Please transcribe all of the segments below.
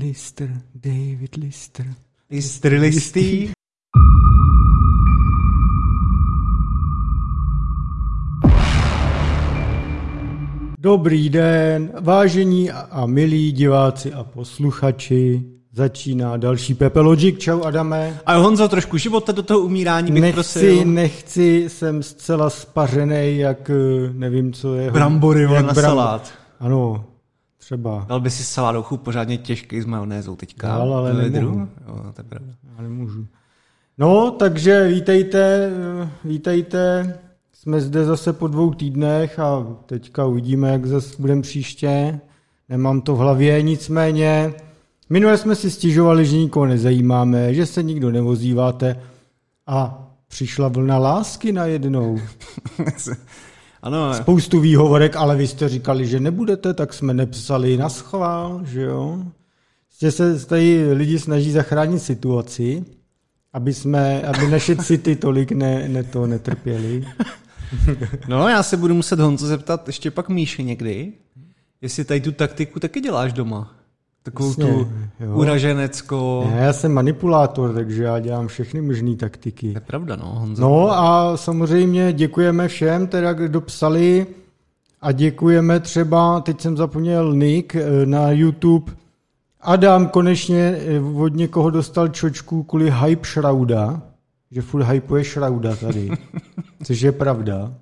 Lister, David Lister. Lister listý. Dobrý den, vážení a milí diváci a posluchači. Začíná další Pepe Logic. Čau Adame. A Honzo, trošku života do toho umírání bych nechci, prosil. Nechci, jsem zcela spařený, jak eh, nevím, co je. Brambory jak na bram- salát. Ano, třeba. Dal by si salát pořádně těžký s majonézou teďka. Dal, ale lidru? Jo, to je pravda. Já nemůžu. No, takže vítejte, eh, vítejte. Jsme zde zase po dvou týdnech a teďka uvidíme, jak zase budeme příště. Nemám to v hlavě, nicméně. Minule jsme si stěžovali, že nikoho nezajímáme, že se nikdo nevozíváte a přišla vlna lásky najednou. ano, Spoustu výhovorek, ale vy jste říkali, že nebudete, tak jsme nepsali na schvál, že jo? Prostě se tady lidi snaží zachránit situaci, aby, jsme, aby naše city tolik ne, ne to netrpěly. no, já se budu muset Honzo zeptat ještě pak Míši někdy, jestli tady tu taktiku taky děláš doma. Takovou Jasně, tu jo. uraženeckou. Ne, já jsem manipulátor, takže já dělám všechny možné taktiky. To je pravda, no, Honzo. No a samozřejmě děkujeme všem, teda kdo psali a děkujeme třeba, teď jsem zapomněl nick eh, na YouTube, Adam konečně eh, od někoho dostal čočku kvůli hype Shrouda, že furt hypuje Shrouda tady, což je pravda.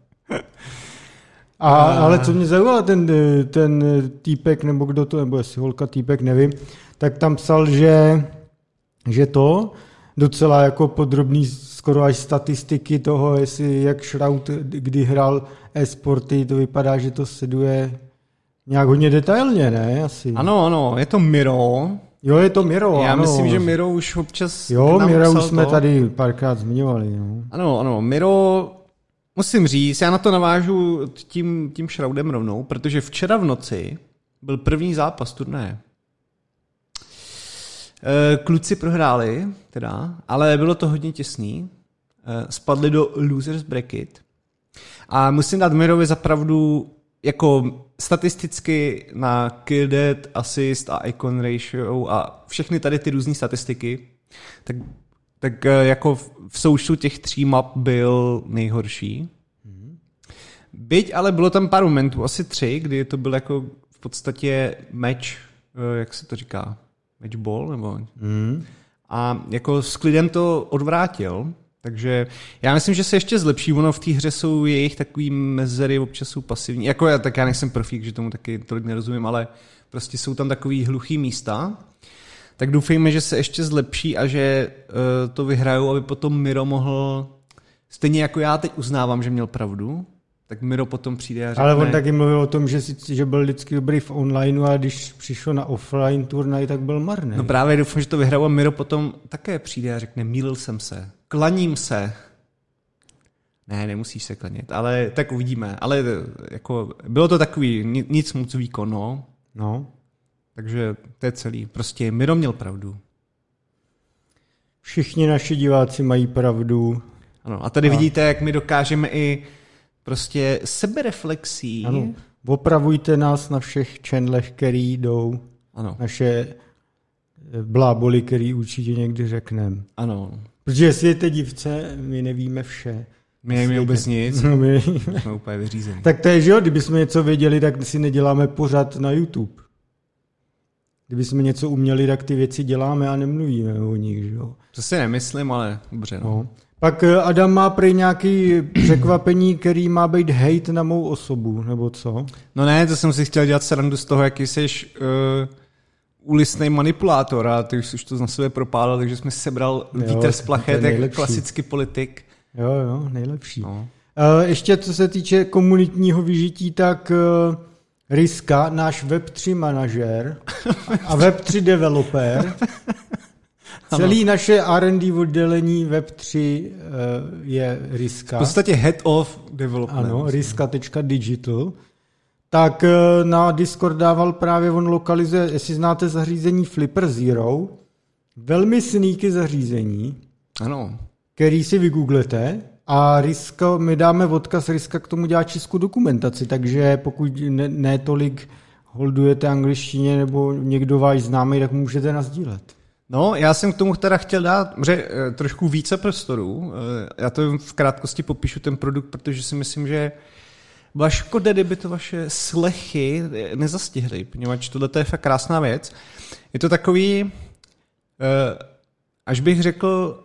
A, ale co mě zaujalo, ten, ten týpek, nebo kdo to, nebo jestli holka týpek, nevím, tak tam psal, že, že to, docela jako podrobný skoro až statistiky toho, jestli jak Shroud, kdy hrál e-sporty, to vypadá, že to sleduje nějak hodně detailně, ne? Asi. Ano, ano, je to Miro. Jo, je to Miro, Já ano. myslím, že Miro už občas Jo, Miro už jsme to. tady párkrát zmiňovali, no. Ano, ano, Miro, musím říct, já na to navážu tím, tím šraudem rovnou, protože včera v noci byl první zápas turnaje. Eh, Kluci prohráli, teda, ale bylo to hodně těsný. Eh, Spadli do losers bracket. A musím dát Mirovi za pravdu, jako statisticky na kill death, assist a icon ratio a všechny tady ty různé statistiky, tak, tak eh, jako v- v součtu těch tří map byl nejhorší. Byť, ale bylo tam pár momentů, asi tři, kdy to byl jako v podstatě match, eh, jak se to říká, match ball, nebo Hmm. a jako s klidem to odvrátil, takže já myslím, že se ještě zlepší. Ono v té hře jsou jejich takový mezery, občas jsou pasivní. Jako já, tak já nejsem profík, že tomu taky tolik nerozumím, ale prostě jsou tam takový hluchý místa. Tak doufejme, že se ještě zlepší a že uh, to vyhrajou, aby potom Miro mohl, stejně jako já teď uznávám, že měl pravdu, tak Miro potom přijde a řekne... Ale on taky mluvil o tom, že, si, že byl vždycky dobrý v onlineu a když přišel na offline turnaj, tak byl marný. No právě doufám, že to vyhraju a Miro potom také přijde a řekne, mýlil jsem se, klaním se. Ne, nemusíš se klanit, ale tak uvidíme. Ale eh, jako, bylo to takový ni- nic moc výkon, no. no. Takže to je celý. Prostě Miro měl pravdu. Všichni naši diváci mají pravdu. Ano, a tady vidíte, jak my dokážeme i prostě sebereflexí. Ano. Opravujte nás na všech channelech, který jdou. Ano, Naše eh, bláboli, který určitě někdy řekneme. ano. Protože jestli jste divce, my nevíme vše. My nevíme vůbec nic. No, my... Jsme úplně vyřízení. tak to je, že jo, kdybychom něco věděli, tak si neděláme pořád na YouTube. Kdybychom něco uměli, tak ty věci děláme a nemluvíme o nich, že jo. To si nemyslím, ale dobře, no. No. Pak eh, Adam má prý nějaký překvapení, který má být hate na mou osobu, nebo co? No ne, to jsem si chtěl dělat srandu z toho, jaký jsi uh, úlisný manipulátor a ty už, už to na sebe propálil, takže jsme sebral Jo, vítr z plachet, jak klasický politik. Jo, jo, nejlepší. No. Eh, Ještě co se týče komunitního vyžití, tak eh, Riska, náš Web3 manažer a Web3 developer, celý naše R&D oddělení Web3 eh, je Riska. V podstatě head of development. Ano, riska.digital. Tak eh, na Discord dával právě, on lokalizuje, jestli znáte zařízení Flipper Zero, velmi sneaky zařízení, ano. který si vygooglete a Riska, my dáme odkaz, Riska k tomu dělá českou dokumentaci, takže pokud ne, ne tolik holdujete angličtině nebo někdo váš známý, tak můžete nazdílet. No, já jsem k tomu teda chtěl dát že, eh, trošku více prostoru. Eh, já to v krátkosti popíšu ten produkt, protože si myslím, že byla škoda, kdyby to vaše slechy nezastihly, poněvadž tohle je fakt krásná věc. Je to takový, až bych řekl,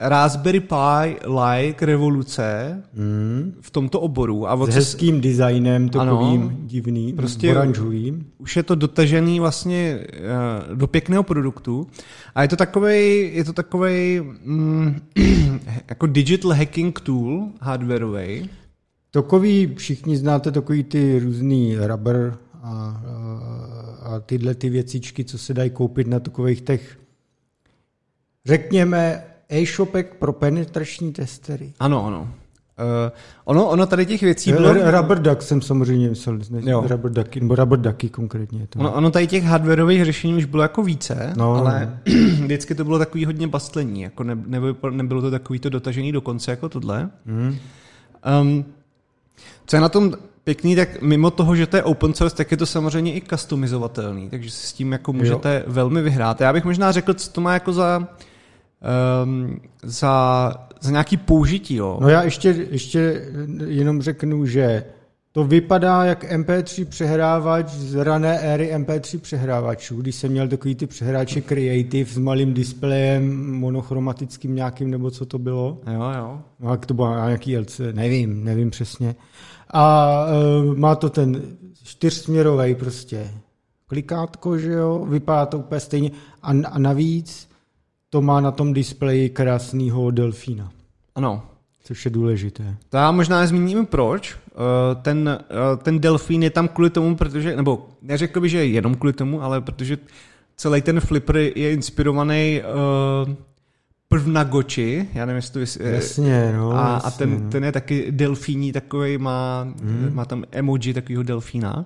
Raspberry Pi like revoluce hmm. v tomto oboru. A S hezkým designem, takovým ano, divným, prostě oranžovým. Už je to dotažený vlastně uh, do pěkného produktu. A je to takový, je to takový mm, jako digital hacking tool hardwareový. Takový, všichni znáte takový ty různý rubber a, a, a tyhle ty věcičky, co se dají koupit na takových těch, řekněme, e-shopek pro penetrační testery. Ano, ano. Uh, ono, ono tady těch věcí bylo... Rubber Duck jsem samozřejmě myslel, ne, jo. Rubber Ducky, nebo Rubber Ducky konkrétně. To. Ono, ono tady těch hardwareových řešení už bylo jako více, no, ale no. vždycky to bylo takový hodně bastlení, jako ne, nebylo, nebylo to takový to dotažený do konce jako tohle. Hmm. Um, co je na tom pěkný, tak mimo toho, že to je open source, tak je to samozřejmě i customizovatelný, takže si s tím jako můžete jo. velmi vyhrát. Já bych možná řekl, co to má jako za um, za, za nějaký použití. Jo. No já ještě, ještě jenom řeknu, že to vypadá jak MP3 přehrávač z rané éry MP3 přehrávačů, když jsem měl takový ty přehráče Creative s malým displejem monochromatickým nějakým, nebo co to bylo. Jo, jo. No, jak to bylo nějaký LC, nevím, nevím přesně. A uh, má to ten čtyřsměrový prostě klikátko, že jo, vypadá to úplně stejně. A, a navíc to má na tom displeji krásného delfína. Ano. Což je důležité. To já možná zmíním proč. Eh, ten, eh, ten delfín je tam kvůli tomu, protože, nebo neřekl bych, že jenom kvůli tomu, ale protože celý ten flipper je inspirovaný uh, prv na goči, já nevím, jestli to je... Jasně, no. A, jasně, a ten, no. ten je taky delfíní, takový má, hmm. má tam emoji takového delfína. Uh,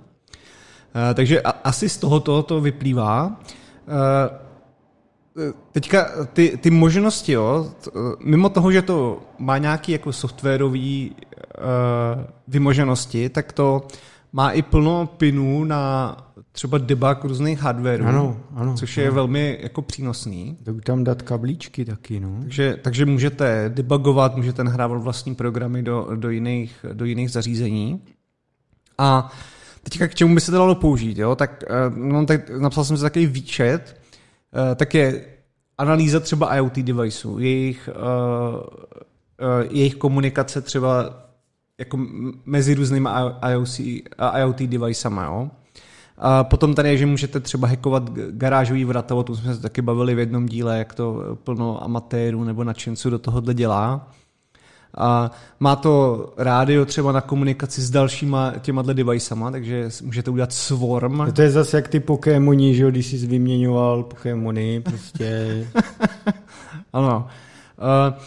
takže a, asi z tohoto to vyplývá. Uh, teďka ty, ty možnosti, jo, mimo toho, že to má nějaký jako softwarový uh, vymoženosti, tak to má i plno pinů na třeba debug různých hardwareů, ano, ano, což je velmi jako přínosný. Tak tam dát kablíčky taky, no. Takže, takže můžete debugovat, můžete nahrávat vlastní programy do, do, jiných, do jiných zařízení. A teďka k čemu by se to dalo použít, jo? Tak, uh, no, tak napsal jsem si takový výčet, Eh, tak je analýza třeba IoT deviceů, jejich, uh, uh, jejich komunikace třeba jako mezi různými IoC, IoT devicema, jo. A potom tady je, že můžete třeba hackovat garážový vrata, o tom jsme se taky bavili v jednom díle, jak to plno amatérů nebo nadšenců do tohohle dělá. A má to rádio třeba na komunikaci s dalšíma těma devicema, takže můžete udělat swarm. To je zase jak ty Pokémoni, že jo, když jsi vyměňoval Pokémony, prostě. ano. Uh,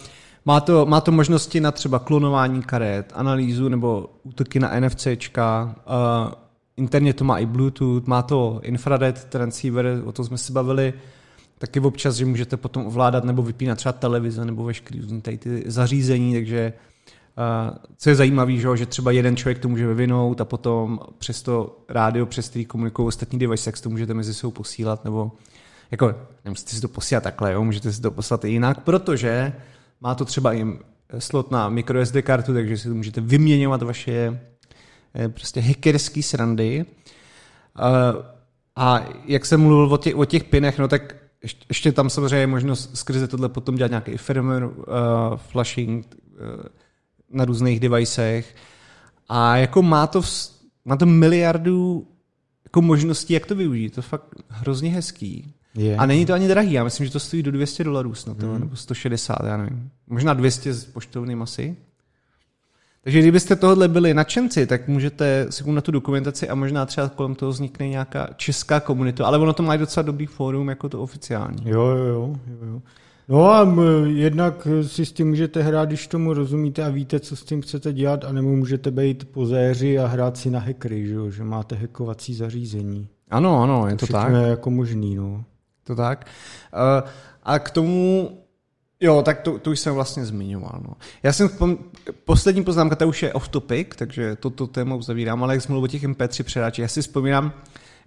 má to, má to možnosti na třeba klonování karet, analýzu nebo útoky na NFCčka, uh, interně to má i Bluetooth, má to infrared transceiver, o tom jsme se bavili, taky občas, že můžete potom ovládat nebo vypínat třeba televize nebo veškerý ty zařízení, takže uh, co je zajímavé, že, třeba jeden člověk to může vyvinout a potom přes to rádio, přes který komunikují ostatní device, jak to můžete mezi sebou posílat, nebo jako nemusíte si to posílat takhle, jo, můžete si to poslat i jinak, protože má to třeba i slot na microSD kartu, takže si to můžete vyměňovat vaše eh, prostě hackerský srandy. A jak jsem mluvil o těch, o těch pinech, no tak ještě, ještě tam samozřejmě je možnost skrze tohle potom dělat nějaký firmware uh, flashing uh, na různých devicech. A jako má to, má to miliardu jako možností, jak to využít. To je fakt hrozně hezký. Je. A není to ani drahý, já myslím, že to stojí do 200 dolarů snad, hmm. nebo 160, já nevím. Možná 200 s poštovným asi. Takže kdybyste tohle byli nadšenci, tak můžete si na tu dokumentaci a možná třeba kolem toho vznikne nějaká česká komunita, ale ono to má docela dobrý fórum jako to oficiální. Jo, jo, jo. jo. No a jednak si s tím můžete hrát, když tomu rozumíte a víte, co s tím chcete dělat, anebo můžete být pozéři a hrát si na hackery, že, že máte hackovací zařízení. Ano, ano, je to, to tak. je jako možný, no. To tak. Uh, a k tomu Jo, tak to, to už jsem vlastně zmiňoval. No. Já jsem, pom- poslední poznámka, ta už je off topic, takže toto téma uzavírám, ale jak jsme mluvil o těch MP3 přeráčích, já si vzpomínám,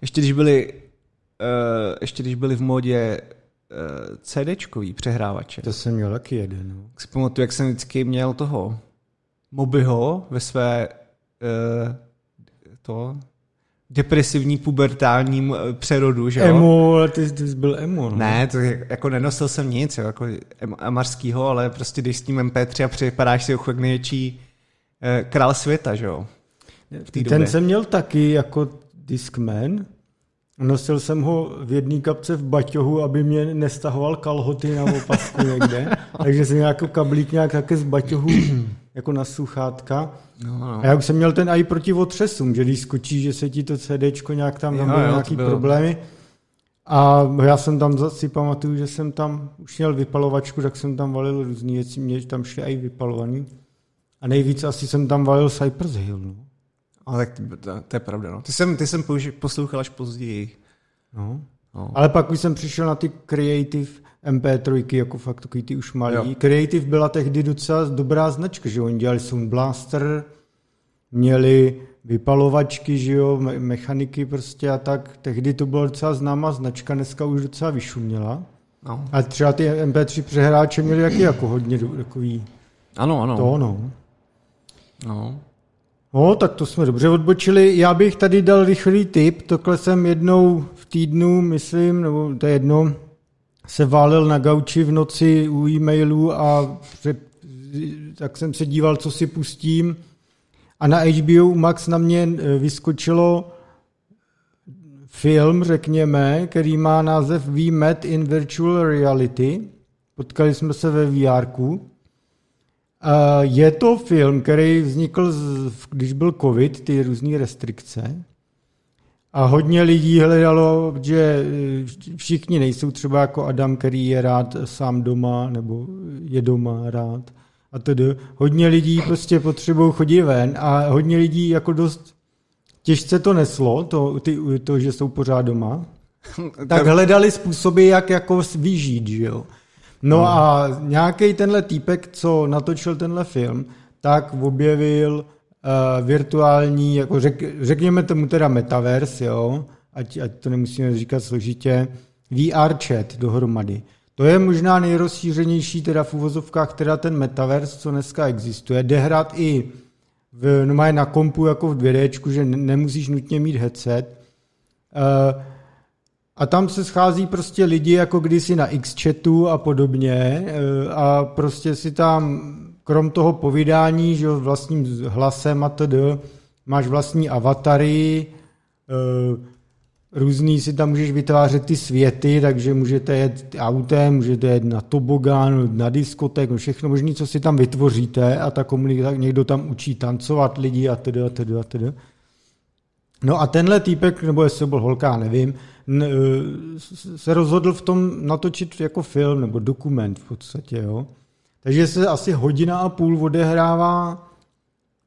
ještě když byli, uh, ještě když byli v modě uh, CDčkový přehrávače. To jsem měl taky jeden. No. Si pamatuju, jak jsem vždycky měl toho Mobyho ve své uh, to depresivní pubertálním eh, přerodu, že jo? Emo, ale ty, ty jsi byl emo, no. Ne, to jako nenosil jsem nic, jo, jako amarskýho, ale prostě když s tím MP3 a připadáš si jako největší eh, král světa, že jo? V té Ten době. jsem měl taky jako Discman. Nosil jsem ho v jedné kapce v baťohu, aby mě nestahoval kalhoty na opasku někde. Takže jsem jako kablík nějak také z baťohu jako na sluchátka. No, no. A já už jsem měl ten i proti otřesům, že když skočí, že se ti to CDčko nějak tam, tam Jo, byly jo, nějaký bylo. problémy. A já jsem tam si pamatuju, že jsem tam už měl vypalovačku, tak jsem tam valil různý věci, mě tam šly i vypalovaný. A nejvíc asi jsem tam valil Cypress Hill. No. Ale tak to, to, to je pravda, no. Ty jsem, ty jsem použi- poslouchal až později. No. No. Ale pak už jsem přišel na ty Creative MP3, jako fakt takový ty už malý. Jo. Creative byla tehdy docela dobrá značka, že oni dělali Sound Blaster, měli vypalovačky, že jo, me- mechaniky prostě a tak. Tehdy to byla docela známá značka, dneska už docela vyšuměla. no. A třeba ty MP3 přehráče měli jaký jako hodně do- takový Ano, ano. to, no. No. No, tak to jsme dobře odbočili. Já bych tady dal rychlý tip. Tokhle jsem jednou v týdnu, myslím, nebo to je jedno, se válel na gauči v noci u e-mailů a před, tak jsem se díval, co si pustím. A na HBO Max na mě eh, vyskočilo film, řekněme, který má název We Met in Virtual Reality. Potkali jsme se ve. Uh, je to film, který vznikl, když byl covid, ty různé restrikce. A hodně lidí hledalo, že eh, všichni nejsou třeba jako Adam, který je rád sám doma, nebo je doma rád. A tedy hodně lidí prostě potřebují chodit ven a hodně lidí jako dost těžce to neslo, to, ty, to že jsou pořád doma. Tak hledali způsoby, jak jako vyžít, že jo. No, no. a nějaký tenhle týpek, co natočil tenhle film, tak objevil uh, virtuální, jako řek, řekněme tomu teda metaverse, jo, ať, ať to nemusíme říkat složitě, VR chat dohromady. To je možná nejrozšířenější teda v uvozovkách teda ten metaverse, co dneska existuje. Jde hrát i v, no na kompu jako v 2D, že ne- nemusíš nutně mít headset. Uh, a tam se schází prostě lidi jako kdysi na X-chatu a podobně eh, a prostě si tam krom toho povídání, že vlastním hlasem a td. máš vlastní avatary, eh, různý si tam můžeš vytvářet ty světy, takže můžete jet autem, můžete jet na tobogán, na diskotek, no všechno možné, co si tam vytvoříte a ta komunita, někdo tam učí tancovat lidi a td. a td. a td. No a tenhle týpek, nebo jestli byl holka, nevím, eh, se rozhodl v tom natočit jako film nebo dokument v podstatě, jo. Takže se asi hodina a půl odehrává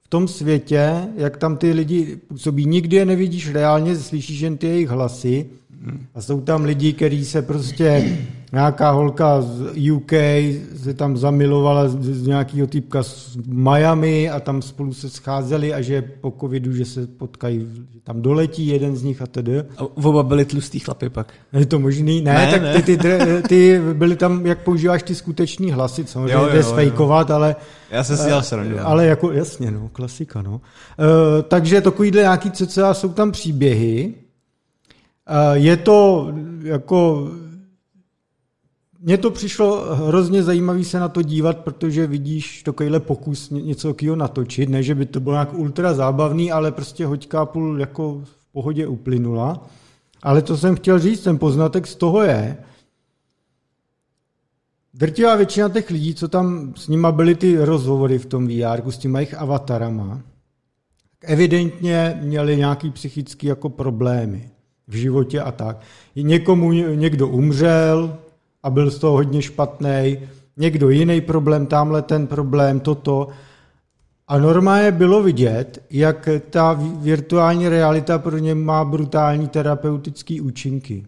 v tom světě, jak tam ty lidi působí. Nikdy je nevidíš reálně, slyšíš jen ty jejich hlasy a jsou tam lidi, který se prostě, nějaká holka z UK se tam zamilovala z, nějakého týpka z Miami a tam spolu se scházeli a že po covidu, že se potkají, že tam doletí jeden z nich a tedy. A oba byli tlustý chlapy pak. Je to možný? Ne, Ne, tak ne. Ty, ty, ty, byly tam, jak používáš ty skuteční hlasy, samozřejmě Jo, jo, jde sfejkovat, ale Já jsem si dělal srandu. no. ale jako, jasně, no, klasika, no. E, takže takovýhle nějaký cca jsou tam příběhy. Je to jako... Mně to přišlo hrozně zajímavý se na to dívat, protože vidíš takovýhle pokus ně- něco takového natočit, ne, že by to bylo nějak ultra zábavný, ale prostě hoďka půl jako v pohodě uplynula. Ale to jsem chtěl říct, ten poznatek z toho je, Drtivá většina těch lidí, co tam s nima byly ty rozhovory v tom VR, s těma jejich avatarama, evidentně měli nějaký psychický jako problémy v životě a tak. Někomu ně- někdo umřel a byl z toho hodně špatný, někdo jiný problém, tamhle ten problém, toto. A normálně bylo vidět, jak ta vi- virtuální realita pro ně má brutální terapeutické účinky.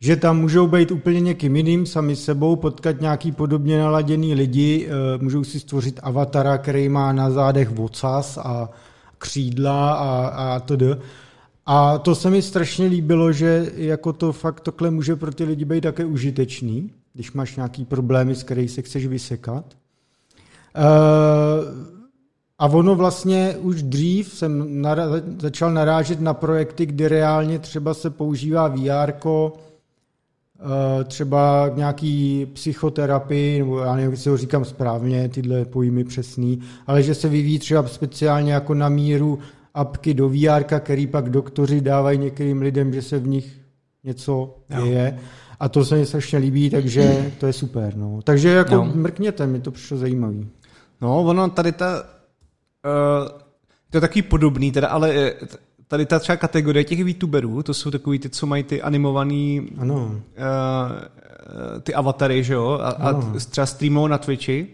že tam můžou být úplně někým jiným, sami sebou, potkat nějaký podobně naladěný lidi, eh, můžou si stvořit avatara, který má na zádech vocas a křídla a, a td. A to se mi strašně líbilo, že jako to fakt takhle může pro ty lidi být také užitečný, když máš nějaký problémy, s kterými se chceš vysekat. Uh, a ono vlastně už dřív jsem nara- začal narážet na projekty, kdy reálně třeba se používá VR, eh, třeba nějaký psychoterapii, nebo já nevím, jestli ho říkám správně, tyhle pojmy přesný, ale že se vyvíjí třeba speciálně jako na míru apky do VR, který pak doktoři dávají některým lidem, že se v nich něco děje. A to se mi strašně líbí, takže to je super. No. Takže jako Jo. mrkněte, mi to přišlo zajímavý. No, ono tady ta, uh, to je takový podobný, teda, ale eh, tady ta třeba kategorie těch VTuberů, to jsou takový ty, co mají ty animovaný Ano. uh, ty avatary, že jo, a, a třeba streamují na Twitchi,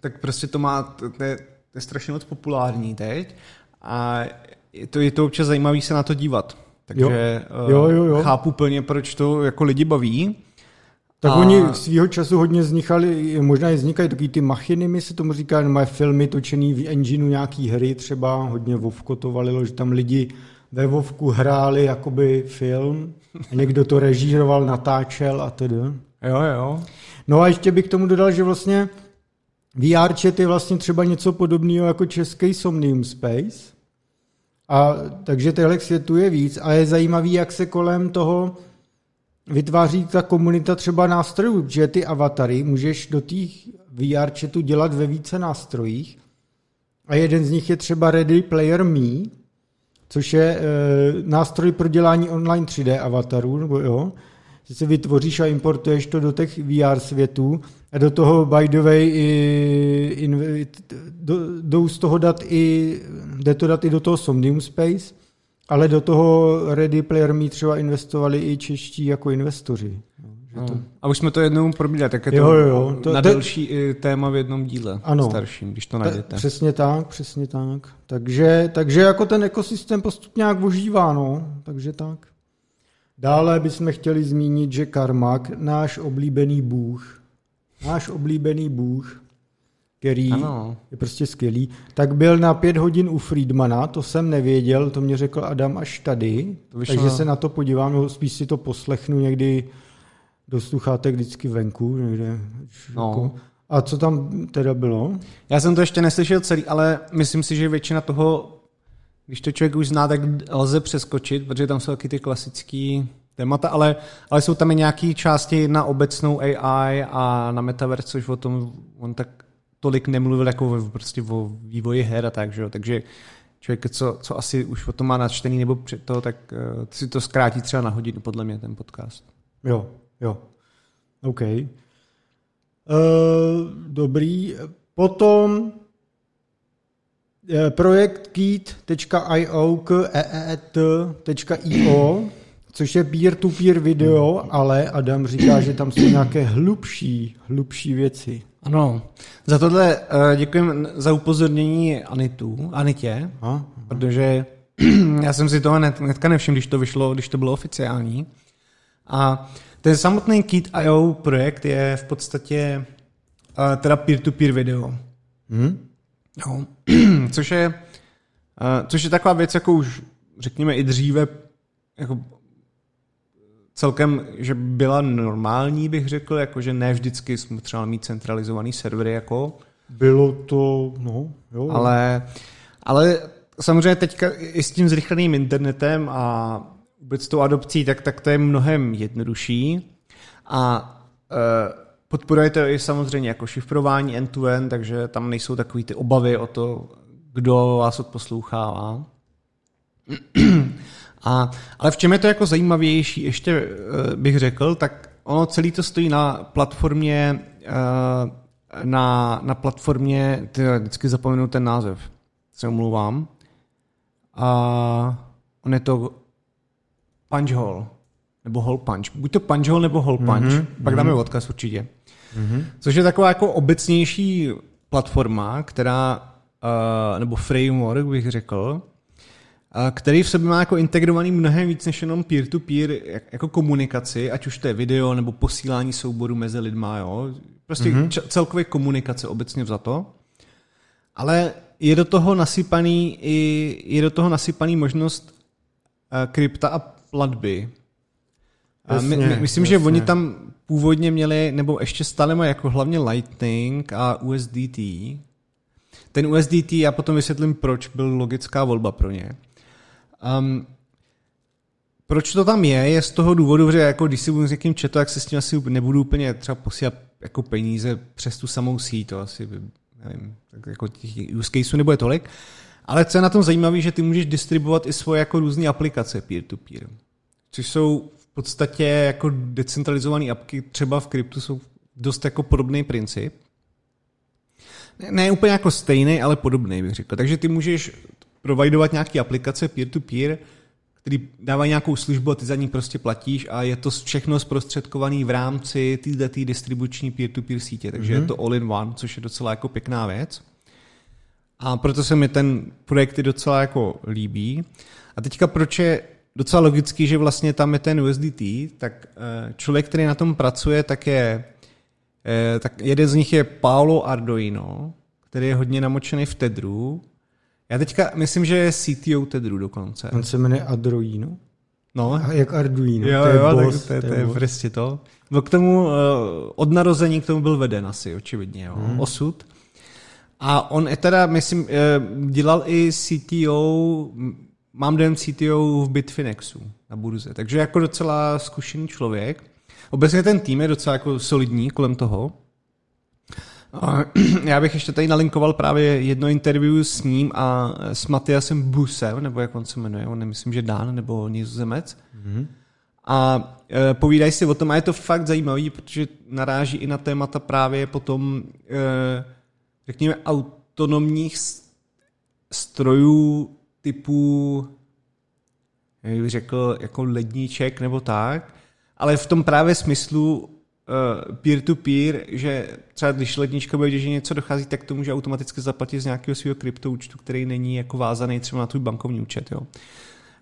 tak prostě to má, to, je, to je strašně moc populární teď a je to, je to občas zajímavý se na to dívat. Takže Jo. Jo, jo, jo. Uh, chápu plně, proč to jako lidi baví. Tak A- oni svýho času hodně vznikaly, možná i vznikají takový ty machiny, my se tomu říká, mají filmy točený v engineu nějaký hry, třeba hodně Vovko to valilo, že tam lidi ve Vovku hráli jakoby film a někdo to režíroval, natáčel a tedy. Jo, jo. No a ještě bych k tomu dodal, že vlastně VR chat je vlastně třeba něco podobného jako český Somnium Space. A takže těchto světů je víc a je zajímavý, jak se kolem toho vytváří ta komunita třeba nástrojů, že ty avatary můžeš do těch VR chatu dělat ve více nástrojích. A jeden z nich je třeba Ready Player Me, což je e, nástroj pro dělání online 3D avatarů, nebo jo, si vytvoříš a importuješ to do těch VR světů a do toho, by the way, i, in, do, jdou z toho dat i, jde to dat i do toho Somnium Space, ale do toho Ready Player Me třeba investovali i čeští jako investoři. No. A už jsme to jednou probírali, tak je to, Jo. To- na delší i téma v jednom díle Ano. starším, když to Ta, najdete. přesně tak, přesně tak. Takže, takže jako ten ekosystém postupně nějak ožívá, no. Takže tak. Dále bychom chtěli zmínit, že Karmak, náš oblíbený bůh, náš oblíbený bůh, který Ano. je prostě skvělý, tak byl na pět hodin u Friedmana, to jsem nevěděl, to mě řekl Adam až tady, To vyšlo takže se na to podívám, nebo spíš si to poslechnu někdy do sluchátek vždycky venku. Někde, No. jako. A co tam teda bylo? Já jsem to ještě neslyšel celý, ale myslím si, že většina toho, když to člověk už zná, tak lze přeskočit, protože tam jsou taky ty klasické témata, ale, ale jsou tam i nějaké části na obecnou AI a na metaverse, což o tom on tak tolik nemluvil jako prostě o vývoji her a tak, že jo? takže člověk, co, co asi už o tom má načtený nebo před to, tak uh, si to zkrátí třeba na hodinu, podle mě, ten podcast. Jo, jo. OK. Uh, dobrý. Potom projekt keat.io k E eet.io, což je peer-to-peer video, ale Adam říká, že tam jsou nějaké hlubší, hlubší věci. Ano, za tohle uh, děkujeme za upozornění Anitu, Anitě, Aha. protože já jsem si toho hnedka nevšiml, když to vyšlo, když to bylo oficiální. A ten samotný Kit.io projekt je v podstatě uh, teda peer-to-peer video. Hm? Jo. což, je, uh, což je taková věc, jako už řekněme i dříve jako celkem, že byla normální, bych řekl, jakože ne vždycky jsme třeba mít centralizovaný servery, jako, Bylo to, no, jo. ale, ale samozřejmě teďka i s tím zrychleným internetem a vůbec tou adopcí, tak, tak to je mnohem jednodušší a e, podporuje to i samozřejmě jako šifrování end-to-end, takže tam nejsou takový ty obavy o to, kdo vás odposlouchává. A, ale v čem je to jako zajímavější, ještě eh, bych řekl, tak ono celý to stojí na platformě, eh, na, na platformě, ty, vždycky zapomenu ten název, se omlouvám. A on je to Punch Hole, nebo Hole Punch. Buď to Punch Hole nebo Hole Punch, mm-hmm. pak dáme odkaz určitě. Mm-hmm. Což je taková jako obecnější platforma, která, uh, nebo framework bych řekl, který v sobě má jako integrovaný mnohem víc než jenom peer-to-peer jako komunikaci, ať už to je video nebo posílání souboru mezi lidma, jo. Prostě mm-hmm. celkově komunikace obecně za to. Ale je do toho nasypaný i, je do toho nasypaný možnost uh, krypta a platby. Jasně, my, my, myslím, jasně. že oni tam původně měli, nebo ještě stále mají jako hlavně Lightning a USDT. Ten USDT, já potom vysvětlím, proč byl logická volba pro ně. Um, proč to tam je, je z toho důvodu, že jako když si budu s někým četo, tak se s tím asi nebudu úplně třeba posílat jako peníze přes tu samou síť, to asi, nevím, tak jako těch use caseů nebude tolik. Ale co je na tom zajímavé, že ty můžeš distribuovat i svoje jako různé aplikace peer-to-peer, což jsou v podstatě jako decentralizované apky, třeba v kryptu jsou dost jako podobný princip. Ne, ne úplně jako stejný, ale podobný bych řekl. Takže ty můžeš providovat nějaké aplikace peer-to-peer, který dávají nějakou službu a ty za ní prostě platíš a je to všechno zprostředkované v rámci této distribuční peer-to-peer sítě, takže mm-hmm. je mhm. to all-in-one, což je docela jako pěkná věc. A proto se mi ten projekt docela jako líbí. A teďka proč je docela logický, že vlastně tam je ten USDT, tak eh, člověk, který na tom pracuje, tak je eh, tak jeden z nich je Paolo Arduino, který je hodně namočený v Tedru já teďka myslím, že je CTO Tedru dokonce. On se jmenuje Adroino? No. A jak Arduino. Jo, to je jo, boss, tak to, to, to je prostě to. No k tomu, uh, od narození k tomu byl veden asi, očividně, jo. Hmm. Osud. A on je teda, myslím, eh, dělal i CTO, mám dojem CTO v Bitfinexu na burze, takže jako docela zkušený člověk. Obecně ten tým je docela jako solidní kolem toho. Já bych ještě tady nalinkoval právě jedno interview s ním a s Matiasem Busem, nebo jak on se jmenuje, on nemyslím, že Dán nebo Nizozemec. Mm-hmm. A e, povídají si o tom a je to fakt zajímavý, protože naráží i na témata právě potom, e, řekněme, autonomních strojů typu, jak bych řekl, jako ledníček nebo tak, ale v tom právě smyslu Eh, peer-to-peer, že třeba když lednička bude že něco dochází, tak to může automaticky zaplatit z nějakého svého kryptoúčtu, který není jako vázaný třeba na tvůj bankovní účet. Jo.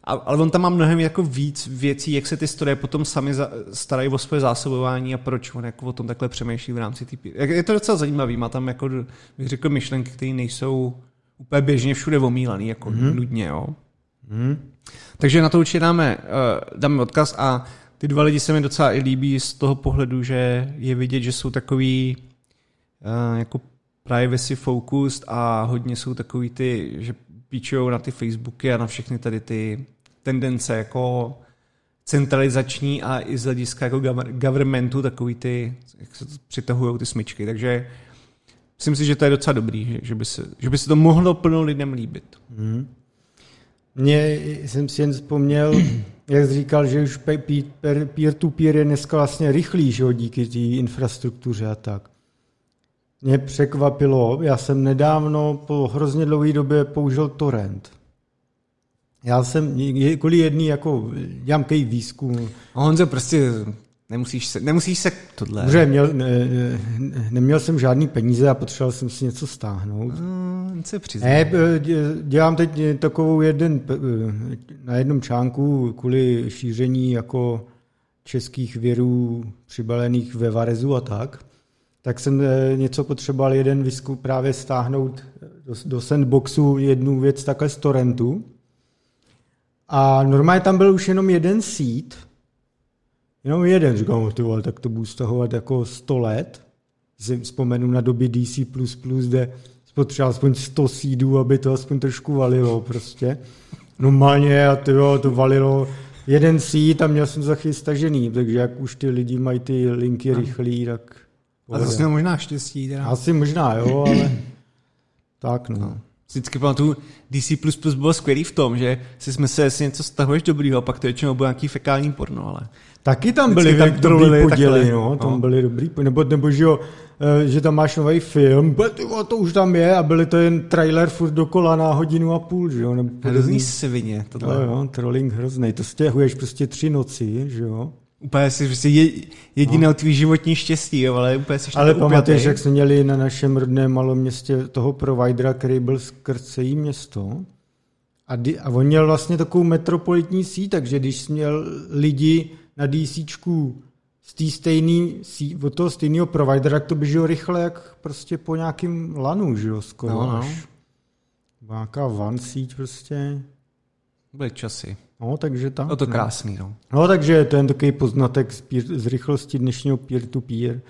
A, ale on tam má mnohem jako víc věcí, jak se ty stroje potom sami za, starají o svoje zásobování a proč on jako o tom takhle přemýšlí v rámci té Je to docela zajímavý, má tam jako, bych řekl, myšlenky, které nejsou úplně běžně všude omílaný, jako mm-hmm. nudně. Jo. Mm-hmm. Takže na to určitě dáme, uh, dáme odkaz a ty dva lidi se mi docela i líbí z toho pohledu, že je vidět, že jsou takový uh, jako privacy focused a hodně jsou takový ty, že píčujou na ty Facebooky a na všechny tady ty tendence jako centralizační a i z hlediska jako governmentu takový ty, jak se přitahují ty smyčky. Takže myslím si, že to je docela dobrý, že, že, by, se, že by se to mohlo plno lidem líbit. Mm. Mně jsem si jen vzpomněl, jak jsi říkal, že už peer-to-peer je dneska vlastně rychlý, že jo, díky té infrastruktuře a tak. Mě překvapilo, já jsem nedávno po hrozně dlouhé době použil torrent. Já jsem kvůli jedný jako dělám výzkum. A on se prostě Nemusíš se, nemusíš se tohle. Dobře, měl, ne, neměl jsem žádný peníze a potřeboval jsem si něco stáhnout. No, se ne, dělám teď takovou jeden, na jednom článku kvůli šíření jako českých věrů přibalených ve Varezu a tak, tak jsem eh, něco potřeboval jeden visku právě stáhnout do, do sandboxu jednu věc takhle z torrentu. A normálně tam byl už jenom jeden seed, Jenom jeden, říkám, ty vole, tak to budu stahovat jako 100 let. Si vzpomenu na doby DC++, kde spotřeboval aspoň 100 seedů, aby to aspoň trošku valilo prostě. Normálně a ty jo, to valilo jeden seed a měl jsem za chvíli stažený, takže jak už ty lidi mají ty linky rychlý, tak... A to jsi možná štěstí. Teda. Asi možná, jo, ale tak no. No. Vždycky pamatuju, DC++ bylo skvělý v tom, že si jsme se, jestli něco stahuješ dobrýho, a pak to většinou bylo nějaký fekální porno, ale... Taky tam byly tak dobrý poděly, no, tam no. byly dobrý, nebo, nebo že jo, eh, že tam máš nový film, to už tam je a byly to jen trailer furt dokola na hodinu a půl, že jo. Nebo Hrozný svině, tohle. No, jo, trolling hrozný, to stěhuješ prostě tři noci, že jo. Úplně si prostě je, jediné no. tvý životní štěstí, jo, ale úplně si Ale pamatuješ, jak jsme měli na našem rodném malém městě toho providera, který byl skrz celý město A, di, a on měl vlastně takovou metropolitní síť, takže když jsi měl lidi na DCčku z té stejný, od toho stejného providera, tak to běželo rychle, jak prostě po nějakým lanu, že jo, skoro No, no. až. Nějaká van síť prostě. Byly časy. No, takže tak. No to no. krásný, no. No, takže to je takový poznatek z, peer, z rychlosti dnešního peer-to-peer.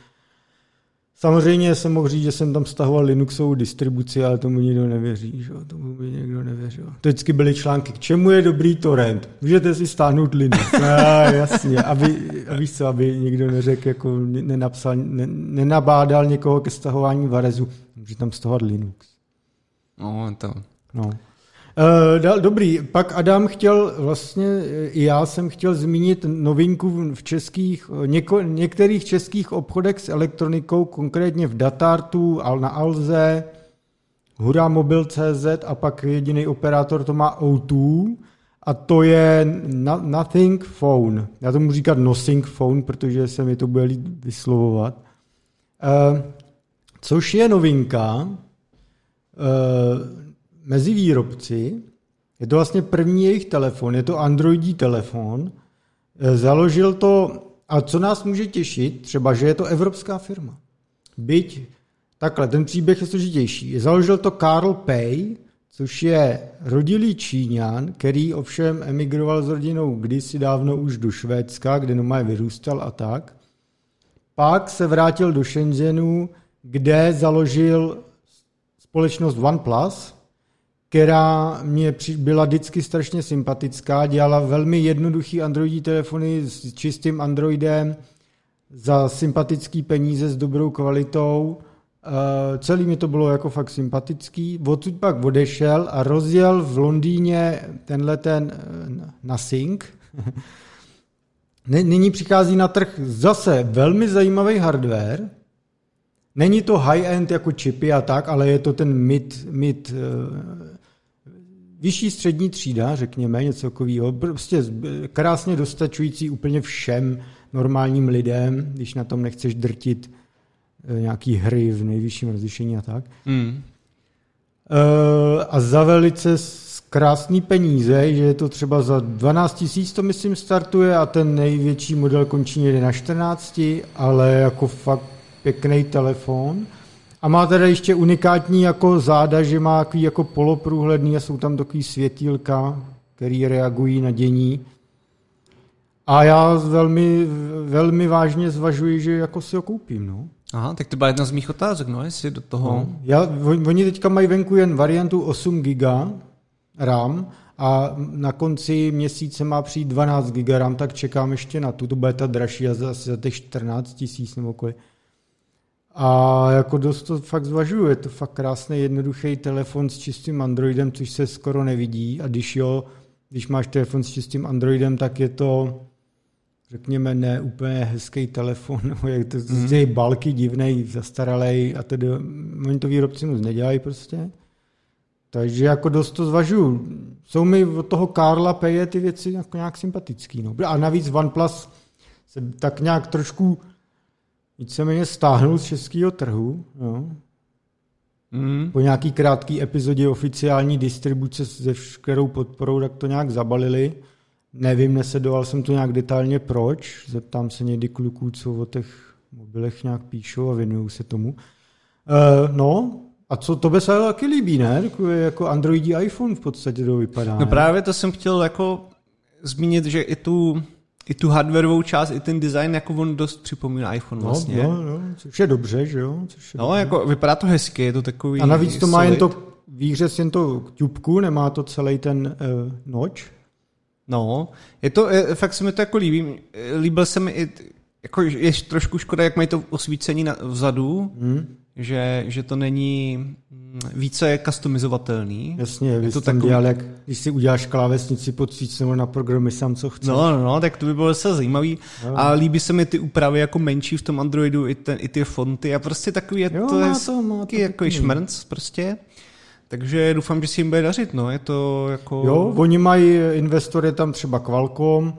Samozřejmě jsem mohl říct, že jsem tam stahoval Linuxovou distribuci, ale tomu nikdo nevěří, že? jo, tomu by někdo nevěřil. To vždycky byly články, k čemu je dobrý torrent? Můžete si stáhnout Linux. A, jasně, aby, a víš co, aby někdo neřekl, jako nenapsal, ne, nenabádal někoho ke stahování Varezu. Může tam stahovat Linux. No, to... No. Dal, dobrý, pak Adam chtěl, vlastně eh, i já jsem chtěl zmínit novinku v českých, eh, něko, některých českých obchodech s elektronikou, konkrétně v Datartu, na Alze, Hurá Mobil.cz a pak jediný operátor to má O2 a to je no, Nothing Phone. Já tomu říkat Nothing Phone, protože se mi to bude líp vyslovovat. Uh, což je novinka, uh, mezi výrobci. Je to vlastně první jejich telefon, je to Androidí telefon. Eh, Založil to, a co nás může těšit, třeba, že je to evropská firma. Byť, takhle, ten příběh je složitější. Založil to Karl Pei, což je rodilý Číňan, který ovšem emigroval s rodinou kdysi dávno už do Švédska, kde doma vyrůstal a tak. Pak se vrátil do Shenzhenu, kde založil společnost OnePlus, která mě byla vždycky strašně sympatická, dělala velmi jednoduchý Androidí telefony s čistým Androidem za sympatický peníze s dobrou kvalitou. Uh, celý mi to bylo jako fakt sympatický. Odsud pak odešel a rozjel v Londýně tenhle ten uh. Ny- Nyní přichází na trh zase velmi zajímavý hardware. Není to high-end jako čipy a tak, ale je to ten mid, mid uh, vyšší střední třída, řekněme, něco takového. Prostě krásně dostačující úplně všem normálním lidem, když na tom nechceš drtit eh, nějaký hry v nejvyšším rozlišení a tak. Mm. A za velice krásný peníze, že je to třeba za 12 tisíc to myslím startuje a ten největší model končí někde na 14, ale jako fakt pěkný telefon. A má teda ještě unikátní jako záda, že má takový jako poloprůhledný a jsou tam takový světílka, který reagují na dění. A já velmi, velmi vážně zvažuji, že jako si ho koupím. No. Aha, tak to byla jedna z mých otázek, no, jestli do toho... No. Já, on- oni teďka mají venku jen variantu 8 GB RAM a na konci měsíce má přijít 12 GB RAM, tak čekám ještě na tu, to bude ta dražší a za, za těch 14 tisíc nebo kolik. A jako dost to fakt zvažuju, je to fakt krásný, jednoduchý telefon s čistým Androidem, což se skoro nevidí a když jo, když máš telefon s čistým Androidem, tak je to řekněme, ne úplně hezký telefon, nebo je to mm. balky divnej, zastaralej a tedy oni to výrobci moc nedělají prostě. Takže jako dost to zvažuju. Jsou mi od toho Karla Peje ty věci jako nějak sympatický. No. A navíc OnePlus se tak nějak trošku víceméně stáhnul z českého trhu. No. Mm. Po nějaký krátký epizodě oficiální distribuce se vškerou podporou, tak to nějak zabalili. Nevím, nesedoval jsem to nějak detailně proč. Zeptám se někdy kluků, co o těch mobilech nějak píšou a věnují se tomu. Uh, no, a co to se taky líbí, ne? Takový jako Androidí iPhone v podstatě to vypadá. No ne? právě to jsem chtěl jako zmínit, že i tu, i tu hardwareovou část, i ten design, jako on dost připomíná iPhone vlastně. No, no, no, což je dobře, že jo? Což je No, dobře. jako vypadá to hezky, je to takový A navíc to má jen solid. to výřez, jen to ťupku, nemá to celý ten uh, noč. No, je to, je, fakt se mi to jako líbí. Líbil se mi i, jako je trošku škoda, jak mají to osvícení na, vzadu, Hmm. že, že to není mm, více customizovatelný. Jasně, vy to takový- dělal, jak když si uděláš klávesnici pod svíc nebo na programy sám, co chceš. No, no, no, tak to by bylo zase zajímavý. No. A líbí se mi ty úpravy jako menší v tom Androidu, i, ten, i ty fonty a prostě takový je Jo, to má to- má to jako šmrnc prostě. Takže doufám, že si jim bude dařit, no, je to jako... Jo, oni mají investory tam třeba Qualcomm,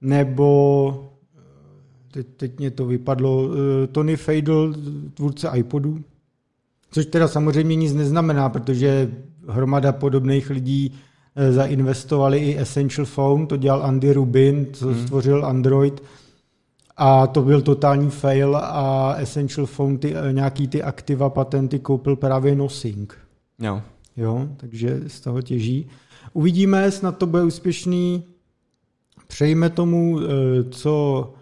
nebo teď, teď mě to vypadlo, eh, Tony Fadel, tvůrce iPodu, což teda samozřejmě nic neznamená, protože hromada podobných lidí eh, zainvestovali i Essential Phone, to dělal Andy Rubin, co hmm. stvořil Android a to byl totální fail a Essential Phone ty, eh, nějaký ty aktiva patenty koupil právě Nosing. Jo. Jo, takže z toho těží. Uvidíme, snad to bude úspěšný. Přejme tomu, co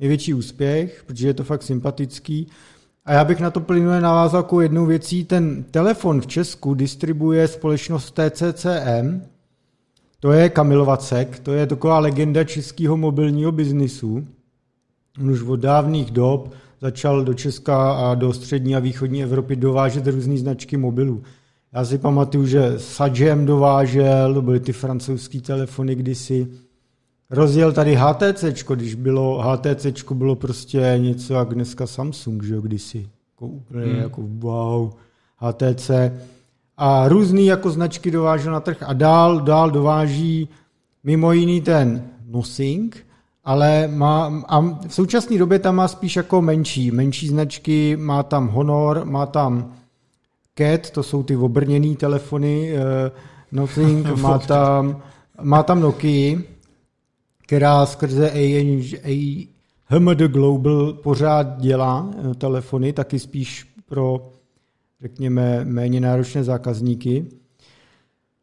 největší úspěch, protože je to fakt sympatický. A já bych na to plynule navázal jako jednou věcí. Ten telefon v Česku distribuje společnost TCCM, to je Kamil Vacek, to je taková legenda českého mobilního biznisu. On už od dávných dob začal do Česka a do střední a východní Evropy dovážet různé značky mobilů. Já si pamatuju, že Sajem dovážel, to byly ty francouzské telefony kdysi, rozjel tady HTC, když bylo, HTC bylo prostě něco jak dneska Samsung, že jo, kdysi. Jako úplně hmm. jako wow, HTC. A různý jako značky dovážel na trh a dál, dál dováží mimo jiný ten Nosing, ale má, a v současné době tam má spíš jako menší, menší značky, má tam Honor, má tam Cat, to jsou ty obrněné telefony, uh, Nothing, má tam, má tam Nokia, která skrze HMD Global pořád dělá eh, telefony, taky spíš pro, řekněme, méně náročné zákazníky.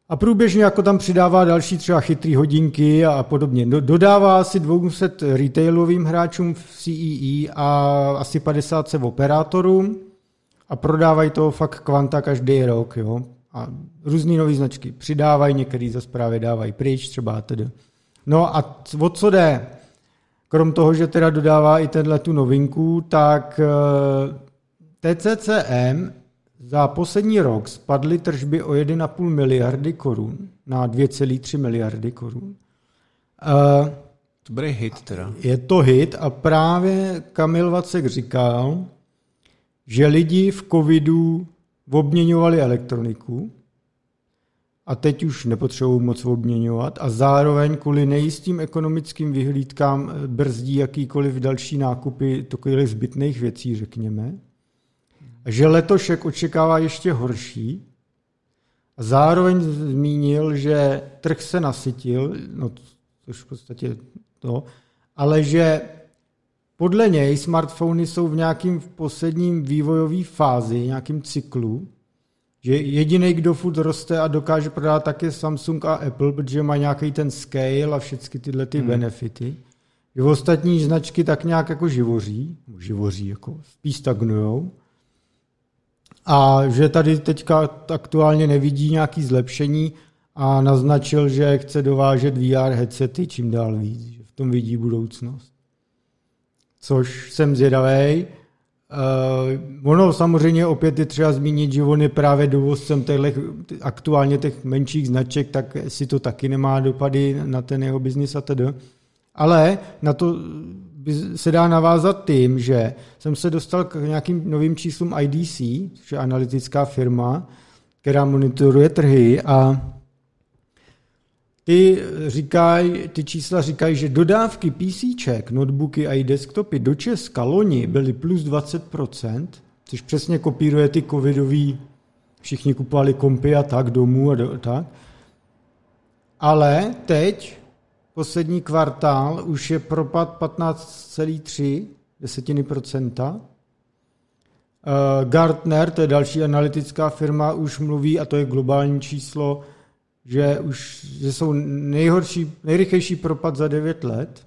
A průběžně jako tam přidává další třeba chytrý hodinky a podobně. Dodává asi 200 retailovým hráčům v CEE e a asi 50 se operátorům a prodávají to fakt kvanta každý rok. Jo? A různé nové značky přidávají, některý za právě dávají pryč, třeba tedy. No a o co jde? Krom toho, že teda dodává i tenhle tu novinku, tak eh, TCCM za poslední rok spadly tržby o 1,5 miliardy korun na 2,3 miliardy korun. Uh, to bude hit teda. Je to hit a právě Kamil Vacek říkal, že lidi v covidu obměňovali elektroniku, a teď už nepotřebují moc obměňovat a zároveň kvůli nejistým ekonomickým vyhlídkám brzdí jakýkoliv další nákupy takových zbytných věcí, řekněme. A že letošek očekává ještě horší. A zároveň zmínil, že trh se nasytil, no což v podstatě to, ale že podle něj smartfony jsou v nějakým posledním vývojové fázi, nějakým cyklu, že jediný, kdo furt roste a dokáže prodat, tak je Samsung a Apple, protože má nějaký ten scale a všechny tyhle ty hmm. benefity. Že ostatní značky tak nějak jako živoří, živoří, jako spíš stagnujou. A že tady teďka aktuálně nevidí nějaký zlepšení a naznačil, že chce dovážet VR headsety čím dál víc, že v tom vidí budoucnost. Což jsem zvědavý. Uh, ono samozřejmě opět je třeba zmínit, že on je právě dovozcem těch, aktuálně těch menších značek, tak si to taky nemá dopady na ten jeho biznis a tedy. Ale na to se dá navázat tím, že jsem se dostal k nějakým novým číslům IDC, což je analytická firma, která monitoruje trhy a ty, říkaj, ty čísla říkají, že dodávky PCček, notebooky a i desktopy do Česka loni byly plus 20%, což přesně kopíruje ty covidový, všichni kupovali kompy a tak domů a do, tak. Ale teď, poslední kvartál, už je propad 15,3 desetiny procenta. Uh, Gartner, to je další analytická firma, už mluví, a to je globální číslo, že už že jsou nejhorší, nejrychlejší propad za 9 let.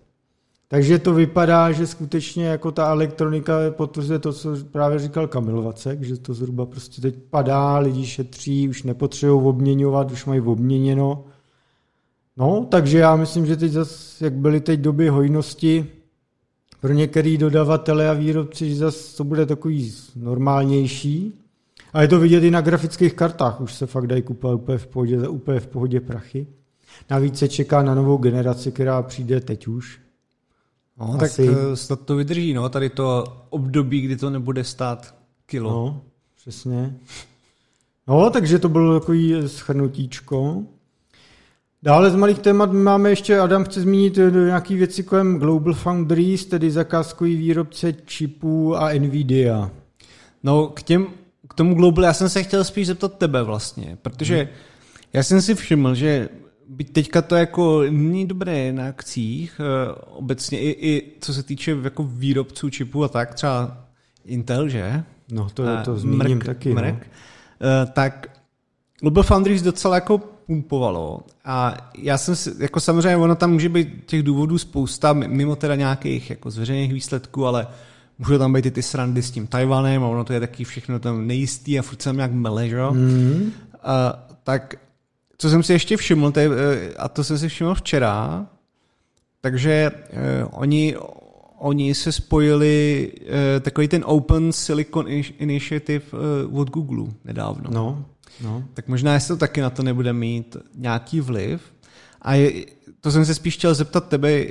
Takže to vypadá, že skutečně jako ta elektronika potvrzuje to, co právě říkal Kamil Vacek, že to zhruba prostě teď padá, lidi šetří, už nepotřebují obměňovat, už mají obměněno. No, takže já myslím, že teď zase, jak byly teď doby hojnosti, pro některý dodavatele a výrobci, že zase to bude takový normálnější. A je to vidět i na grafických kartách, už se fakt dají kupovat úplně v pohodě, úplně v pohodě prachy. Navíc se čeká na novou generaci, která přijde teď už. No, Asi. tak eh, snad to vydrží, no, tady to období, kdy to nebude stát kilo. No, přesně. No, takže to bylo takový schrnutíčko. Dále z malých témat máme ještě, Adam chce zmínit eh, nějaké věci kolem Global Foundries, tedy zakázkový výrobce čipů a Nvidia. No, k těm tomu Global, já jsem se chtěl spíš zeptat tebe vlastně, protože hmm. já jsem si všiml, že byť teďka to jako není dobré na akcích, uh, obecně i, i co se týče jako výrobců čipů a tak, třeba Intel, že? No to, to uh, zmíním Mrk, taky. Mrk, no. tak Global Foundries docela jako pumpovalo a já jsem si, jako samozřejmě ono tam může být těch důvodů spousta, mimo teda nějakých jako zveřejných výsledků, ale může tam být i ty srandy s tím Tajvanem a ono to je taky všechno tam nejistý a furt se tam nějak mele, že? Mm. A, tak co jsem si ještě všiml, to je, eh, a to jsem si všiml včera, takže eh, oni, oni se spojili eh, takový ten Open Silicon Initiative eh, od Google nedávno. No, no. Tak možná jestli to taky na to nebude mít nějaký vliv. A je, to jsem se spíš chtěl zeptat tebe,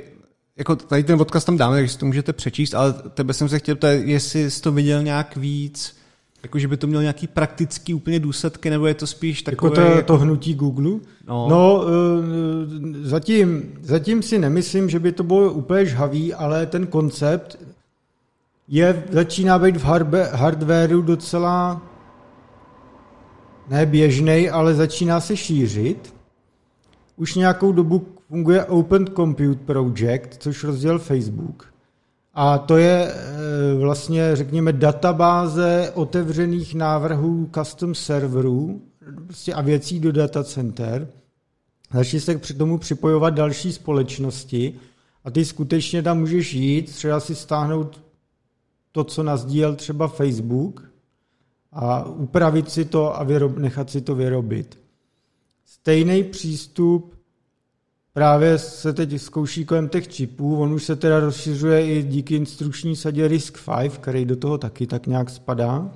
jako tady ten odkaz tam dáme, takže si to můžete přečíst, ale tebe jsem se chtěl ptat, jestli jsi to viděl nějak víc, jako, že by to mělo nějaký praktický úplně důsledky, nebo je to spíš takové... Jako to, to hnutí Google? No, no eh, zatím, zatím si nemyslím, že by to bylo úplně žhavý, ale ten koncept je, začíná být v hardwareu docela ne běžný, ale začíná se šířit. Už nějakou dobu funguje Open Compute Project, což rozdělil Facebook. A to je eh, vlastně, řekněme, databáze otevřených návrhů custom serverů prostě a věcí do data center. Začne se k tomu připojovat další společnosti a ty skutečně tam můžeš jít, třeba si stáhnout to, co nazdílel třeba Facebook a upravit si to a vyrob, nechat si to vyrobit. Stejný přístup právě se teď zkouší kolem těch čipů, on už se teda rozšiřuje i díky instrukční sadě RISC-V, který do toho taky tak nějak spadá.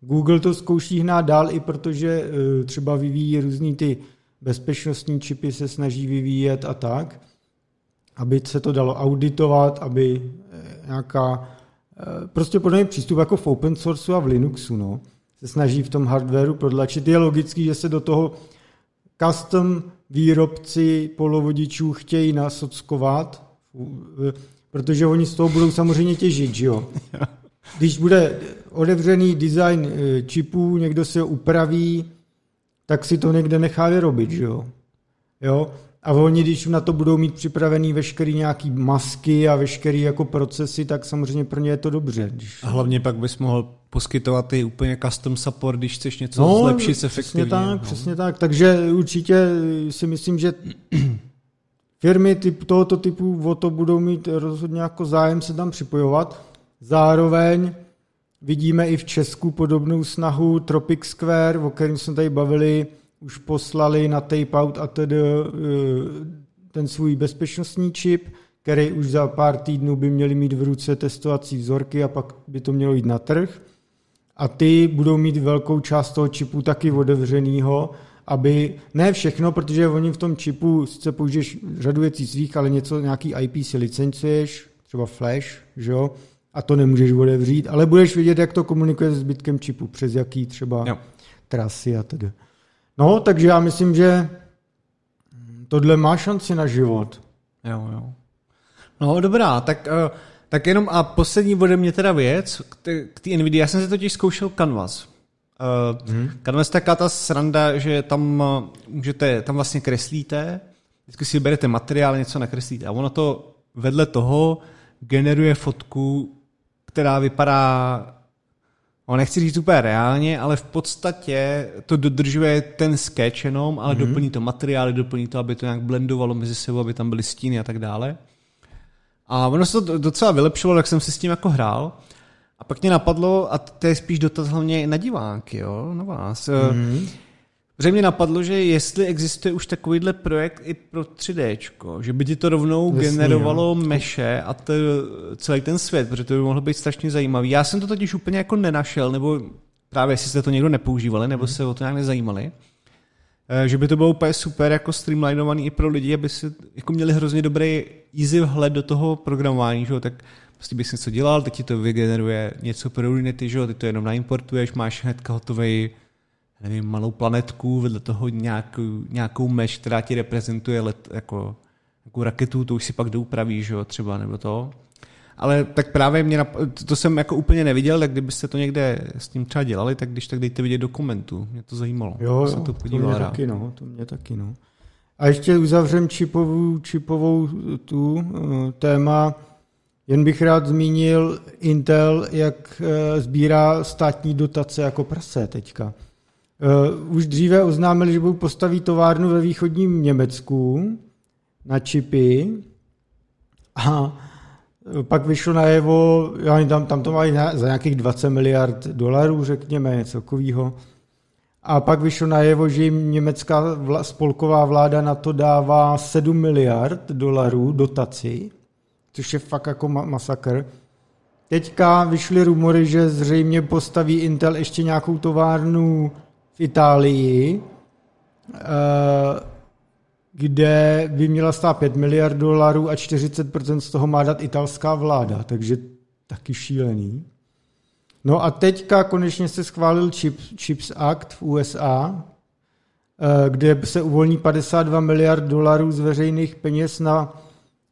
Google to zkouší hnát dál, i protože eh, třeba vyvíjí různý ty bezpečnostní čipy, se snaží vyvíjet a tak, aby se to dalo auditovat, aby eh, nějaká, eh, prostě podobný přístup jako v open sourceu a v Linuxu, no, se snaží v tom hardwareu prodlačit. Je logický, že se do toho custom výrobci polovodičů chtějí nasockovat, protože oni z toho budou samozřejmě těžit, že jo. Když bude otevřený design eh, čipů, někdo si ho upraví, tak si to někde nechá vyrobit, že jo. jo? A oni, když na to budou mít připravený veškerý nějaký masky a veškerý jako procesy, tak samozřejmě pro ně je to dobře. Když... A hlavně pak bys mohl poskytovat i úplně custom support, když chceš něco no, zlepšit se efektivně. Přesně tak, no. přesně tak. Takže určitě si myslím, že firmy typ, tohoto typu o to budou mít rozhodně jako zájem se tam připojovat. Zároveň vidíme i v Česku podobnou snahu Tropic Square, o kterém jsme tady bavili, už poslali na tape-out a tedy eh, ten svůj bezpečnostní čip, který už za pár týdnů by měli mít v ruce testovací vzorky a pak by to mělo jít na trh. A ty budou mít velkou část toho čipu taky otevřenýho, aby ne všechno, protože oni v tom čipu sice použiješ řadu věcí svých, ale něco, nějaký IP si licencuješ, třeba flash, že jo, a to nemůžeš otevřít, ale budeš vidět, jak to komunikuje s zbytkem čipu, přes jaký třeba jo. trasy a tedy. No, takže já myslím, že tohle má šanci na život. Jo, jo. No, dobrá, tak, uh, tak jenom a poslední bude mě teda věc k té NVIDIA. Já jsem si totiž zkoušel Canvas. Uh, hmm. Canvas je taková ta sranda, že tam uh, můžete, tam vlastně kreslíte, vždycky si berete materiál, něco nakreslíte a ono to vedle toho generuje fotku, která vypadá On nechci říct úplně reálně, ale v podstatě to dodržuje ten sketch jenom, ale mm-hmm. doplní to materiály, doplní to, aby to nějak blendovalo mezi sebou, aby tam byly stíny a tak dále. A ono se to docela vylepšilo, jak jsem si s tím jako hrál. A pak mě napadlo, a to je spíš dotaz hlavně na diváky, jo, na vás. Mm-hmm. Protože mě napadlo, že jestli existuje už takovýhle projekt i pro 3D, že by ti to rovnou Jasný, generovalo jo. meše a to, celý ten svět, protože to by mohlo být strašně zajímavý. Já jsem to totiž úplně jako nenašel, nebo právě jestli jste to někdo nepoužívali, nebo hmm. se o to nějak nezajímali, eh, že by to bylo úplně super jako streamlinovaný i pro lidi, aby si jako měli hrozně dobrý easy vhled do toho programování, že? tak prostě bys něco dělal, teď ti to vygeneruje něco pro Unity, že? ty to jenom naimportuješ, máš hnedka hotový nevím, malou planetku, vedle toho nějakou, nějakou meš, která ti reprezentuje let, jako, jako raketu, to už si pak doupravíš, že jo, třeba, nebo to. Ale tak právě mě, nap- to jsem jako úplně neviděl, tak kdybyste to někde s tím třeba dělali, tak když tak dejte vidět dokumentu, mě to zajímalo. Jo, jo to, to mě rád. taky, no, to mě taky, no. A ještě uzavřem čipovou, čipovou tu uh, téma. Jen bych rád zmínil Intel, jak uh, sbírá státní dotace jako prase teďka. Už dříve oznámili, že budou postavit továrnu ve východním Německu na čipy a pak vyšlo najevo, tam, tam to mají za nějakých 20 miliard dolarů, řekněme, něco takového. A pak vyšlo najevo, že jim německá spolková vláda na to dává 7 miliard dolarů dotaci, což je fakt jako ma- masakr. Teďka vyšly rumory, že zřejmě postaví Intel ještě nějakou továrnu v Itálii, eh, kde by měla stát 5 miliard dolarů a 40% z toho má dát italská vláda, takže taky šílený. No a teďka konečně se schválil Chip, Chips Act v USA, eh, kde se uvolní 52 miliard dolarů z veřejných peněz na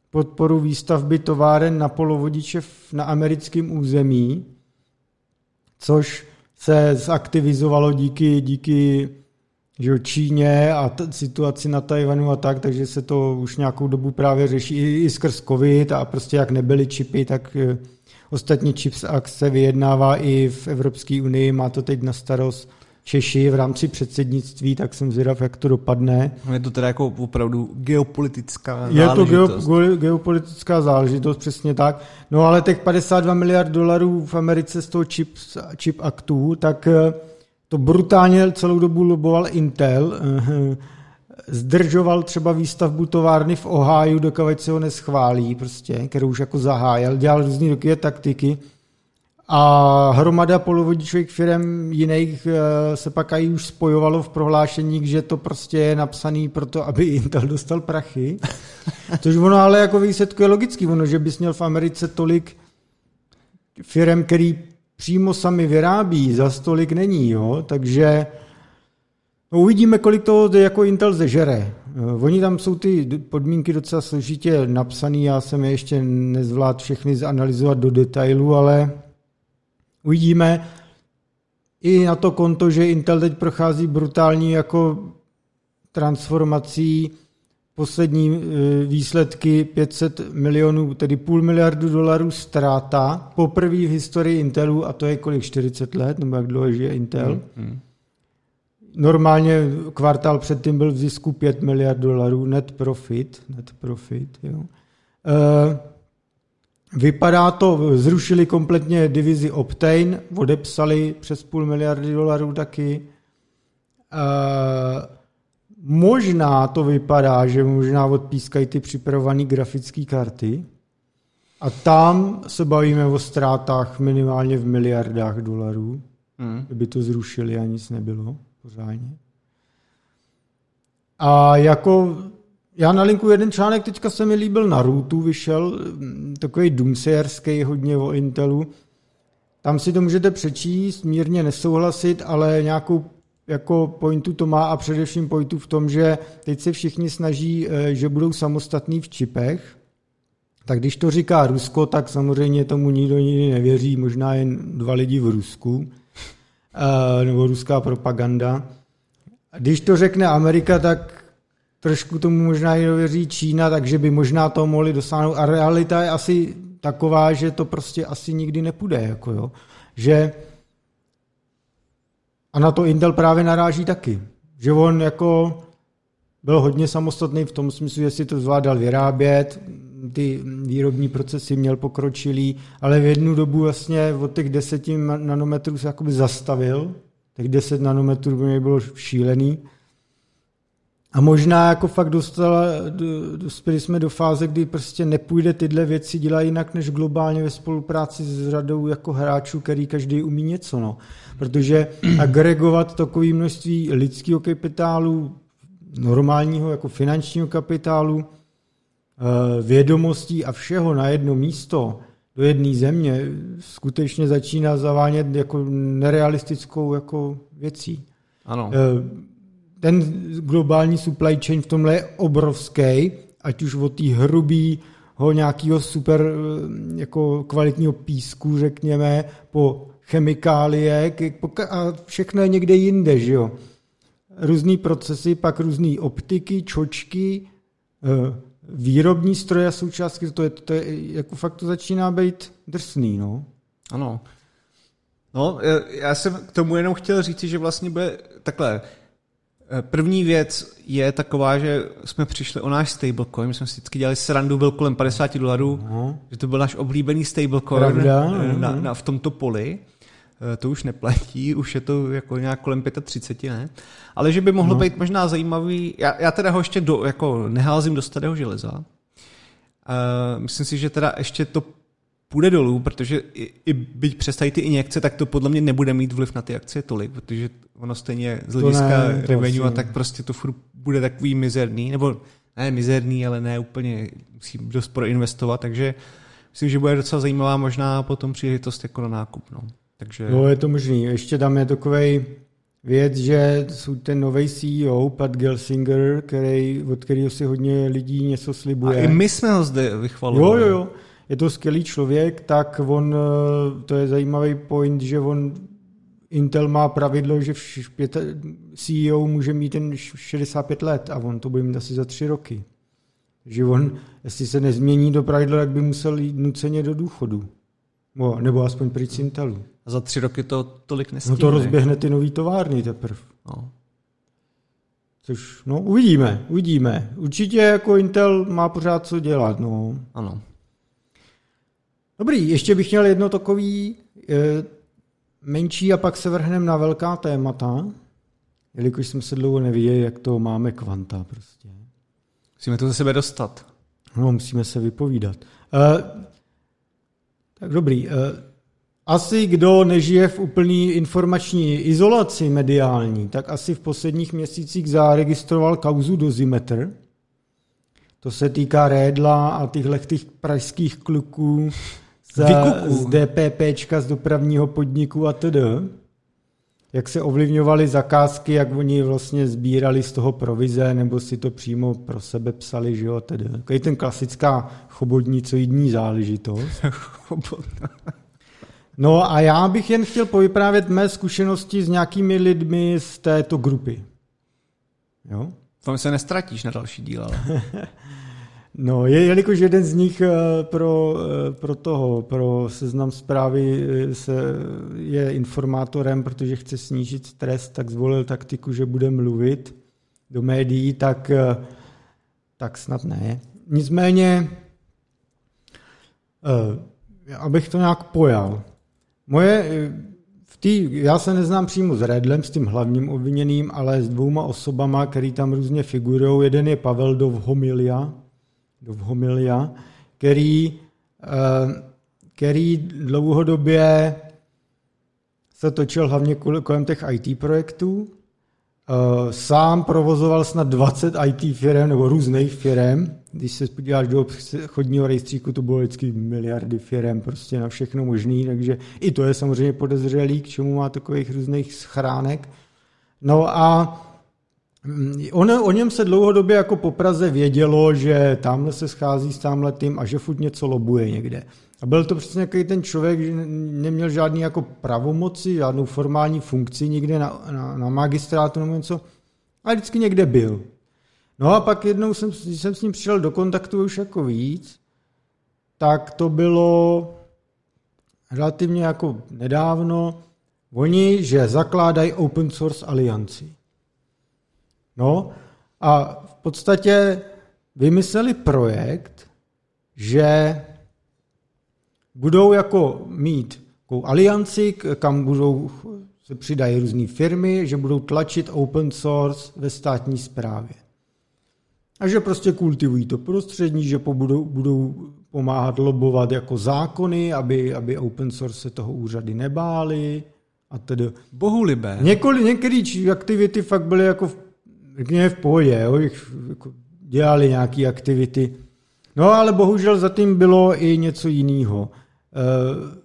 podporu výstavby továren na polovodiče na americkém území, což se zaktivizovalo díky, díky že Číně a t- situaci na Tajvanu a tak, takže se to už nějakou dobu právě řeší i, i skrz covid a prostě jak nebyly čipy, tak e, ostatní Chips Act se vyjednává i v Evropské unii, má to teď na starost Češi v rámci předsednictví, tak jsem zvědav, jak to dopadne. Je to teda jako opravdu geopolitická Je záležitost. to geo, geopolitická záležitost, přesně tak. No ale těch 52 miliard dolarů v Americe z toho chip, chip aktu, tak e, to brutálně celou dobu loboval Intel, eh, zdržoval třeba výstavbu továrny v Ohio, dokud se ho neschválí, prostě, kterou už jako zahájil, dělal různý takové taktiky. A hromada polovodičových firm jiných eh, se pak i už spojovalo v prohlášení, že to prostě je napsaný proto, aby Intel dostal prachy. Což ono ale jako výsledku je logický, ono, že bys měl v Americe tolik firm, který přímo sami vyrábí, za stolik není, jo? takže no, uvidíme, kolik toho jako Intel zežere. Oni tam jsou ty podmínky docela složitě napsané, já jsem je ještě nezvládl všechny zanalizovat do detailu, ale uvidíme i na to konto, že Intel teď prochází brutální jako transformací poslední e, výsledky 500 milionů, tedy půl miliardu dolarů ztráta, poprvé v historii Intelu, a to je kolik, 40 let, nebo jak dlouho žije Intel. Hmm, hmm. Normálně kvartál předtím byl v zisku 5 miliard dolarů, net profit, net profit, jo. E, vypadá to, zrušili kompletně divizi Optane, odepsali přes půl miliardy dolarů taky. E, Možná to vypadá, že možná odpískají ty připravované grafické karty a tam se bavíme o ztrátách minimálně v miliardách dolarů, mm. kdyby to zrušili a nic nebylo pořádně. A jako já na linku jeden článek, teďka se mi líbil na Rootu, vyšel mm, takový doomsayerský hodně o Intelu. Tam si to můžete přečíst, mírně nesouhlasit, ale nějakou jako pointu to má a především pointu v tom, že teď se všichni snaží, eh, že budou samostatní v čipech, tak když to říká Rusko, tak samozřejmě tomu nikdo nikdy nevěří, možná jen dva lidi v Rusku, eh, nebo ruská propaganda. Když to řekne Amerika, tak trošku tomu možná i věří Čína, takže by možná to mohli dosáhnout. A realita je asi taková, že to prostě asi nikdy nepůjde. Jako jo. Že a na to Intel právě naráží taky. Že on jako byl hodně samostatný v tom smyslu, že si to zvládal vyrábět, ty výrobní procesy měl pokročilý, ale v jednu dobu vlastně od těch 10 nanometrů se jakoby zastavil. Těch 10 nanometrů by mě bylo šílený. A možná jako fakt dostala, dospěli jsme do fáze, kdy prostě nepůjde tyhle věci dělat jinak než globálně ve spolupráci s řadou jako hráčů, který každý umí něco. No. Protože agregovat takové množství lidského kapitálu, normálního jako finančního kapitálu, eh, vědomostí a všeho na jedno místo do jedné země skutečně začíná zavánět jako nerealistickou jako věcí. Ano. Eh, ten globální supply chain v tomhle je obrovský, ať už od té hrubého nějakého super eh, jako kvalitního písku, řekněme, po chemikálie a všechno je někde jinde, že jo. různý procesy, pak různé optiky, čočky, eh, výrobní stroje a součástky, to je, to je, jako fakt to začíná být drsný, no. Ano. No, já jsem k tomu jenom chtěl říct, že vlastně bude takhle. Eh, první věc je taková, že jsme přišli o náš stablecoin, my jsme si vždycky dělali srandu, byl kolem 50 dolarů, no. že to byl náš oblíbený stablecoin Pravda, na, na, na, v tomto poli. Eh, to už neplatí, už je to jako nějak kolem 35, ne? Ale že by mohlo no. být možná zajímavý, já, já teda ho ještě do, jako neházím do starého železa. Uh, myslím si, že teda ještě to půjde dolů, protože i, i byť přestají ty injekce, tak to podle mě nebude mít vliv na ty akcie tolik, protože ono stejně z hlediska revenue a tak prostě to furt bude takový mizerný, nebo ne mizerný, ale ne úplně musím dost proinvestovat, takže myslím, že bude docela zajímavá možná potom příležitost jako na nákup. No. Takže... No, je to možný. Ještě tam je takový věc, že jsou ten nový CEO, Pat Gelsinger, který, od kterého si hodně lidí něco slibuje. A i my jsme ho zde vychvalovali. Jo, jo, jo. Je to skvělý člověk, tak on, eh, to je zajímavý point, že on Intel má pravidlo, že CEO může mít ten 65 let a on to bude mít asi za tři roky. Že on, jestli se nezmění do pravidlo, tak by musel jít nuceně do důchodu. No, nebo aspoň pryč Intelu. A za tři roky to tolik nestihne. No to rozběhne ty nový továrny teprve. No. Což, no, uvidíme, uvidíme. Určitě jako Intel má pořád co dělat, no. Ano. Dobrý, ještě bych měl jedno takový e, menší a pak se vrhneme na velká témata, jelikož jsme se dlouho neviděli, jak to máme kvanta prostě. Musíme to ze sebe dostat. No, musíme se vypovídat. E, tak dobrý. E, asi kdo nežije v úplný informační izolaci mediální, tak asi v posledních měsících zaregistroval kauzu Dozimetr. To se týká Rédla a těchto těch pražských kluků z, z DPPčka, z dopravního podniku a td. Jak se ovlivňovaly zakázky, jak oni vlastně sbírali z toho provize, nebo si to přímo pro sebe psali, že jo, tedy. Takový ten klasická chobotnicoidní záležitost. No a já bych jen chtěl povyprávět mé zkušenosti s nějakými lidmi z této grupy. Jo? Tam se nestratíš na další díl, ale... no, je, jelikož jeden z nich eh, pro, eh, pro toho, pro seznam zprávy eh, se, je informátorem, protože chce snížit stres, tak zvolil taktiku, že bude mluvit do médií, tak, tak snad ne. Nicméně, abych to nějak pojal, Moje, v tý, já se neznám přímo s Redlem, s tím hlavním obviněným, ale s dvouma osobama, který tam různě figurují. Jeden je Pavel Dovhomilia, Dovhomilia který, eh, který dlouhodobě se točil hlavně kolem těch IT projektů. Eh, sám provozoval snad 20 IT firm nebo různých firm když se podíváš do chodního rejstříku, to bylo vždycky miliardy firm prostě na všechno možný, takže i to je samozřejmě podezřelý, k čemu má takových různých schránek. No a on, o něm se dlouhodobě jako po Praze vědělo, že tamhle se schází s tamhle tím a že furt něco lobuje někde. A byl to přesně nějaký ten člověk, že neměl žádný jako pravomoci, žádnou formální funkci někde na, na, na magistrátu nebo něco, ale vždycky někde byl. No a pak jednou jsem, jsem s ním přišel do kontaktu už jako víc, tak to bylo relativně jako nedávno. Oni, že zakládají open source alianci. No a v podstatě vymysleli projekt, že budou jako mít takovou alianci, kam budou se přidají různé firmy, že budou tlačit open source ve státní správě. A že prostě kultivují to prostředí, že budou, budou pomáhat lobovat jako zákony, aby, aby open source se toho úřady nebály a tedy. Bohulibé. Několik, některé aktivity fakt byly jako v, v pohodě, jo, jako dělali nějaké aktivity. No ale bohužel zatím bylo i něco jiného. E,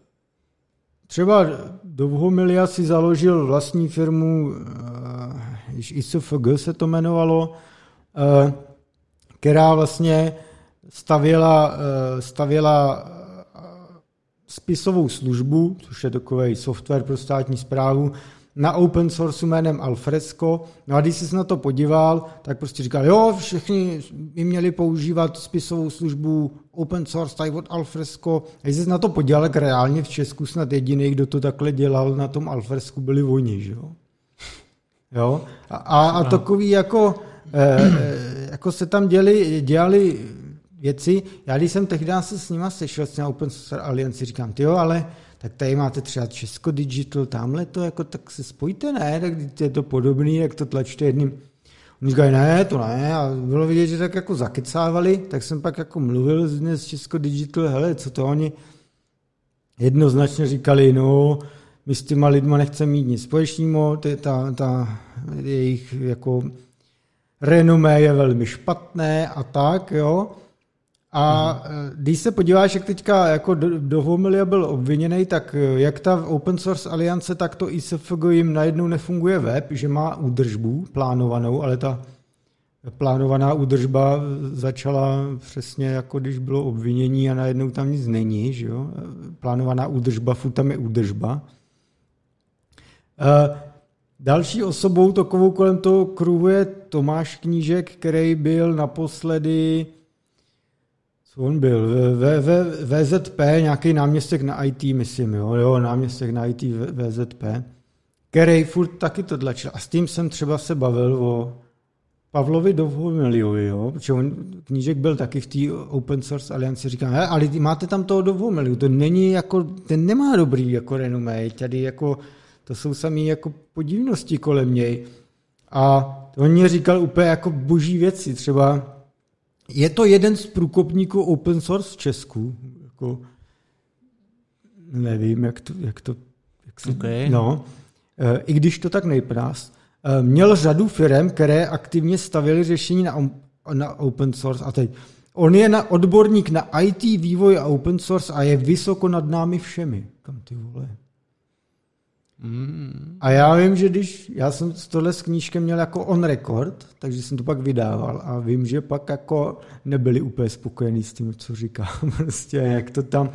třeba Dovhomilia si založil vlastní firmu, e, ISFG se to jmenovalo, e, která vlastně stavěla, eh, stavěla eh, spisovou službu, což je takový software pro státní zprávu, na open source jménem Alfresco. No a když jsi na to podíval, tak prostě říkal, jo, všichni by měli používat spisovou službu open source tady od Alfresco. A když jsi na to podíval, tak reálně v Česku snad jediný, kdo to takhle dělal na tom Alfresku, byli oni, že jo? Jo? A, a, a takový jako, eh, jako se tam děli, dělali věci. Já když jsem tehdy se s nima sešel, s Open Source Alliance, říkám, ty jo, ale tak tady máte třeba Česko Digital, tamhle to, jako, tak se spojte, ne, tak je to podobný, jak to tlačte jedním. Oni říkají, ne, to ne, a bylo vidět, že tak jako zakecávali, tak jsem pak jako mluvil s Česko Digital, hele, co to oni jednoznačně říkali, no, my s těma lidma nechceme mít nic společného, ta, ta jejich jako renomé je velmi špatné a tak, jo. A hmm. když se podíváš, jak teďka jako do Homilia byl obviněný, tak eh, jak ta Open Source aliance, tak to ISFG jim najednou nefunguje web, že má údržbu plánovanou, ale ta plánovaná údržba začala přesně jako když bylo obvinění a najednou tam nic není, že jo? Plánovaná údržba, furt tam je údržba. Další osobou takovou kolem toho kruhu je Tomáš Knížek, který byl naposledy co on byl? V, v, VZP, nějaký náměstek na IT, myslím, jo, jo náměstek na IT VZP, který furt taky to tlačil. A s tím jsem třeba se bavil o Pavlovi Dovhomiliovi, jo, protože on, knížek byl taky v té open source alianci, říkám, ale máte tam toho Dovhomiliu, to není jako, ten nemá dobrý jako renomé, tady jako, to jsou samý jako podivnosti kolem něj. A on mě říkal úplně jako boží věci, třeba je to jeden z průkopníků open source v Česku. Jako, nevím, jak to... Jak to jak se, okay. no, e, I když to tak nejprás. E, měl řadu firm, které aktivně stavily řešení na, na open source. A teď, on je na odborník na IT, vývoj a open source a je vysoko nad námi všemi. Kam ty vole? Mm. A já vím, že když já jsem tohle s knížkem měl jako on record, takže jsem to pak vydával a vím, že pak jako nebyli úplně spokojení s tím, co říká. prostě jak to tam...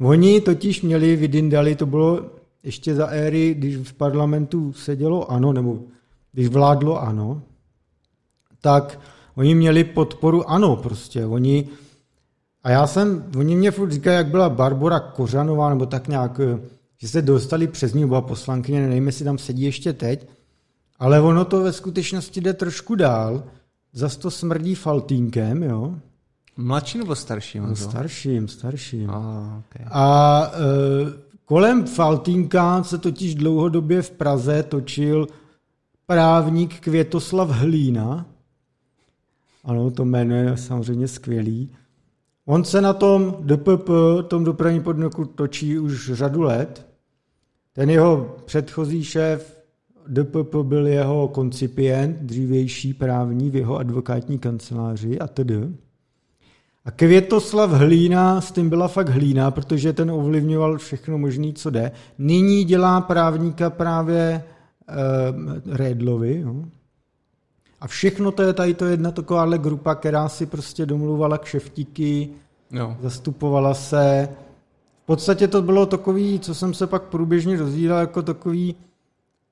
Oni totiž měli, vydindali, to bylo ještě za éry, když v parlamentu sedělo ano, nebo když vládlo ano, tak oni měli podporu ano prostě. Oni, a já jsem, oni mě furt říkají, jak byla Barbara Kořanová, nebo tak nějak že se dostali přes ní oba poslankyně, nevím, jestli tam sedí ještě teď, ale ono to ve skutečnosti jde trošku dál. Zas to smrdí faltínkem, jo. Mladší nebo starší? No, starším, starším. Ah, okay. A e, kolem Faltínka se totiž dlouhodobě v Praze točil právník Květoslav Hlína. Ano, to jméno je samozřejmě skvělý. On se na tom DPP, tom dopravní podniku, točí už řadu let. Ten jeho předchozí šéf DPP byl jeho koncipient, dřívější právní v jeho advokátní kanceláři a tedy. A Květoslav Hlína, s tím byla fakt hlína, protože ten ovlivňoval všechno možné, co jde. Nyní dělá právníka právě uh, Redlovi. Jo. A všechno to je tady to jedna takováhle grupa, která si prostě domluvala kšeftíky, no. zastupovala se. Podstatě to bylo takový, co jsem se pak průběžně dozvídal, jako takový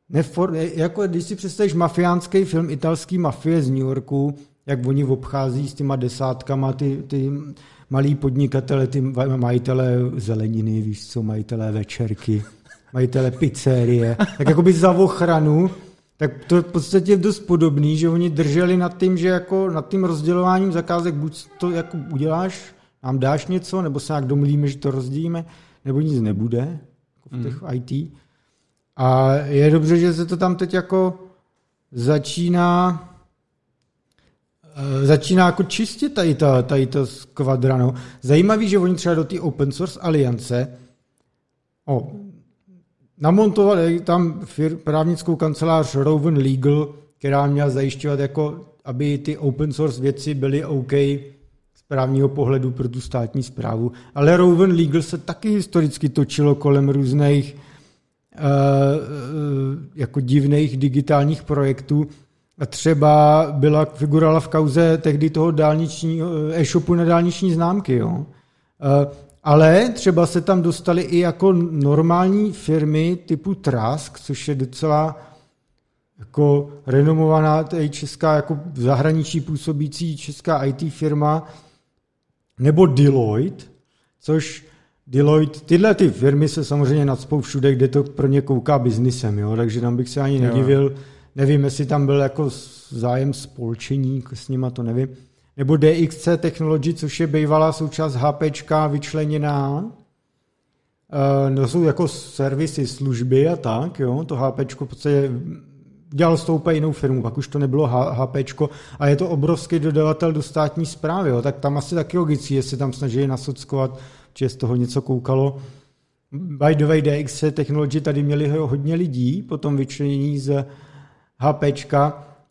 nefor, jako když si představíš mafiánský film italský mafie z New Yorku, jak oni obchází s těma desátkama ty, ty malí podnikatele, ty majitele zeleniny, víš co, majitele večerky, majitele pizzerie, tak jako by za ochranu tak to je v podstatě dost podobný, že oni drželi nad tím, že jako nad tím rozdělováním zakázek buď to jako uděláš, nám dáš něco, nebo se nějak domluvíme, že to rozdělíme, nebo nic nebude, jako v těch mm. IT. A je dobře, že se to tam teď jako začíná eh, začíná jako čistit tady, ta, tady to skvadrano. Zajímavý, že oni třeba do té open source aliance o, namontovali tam fir, právnickou kancelář Rowan Legal, která měla zajišťovat, jako, aby ty open source věci byly OK právního pohledu pro tu státní zprávu. Ale Rowan Legal se taky historicky točilo kolem různých uh, jako divných digitálních projektů. A třeba byla, figurala v kauze tehdy toho dálničního e-shopu na dálniční známky. Jo. Ale třeba se tam dostali i jako normální firmy typu Trask, což je docela jako renomovaná česká, jako v zahraničí působící česká IT firma, nebo Deloitte, což Deloitte, tyhle ty firmy se samozřejmě nadspou všude, kde to pro ně kouká biznisem, jo? takže tam bych se ani nedivil. Nevím, jestli tam byl jako zájem spolčení s nima, to nevím. Nebo DXC Technology, což je bývalá součást HP vyčleněná. No, to jsou jako servisy, služby a tak, jo. To HP v podstatě dělal s tou úplně jinou firmu, pak už to nebylo HP a je to obrovský dodavatel do státní zprávy, jo. tak tam asi taky logicky, jestli tam snaží nasockovat, či z toho něco koukalo. By the way, DXC Technology tady měli hodně lidí, potom vyčlenění z HP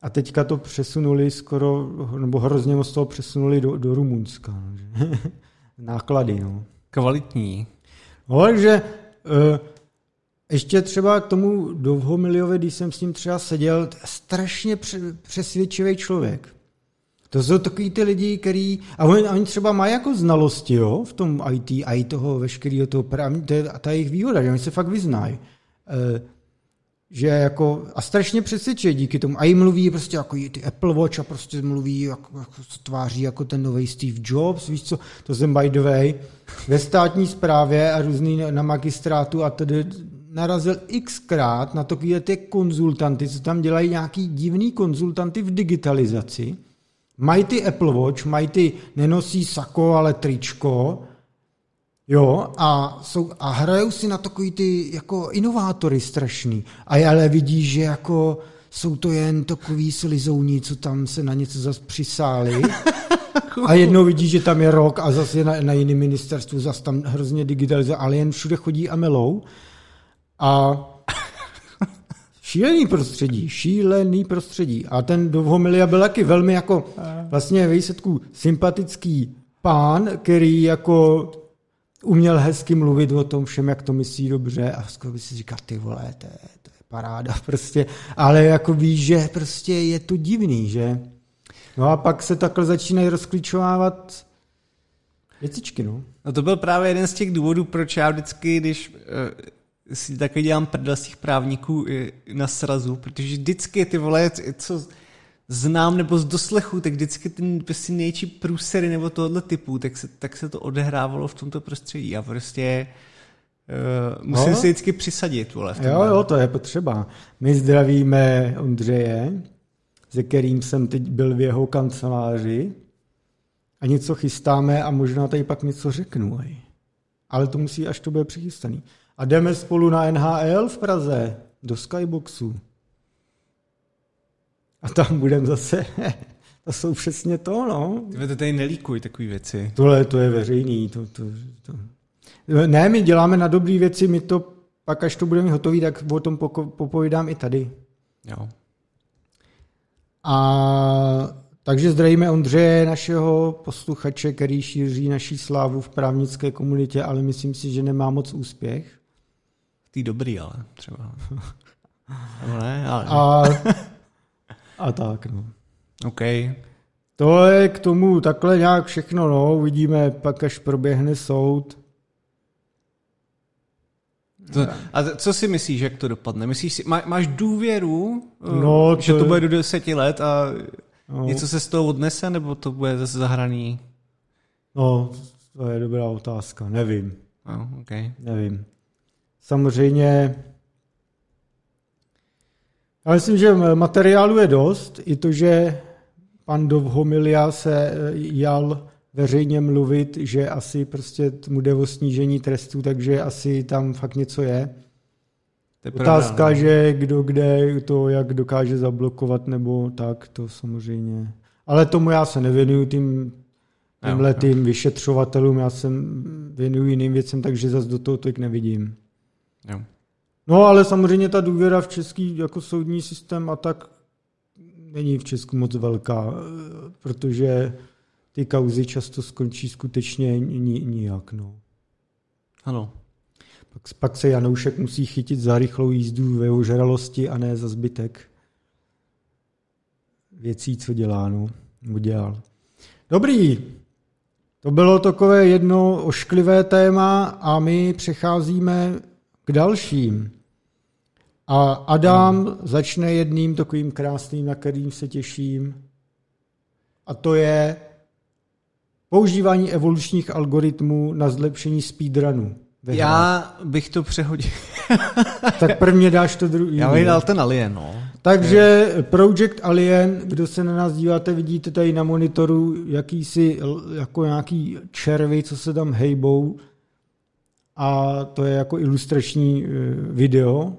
a teďka to přesunuli skoro, nebo hrozně moc toho přesunuli do, do Rumunska. No, Náklady, no. Kvalitní. No, takže uh, ještě třeba k tomu Dovhomiliovi, když jsem s ním třeba seděl, strašně přesvědčivý člověk. To jsou takový ty lidi, který, a oni, oni třeba mají jako znalosti, jo, v tom IT a i toho veškerého toho právní, to je ta jejich výhoda, že oni se fakt vyznají. Uh, že jako, a strašně přesvědčuje díky tomu. A i mluví prostě jako ty Apple Watch a prostě mluví, jako, jako tváří jako ten nový Steve Jobs, víš co, to jsem by the way, ve státní správě a různý na magistrátu a tedy narazil xkrát na takové ty konzultanty, co tam dělají nějaký divný konzultanty v digitalizaci. Mají ty Apple Watch, mají ty, nenosí sako, ale tričko, Jo, a, jsou, a hrajou si na takový ty jako inovátory strašný. A ale vidí, že jako jsou to jen takový slizouni, co tam se na něco zase přisáli. A jednou vidí, že tam je rok a zase na, na jiném ministerstvu, zase tam hrozně digitalizuje, ale jen všude chodí a melou. A šílený prostředí, šílený prostředí. A ten Dovhomilia byl taky velmi jako vlastně výsledku sympatický pán, který jako uměl hezky mluvit o tom všem, jak to myslí dobře a skoro by si říkal, ty vole, to je, to je paráda prostě, ale jako víš, že prostě je to divný, že? No a pak se takhle začínají rozklíčovávat věcičky, no. No to byl právě jeden z těch důvodů, proč já vždycky, když uh, si taky dělám prdel z těch právníků na srazu, protože vždycky ty vole, co znám nebo z doslechu, tak vždycky ten prostě největší průsery nebo tohle typu, tak se, tak se to odehrávalo v tomto prostředí a prostě uh, musím no. si vždycky přisadit. Vole, jo, jo, to je potřeba. My zdravíme Ondřeje, se kterým jsem teď byl v jeho kanceláři a něco chystáme a možná tady pak něco řeknu. Ale to musí, až to bude přichystaný. A jdeme spolu na NHL v Praze, do Skyboxu. A tam budeme zase, to jsou přesně to, no. Ty to tady nelíkuj takové věci. Tohle to je veřejný. To, to, to. Ne, my děláme na dobré věci, my to pak, až to budeme hotový, tak o tom popovídám i tady. Jo. A takže zdravíme Ondřeje, našeho posluchače, který šíří naší slávu v právnické komunitě, ale myslím si, že nemá moc úspěch. Ty dobrý, ale třeba. no ne, ale... A a tak, no. OK. To je k tomu takhle nějak všechno, no. Uvidíme pak, až proběhne soud. To, a co si myslíš, jak to dopadne? Myslíš si, má, máš důvěru, eh, no, že to, to bude do deseti let a no. něco se z toho odnese, nebo to bude zase zahraný? No, to je dobrá otázka, nevím. No, okay. Nevím. Samozřejmě já myslím, že materiálu je dost. I to, že pan Dovhomilia se eh, jal veřejně mluvit, že asi prostě mu jde o snížení trestu, takže asi tam fakt něco je. je Otázka, pravda, no. že kdo kde to jak dokáže zablokovat nebo tak, to samozřejmě. Ale tomu já se nevěnuju tím tímhle tím vyšetřovatelům, já se věnuju jiným věcem, takže zase do toho tolik nevidím. Jo. No ale samozřejmě ta důvěra v český jako soudní systém a tak není v Česku moc velká, protože ty kauzy často skončí skutečně nijak. No. Ano. Pak, pak se Janoušek musí chytit za rychlou jízdu ve jeho žralosti a ne za zbytek věcí, co dělá, no, nebo dělal. Dobrý. To bylo takové jedno ošklivé téma a my přecházíme k dalším. A Adam začne jedným takovým krásným, na kterým se těším. A to je používání evolučních algoritmů na zlepšení speedrunu. Já bych to přehodil. tak prvně dáš to druhý. Já bych dal ten Alien, no. Takže Project Alien, kdo se na nás díváte, vidíte tady na monitoru jakýsi, jako nějaký červy, co se tam hejbou. A to je jako ilustrační eh, video.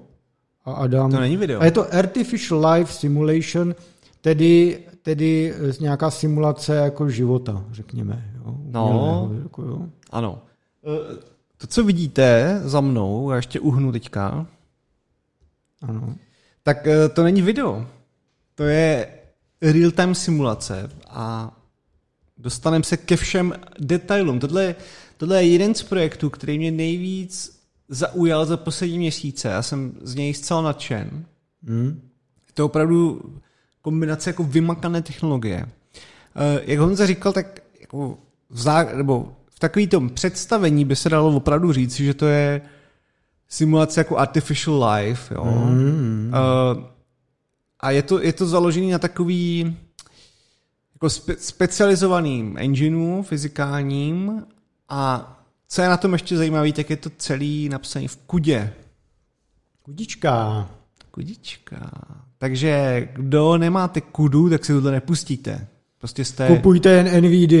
A Adam... To není video. A je to Artificial Life Simulation, tedy, tedy eh, nějaká simulace jako života, řekněme. Jo? No, jako, jo. ano. Eh, to, co vidíte za mnou, já ještě uhnu teďka, ano. tak to není video. To je real-time simulace a dostaneme se ke všem detailům. Tohle, tohle je jeden z projektů, který mě nejvíc zaujal za poslední měsíce. Já jsem z něj zcela nadšen. Hmm. To je opravdu kombinace jako vymakané technologie. Eh, jak Honza říkal, tak jako v, zá, nebo v takovém tom představení by se dalo opravdu říct, že to je simulace jako artificial life. Jo? Mm. Uh, a je to, je to založený na takový jako spe, specializovaným engineu fyzikálním a co je na tom ještě zajímavé, tak je to celý napsaný v kudě. Kudička. Kudička. Takže kdo nemáte kudu, tak si to nepustíte. Prostě jste... Kupujte jen NVD.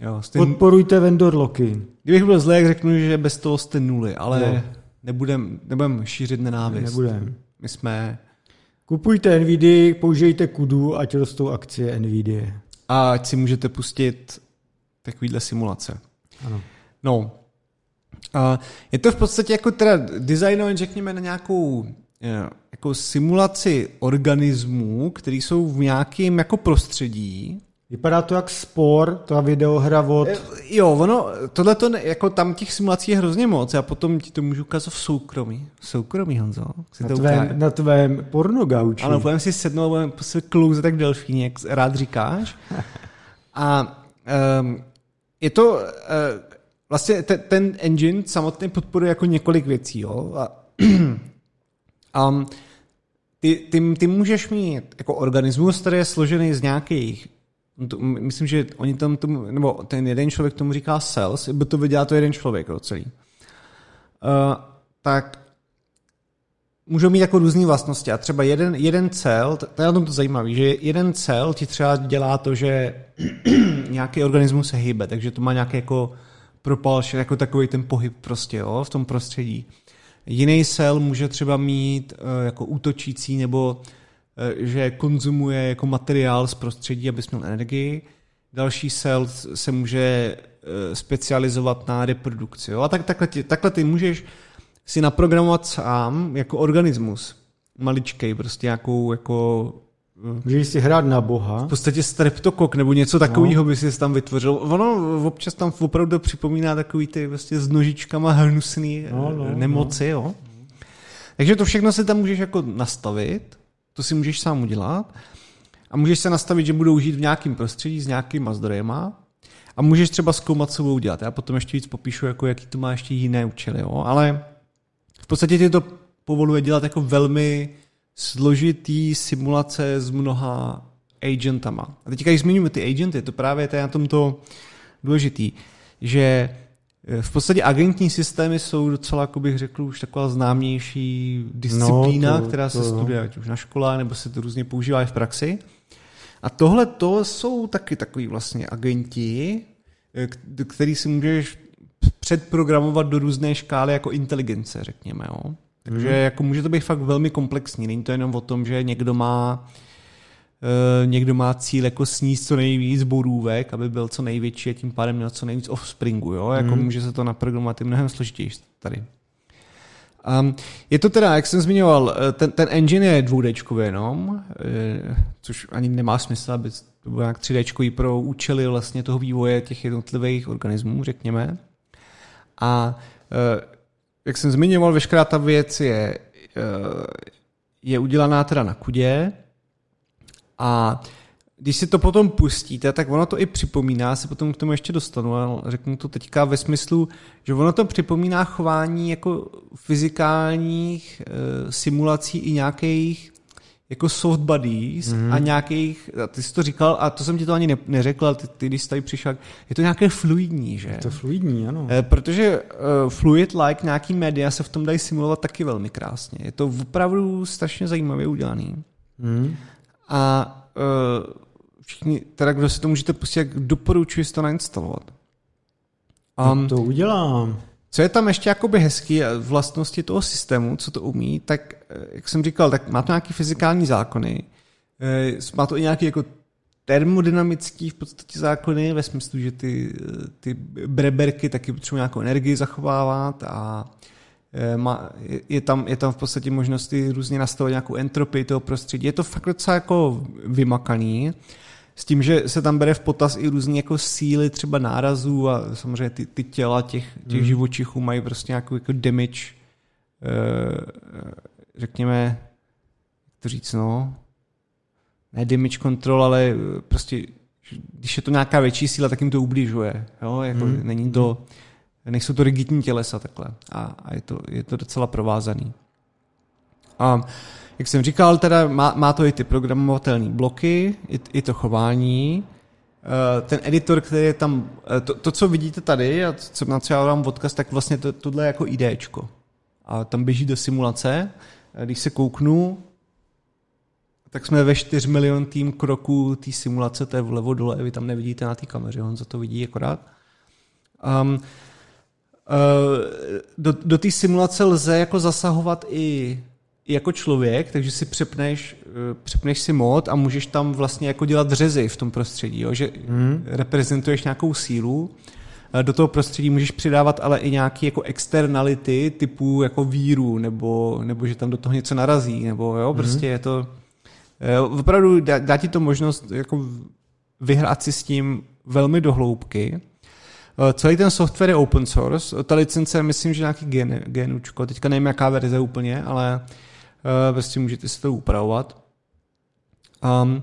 Jo, jste... Podporujte vendor locky. Kdybych byl zlý, jak řeknu, že bez toho jste nuly, ale jo. nebudem, nebudem šířit nenávist. Nebudem. My jsme... Kupujte NVD, použijte kudu, ať rostou akcie NVD. A ať si můžete pustit takovýhle simulace. Ano. No. A je to v podstatě jako teda designované, řekněme, na nějakou eh, jako simulaci organismů, který jsou v nějakém jako prostředí, Vypadá to jak spor, ta videohra od... Eh, jo, ono, tohle to, jako tam těch simulací je hrozně moc, já potom ti to můžu ukázat v soukromí. V soukromí, Honzo. Na, to tvém, na tvém pornogauči. Ano, budeme si sednout, budeme se klouzet tak delfíně, jak rád říkáš. A um, je to, uh, vlastně ten, ten engine samotný podporuje jako několik věcí, jo. A, um, ty, ty, ty můžeš mít jako organismus, který je složený z nějakých myslím, že oni tam tomu, nebo ten jeden člověk tomu říká cells, by to vydělá to jeden člověk, jo, celý. Uh, tak můžou mít jako různé vlastnosti a třeba jeden, jeden cel, to je na tom to zajímavé, že jeden cel ti třeba dělá to, že nějaký organismus se hýbe, takže to má nějaký jako propulsion, jako takový ten pohyb prostě jo, v tom prostředí. Jiný cel může třeba mít uh, jako útočící nebo Eh, že konzumuje jako materiál z prostředí, aby měl energii. Další cell se může eh, specializovat na reprodukci. Jo? A tak, takhle, ty, takhle ty můžeš si naprogramovat sám jako organismus. Maličkej, prostě nějakou jako eh, Můžeš si hrát na boha. V podstatě streptokok nebo něco takového no. by si tam vytvořil. Ono občas tam opravdu připomíná takový ty vlastně s nožičkama hnusný no, no, nemoci. No. Jo? Takže to všechno si tam můžeš jako nastavit to si můžeš sám udělat. A můžeš se nastavit, že budou žít v nějakém prostředí s nějakýma zdrojema a můžeš třeba zkoumat, co budou dělat. Já potom ještě víc popíšu, jako jaký to má ještě jiné účely. Jo? Ale podstatě ti to povoluje dělat jako velmi složitý simulace s mnoha agentama. A teďka, když zmiňujeme ty agenty, to právě je na tomto důležitý, že v podstatě agentní systémy jsou docela, jako bych řekl, už taková známější disciplína, no, to, která to, se studuje ať už na školách, nebo se to různě používá i v praxi. A tohle to jsou taky takový vlastně agenti, eh, který si můžeš předprogramovat do různé škály jako inteligence, řekněme. Jo? Takže hmm. jako může to být fakt velmi komplexní. Není to jenom o tom, že někdo má uh, někdo má cíl jako sníst co nejvíc borůvek, aby byl co největší a tím pádem měl co nejvíc offspringu. Jo? Jako mm. může se to naprogramovat i mnohem složitější tady. Um, je to teda, jak jsem zmiňoval, eh, ten, ten engine je 2D jenom, eh, což ani nemá smysl, aby to bylo nějak 3D pro účely vlastně toho vývoje těch jednotlivých organismů, řekněme. A jak jsem zmiňoval, veškerá ta věc je, je udělaná teda na kudě, a když si to potom pustíte, tak ono to i připomíná, se potom k tomu ještě dostanu, ale řeknu to teďka ve smyslu, že ono to připomíná chování jako fyzikálních e, simulací i nějakých jako soft buddies mm. a nějakých, a ty jsi to říkal, a to jsem ti to ani ne, neřekl, ty, ty když jsi tady přišel, je to nějaké fluidní, že? Je to fluidní, ano. E, protože uh, fluid like nějaký média se v tom dají simulovat taky velmi krásně. Je to opravdu strašně zajímavě udělaný. Mm. A uh, všichni, teda kdo si to můžete pustit, jak doporučuji si to nainstalovat. Um, to udělám. Co je tam ještě jakoby hezký vlastnosti toho systému, co to umí, tak eh, jak jsem říkal, tak má to nějaký fyzikální zákony, eh, má to i nějaký jako termodynamický v podstatě zákony, ve smyslu, že ty, eh, ty breberky taky potřebují nějakou energii zachovávat a má, je, tam, je tam v podstatě možnosti různě nastavovat nějakou entropii toho prostředí. Je to fakt docela jako vymakaný. S tím, že se tam bere v potaz i různé jako síly třeba nárazů a samozřejmě ty, ty těla těch, těch mm. živočichů mají prostě nějakou jako damage, uh, řekněme, jak to říct, no, ne damage control, ale prostě, když je to nějaká větší síla, tak jim to ubližuje. Jo? Jako mm. Není to, nejsou to rigidní tělesa takhle. A, a je, to, je to docela provázaný. A jak jsem říkal, teda má, má to i ty programovatelné bloky, i, i to chování. Eh, ten editor, který je tam, eh, to, to co vidíte tady, a co, na já dám odkaz, tak vlastně to, tohle je jako IDčko. A tam běží do simulace. Eh, když se kouknu, tak jsme ve 4 milion tým kroku té simulace, to je vlevo dole, vy tam nevidíte na té kameře, on za to vidí akorát. Um, do, do té simulace lze jako zasahovat i jako člověk, takže si přepneš, eh, přepneš si mod a můžeš tam vlastně jako dělat řezy v tom prostředí, jo? že hmm. reprezentuješ nějakou sílu, eh, do toho prostředí můžeš přidávat ale i nějaké jako externality typu jako víru, nebo, nebo že tam do toho něco narazí, nebo jo, hmm. prostě je to eh, opravdu dá, dá ti to možnost jako vyhrát si s tím velmi dohloubky. Celý ten software je open source, ta licence myslím, že nějaký gen, genučko, teďka nevím, jaká verze úplně, ale uh, prostě můžete si to upravovat. Um,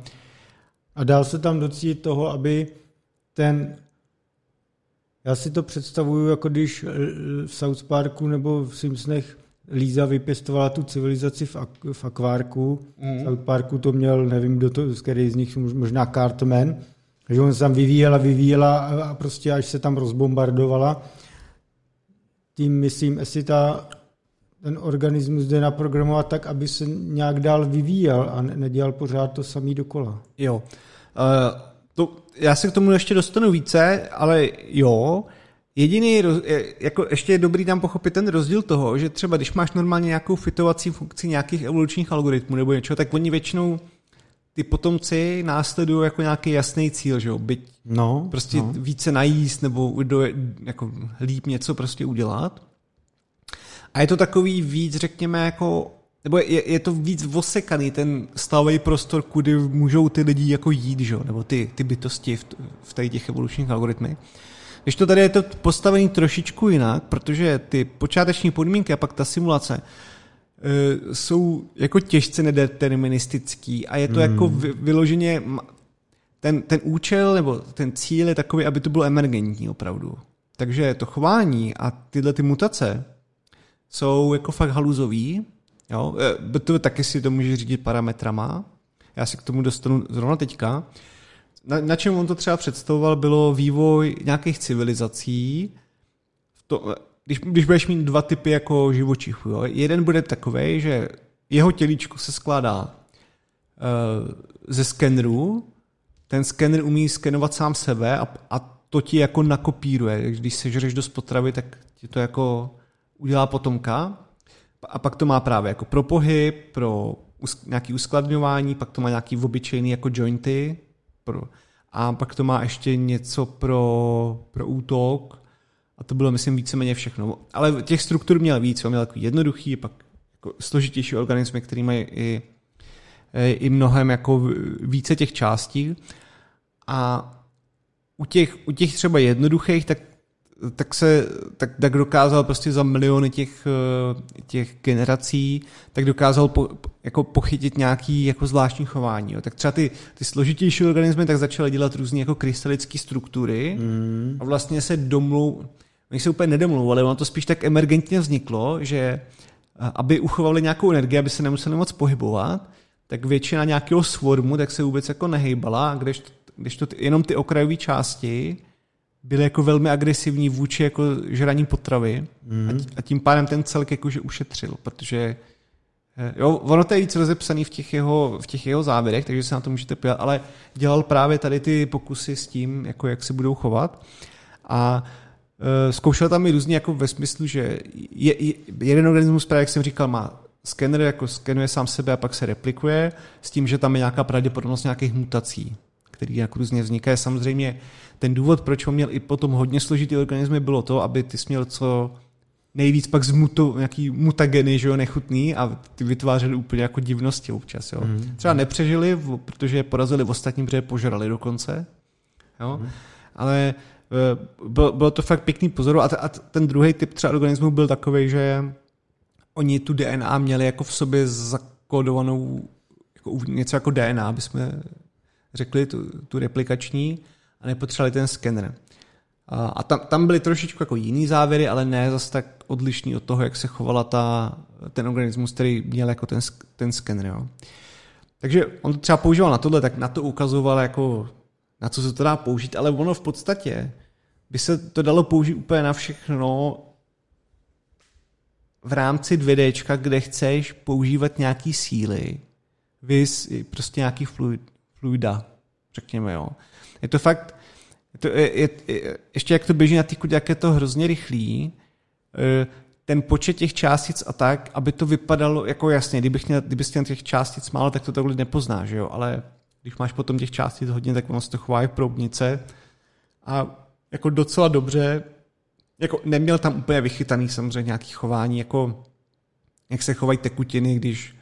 a dál se tam docílit toho, aby ten já si to představuju, jako když v South Parku nebo v Simpsonech Líza vypěstovala tu civilizaci v, ak- v akvárku. Mm. V South Parku to měl, nevím, kdo to, z který z nich, možná Cartman, že on se tam vyvíjela, vyvíjela a prostě až se tam rozbombardovala. Tím myslím, jestli ta ten organismus jde naprogramovat tak, aby se nějak dál vyvíjel a nedělal pořád to samý dokola. Jo. Uh, to, já se k tomu ještě dostanu více, ale jo, Jediný, jako ještě je dobrý tam pochopit ten rozdíl toho, že třeba když máš normálně nějakou fitovací funkci nějakých evolučních algoritmů nebo něčeho, tak oni většinou ty potomci následují jako nějaký jasný cíl, že jo, byť no, prostě no. více najíst nebo do, jako líp něco prostě udělat. A je to takový víc, řekněme, jako nebo je, je to víc vosekaný ten stavový prostor, kudy můžou ty lidi jako jít, že? nebo ty, ty bytosti v, v tady těch evolučních algoritmech. Když to tady je to postavený trošičku jinak, protože ty počáteční podmínky a pak ta simulace e, jsou jako těžce nedeterministický a je to hmm. jako vy, vyloženě ten, ten účel nebo ten cíl je takový, aby to bylo emergentní opravdu. Takže to chování a tyhle ty mutace jsou jako fakt haluzový, jo, e, to taky si to může řídit parametrama, já se k tomu dostanu zrovna teďka. Na, na čem on to třeba představoval, bylo vývoj nějakých civilizací. To, když, když budeš mít dva typy jako živočichů, jo. jeden bude takový, že jeho tělíčko se skládá uh, ze skenerů, ten skener umí skenovat sám sebe a, a to ti jako nakopíruje. Když sežereš do potravy, tak ti to jako udělá potomka a pak to má právě jako pro pohyb, pro nějaký uskladňování, pak to má nějaký obyčejný jako jointy pro, a pak to má ještě něco pro, pro útok a to bylo, myslím, víceméně všechno. Ale těch struktur měl víc, měl takový jednoduchý, pak jako složitější organismy, který mají i, i mnohem jako více těch částí. A u těch, u těch třeba jednoduchých, tak tak se tak, tak dokázal prostě za miliony těch, eh, těch generací, tak dokázal po, jako pochytit nějaký jako zvláštní chování. Jo. Tak třeba ty, ty složitější organismy tak začaly dělat různé jako krystalické struktury mm. a vlastně se domlou, oni se úplně nedomlouvali, ono to spíš tak emergentně vzniklo, že aby uchovali nějakou energii, aby se nemuseli moc pohybovat, tak většina nějakého svormu tak se vůbec jako nehejbala, když, když to jenom ty okrajové části byly jako velmi agresivní vůči jako žraní potravy mm. a tím pádem ten celek jakože ušetřil, protože eh, Jo, ono to je víc rozepsaný v těch, jeho, v těch jeho závěrech, takže se na to můžete podívat, ale dělal právě tady ty pokusy s tím, jako jak se budou chovat. A uh, zkoušel tam i různě jako ve smyslu, že je, je, jeden organismus, právě jak jsem říkal, má skener, jako skenuje sám sebe a pak se replikuje, s tím, že tam je nějaká pravděpodobnost nějakých mutací, který jako různě vznikají. Samozřejmě ten důvod, proč on měl i potom hodně složitý organismy, bylo to, aby ty směl co nejvíc pak zmutu, nějaký mutageny, že jo, nechutný a ty vytvářely úplně jako divnosti občas, jo. Mm. Třeba nepřežili, protože je porazili v ostatním, protože je požrali dokonce, jo. Mm. Ale e, bylo, bylo to fakt pěkný pozoru a, t- a ten druhý typ třeba organismu byl takový, že oni tu DNA měli jako v sobě zakódovanou jako něco jako DNA, aby jsme řekli, tu, tu replikační a nepotřebovali ten skener. A, a tam, tam byly trošičku jako jiný závěry, ale ne zase tak odlišný od toho, jak se chovala ta, ten organismus, který měl jako ten, ten skener. Jo. Takže on to třeba používal na tohle, tak na to ukazoval jako na co se to dá použít, ale ono v podstatě by se to dalo použít úplně na všechno v rámci 2D, kde chceš používat nějaký síly, vys prostě nějaký fluid, fluida, řekněme, jo. Je to fakt, je to, je, je, je, ještě jak to běží na té jak je to hrozně rychlý, eh, ten počet těch částic a tak, aby to vypadalo jako jasně, kdybych měl, kdybych měl těch částic málo, tak to takhle nepozná, že jo, ale když máš potom těch částic hodně, tak ono se to chová i proubnice. A jako docela dobře, jako neměl tam úplně vychytaný samozřejmě nějaký chování, jako jak se chovají tekutiny, když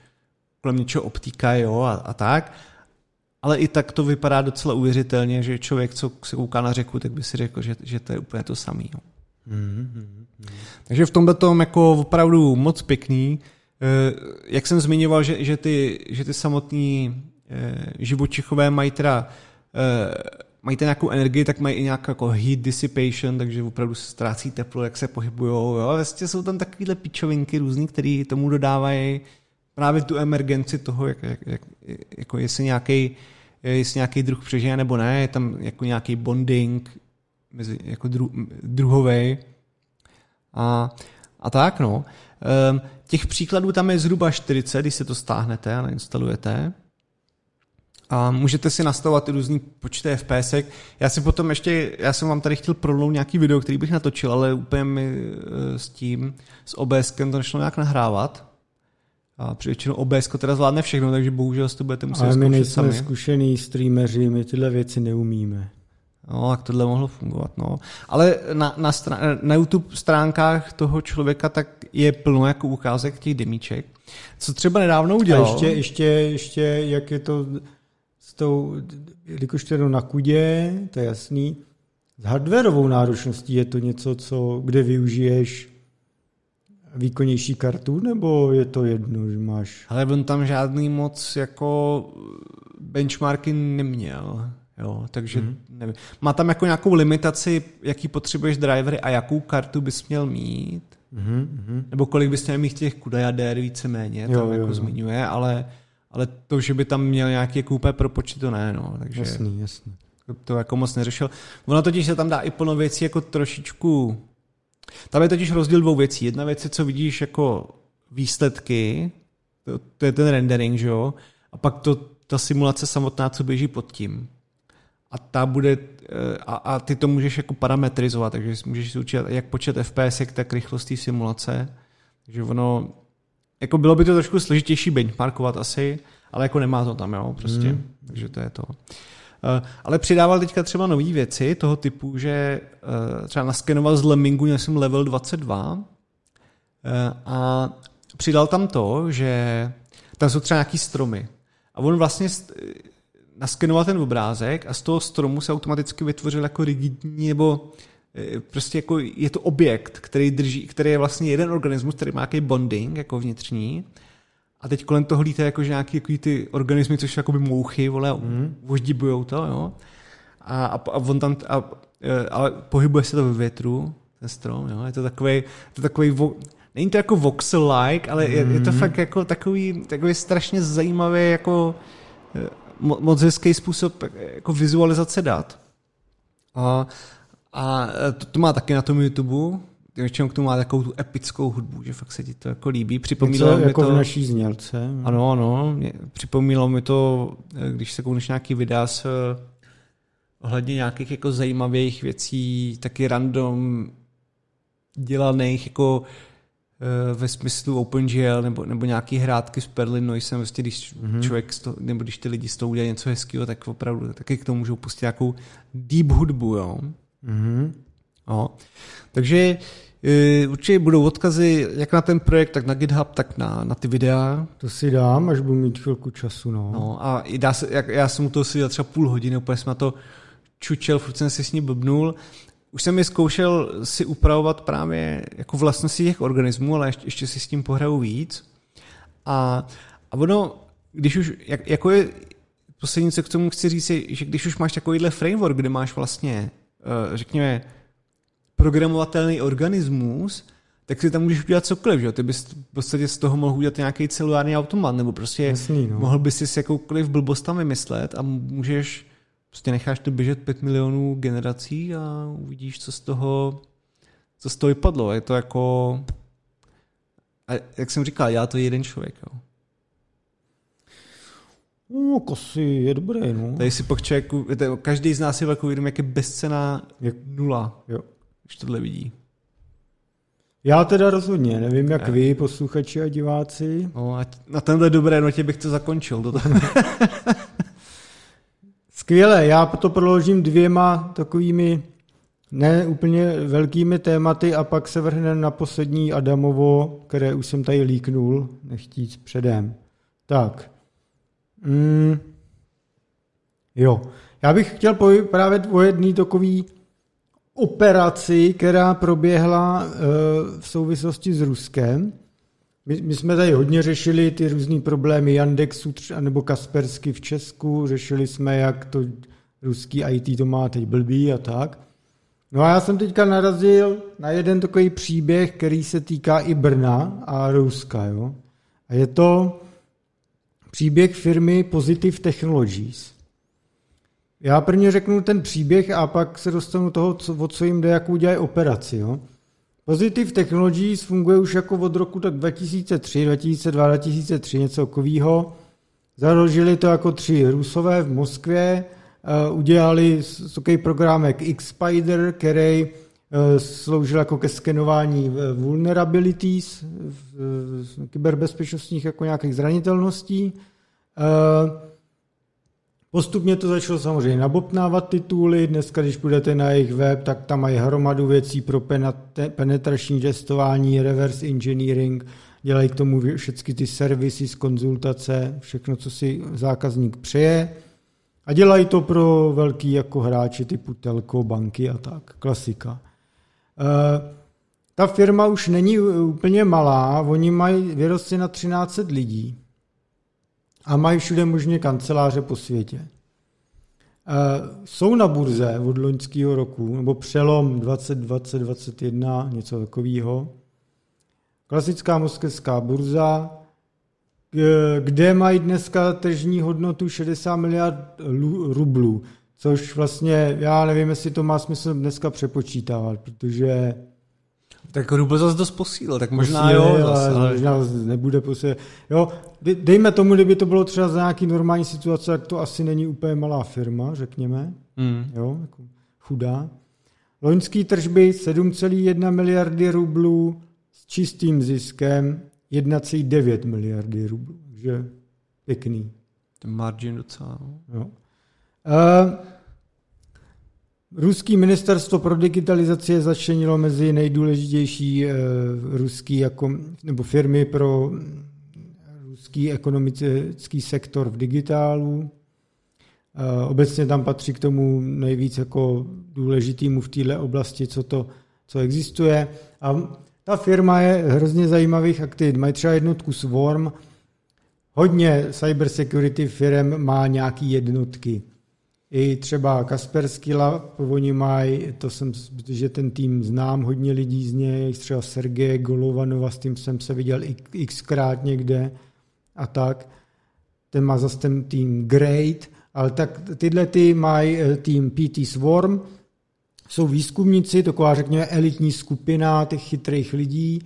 kolem něčeho obtýkají, jo, a, a tak, ale i tak to vypadá docela uvěřitelně, že člověk, co se kouká na řeku, tak by si řekl, že, že to je úplně to samé. Mm-hmm. Takže v tomhle tom jako opravdu moc pěkný. Eh, jak jsem zmiňoval, že, že ty, že ty samotní eh, živočichové mají teda eh, mají ten nějakou energii, tak mají i nějakou jako heat dissipation, takže opravdu se ztrácí teplo, jak se pohybují. Jo? Vlastně jsou tam takovéhle pičovinky různý, které tomu dodávají právě tu emergenci toho, jak, jak, jak, jako jestli nějaký jestli nějaký druh přežije nebo ne, je tam jako nějaký bonding mezi, jako dru, druhovej a, a tak no. Um, těch příkladů tam je zhruba 40, když se to stáhnete a nainstalujete. A můžete si nastavovat různý počty FPS. Já si potom ještě, já jsem vám tady chtěl prolout nějaký video, který bych natočil, ale úplně mi eh, s tím, s OBS to nešlo nějak nahrávat. A většinou OBS teda zvládne všechno, takže bohužel si to budete muset Ale my nejsme sami. zkušený streameři, my tyhle věci neumíme. No, jak tohle mohlo fungovat, no. Ale na, na, stran- na YouTube stránkách toho člověka tak je plno jako ukázek těch demíček. Co třeba nedávno udělal. A ještě, ještě, ještě, jak je to s tou, jelikož to je na kudě, to je jasný, s hardwareovou náročností je to něco, co, kde využiješ výkonnější kartu, nebo je to jedno, že máš... Ale on tam žádný moc jako benchmarky neměl. Jo, takže mm. nevím. Má tam jako nějakou limitaci, jaký potřebuješ drivery a jakou kartu bys měl mít? Mm-hmm. Nebo kolik bys měl mít těch kudajader víceméně, jo, tam jo, jako jo. zmiňuje, ale, ale to, že by tam měl nějaký úplně propočty, to ne, no. Takže jasný, jasný. To jako moc neřešil. Ono totiž se tam dá i plno věcí jako trošičku tam je totiž rozdíl dvou věcí. Jedna věc je, co vidíš jako výsledky, to, to je ten rendering, že jo? A pak to, ta simulace samotná, co běží pod tím. A ta bude, eh, a, a ty to můžeš jako parametrizovat, takže můžeš si určit jak počet FPS, tak rychlost té simulace. Takže ono, jako bylo by to trošku složitější benchmarkovat asi, ale jako nemá to tam, jo, prostě. Mm. Takže to je to. Eh, ale přidával teďka třeba nové věci toho typu, že eh, třeba naskenoval z Lemmingu, měl jsem level 22 eh, a přidal tam to, že tam jsou třeba nějaký stromy. A on vlastně naskenoval ten obrázek a z toho stromu se automaticky vytvořil jako rigidní nebo prostě jako je to objekt, který drží, který je vlastně jeden organismus, který má nějaký bonding jako vnitřní a teď kolem toho lítají jako nějaký jako ty organismy, což jsou jakoby mouchy, vole, mm. voždibujou to, jo. A, a, a on tam, a, e, ale pohybuje se to ve větru, ten strom, jo. Je to takový, to takový vo, není to jako voxel-like, ale je, je to mhm. fakt jako takový, takový strašně zajímavý jako e, moc hezký způsob jako vizualizace dat. A, a to, to má taky na tom YouTube, většinou k tomu má takovou tu epickou hudbu, že fakt se ti to jako líbí. Připomínalo mi jako to... v naší znělce. Ano, ano. Připomínalo mi to, když se koukneš nějaký videa s ohledně nějakých jako zajímavých věcí, taky random dělaných jako eh, ve smyslu OpenGL nebo, nebo nějaký hrátky s Perlin Noisem, vlastně když mm-hmm. člověk, sto, nebo když ty lidi s tou udělají něco hezkého, tak opravdu taky k tomu můžou pustit nějakou deep hudbu, jo. Mm-hmm. No. Takže určitě budou odkazy jak na ten projekt, tak na GitHub, tak na, na ty videa. To si dám, až budu mít chvilku času. No, no a dá se, jak, já jsem mu to si třeba půl hodiny, úplně jsem na to čučel, furt jsem si s ní blbnul. Už jsem je zkoušel si upravovat právě jako vlastnosti těch organismů, ale ještě, ještě si s tím pohraju víc. A, a ono, když už, jak, jako je, poslední, co k tomu chci říct, je, že když už máš takovýhle framework, kde máš vlastně, uh, řekněme, programovatelný organismus, tak si tam můžeš udělat cokoliv, že? Ty bys v podstatě z toho mohl udělat nějaký celulární automat, nebo prostě Jasný, no. mohl bys si jakoukoliv blbost tam vymyslet a můžeš, prostě necháš to běžet 5 milionů generací a uvidíš, co z toho, co z toho vypadlo. Je to jako, a jak jsem říkal, já to jeden člověk, jo. No, kosy je dobré, no. Tady si pak člověk, každý z nás je jako vědom, jak je bezcená jak nula. Jo když tohle vidí. Já teda rozhodně, nevím jak ne. vy, posluchači a diváci. No a na tenhle dobré notě bych to zakončil. To Skvěle, já to proložím dvěma takovými ne úplně velkými tématy a pak se vrhneme na poslední Adamovo, které už jsem tady líknul, nechtít předem. Tak. Mm. Jo. Já bych chtěl právě o jedný takový operaci, která proběhla eh, v souvislosti s Ruskem. My, my jsme tady hodně řešili ty různé problémy Yandexu nebo Kaspersky v Česku, řešili jsme, jak to ruský IT to má teď blbý a tak. No a já jsem teďka narazil na jeden takový příběh, který se týká i Brna a Ruska. Jo? A je to příběh firmy Positive Technologies. Já prvně řeknu ten příběh a pak se dostanu toho, co, o co jim jde, jak udělají operaci. Jo? Positive Technologies funguje už jako od roku tak 2003, 2002, 2003, něco takového. Založili to jako tři Rusové v Moskvě, uh, udělali takový programek X-Spider, který uh, sloužil jako ke skenování vulnerabilities, v, kyberbezpečnostních jako nějakých zranitelností. Postupně to začalo samozřejmě nabopnávat tituly. Dneska, když půjdete na jejich web, tak tam mají hromadu věcí pro penetrační testování, reverse engineering, dělají k tomu všechny ty servisy konzultace, všechno, co si zákazník přeje. A dělají to pro velký jako hráči typu telko, banky a tak. Klasika. E, ta firma už není úplně malá, oni mají vyrostly na 13 lidí a mají všude možně kanceláře po světě. Jsou na burze od loňského roku, nebo přelom 2020-2021, něco takového. Klasická moskevská burza, kde mají dneska tržní hodnotu 60 miliard rublů, což vlastně, já nevím, jestli to má smysl dneska přepočítávat, protože tak Rubl zase dost posílil, tak možná posílil, jo. Zase, ale... Možná nebude posílit. Jo, dejme tomu, kdyby to bylo třeba za nějaký normální situace, tak to asi není úplně malá firma, řekněme. Mm. Jo, jako chudá. Loňský tržby 7,1 miliardy rublů s čistým ziskem 1,9 miliardy rublů. Takže pěkný. Ten margin docela. No. Jo. Uh, Ruský ministerstvo pro digitalizaci je začlenilo mezi nejdůležitější uh, ruský jako, nebo firmy pro ruský ekonomický sektor v digitálu. Uh, obecně tam patří k tomu nejvíc jako důležitýmu v této oblasti, co to, co existuje. A ta firma je hrozně zajímavých aktivit. Mají třeba jednotku Swarm, hodně cybersecurity firm má nějaký jednotky. I třeba Kaspersky Lab, oni mají, to jsem, protože ten tým znám, hodně lidí z něj, třeba Sergeje Golovanova, s tím jsem se viděl xkrát někde a tak. Ten má zase ten tým Great, ale tak tyhle ty mají eh, tým PT Swarm, jsou výzkumníci, taková řekněme elitní skupina těch chytrých lidí,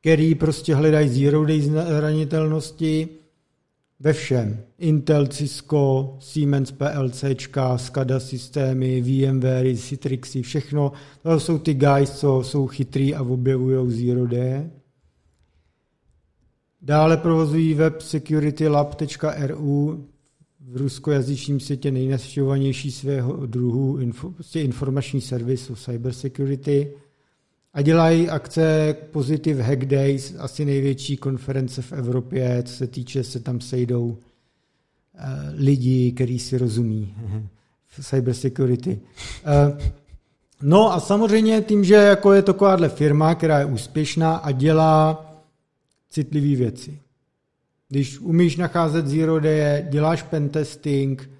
který prostě hledají zero day zranitelnosti ve všem. Intel, Cisco, Siemens PLC, SCADA systémy, VMware, Citrixy, všechno. To jsou ty guys, co jsou chytrý a objevují zero day. Dále provozují web securitylab.ru, v ruskojazyčním světě nejnavštěvovanější svého druhu info, prostě informační servis o cybersecurity a dělají akce Positive Hack Days, asi největší konference v Evropě, co se týče, se tam sejdou uh, lidi, kteří si rozumí v cybersecurity. Uh, no a samozřejmě tím, že jako je takováhle firma, která je úspěšná a dělá citlivé věci. Když umíš nacházet zero day, děláš pentesting,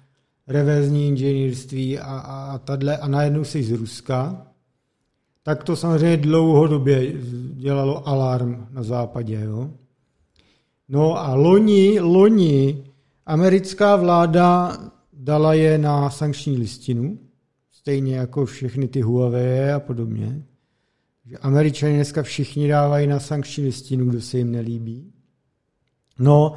reverzní inženýrství a, a, a, tadle, a najednou jsi z Ruska, tak to samozřejmě dlouhodobě dělalo alarm na západě. Jo? No a loni, loni americká vláda dala je na sankční listinu, stejně jako všechny ty Huawei a podobně. Američani dneska všichni dávají na sankční listinu, kdo se jim nelíbí. No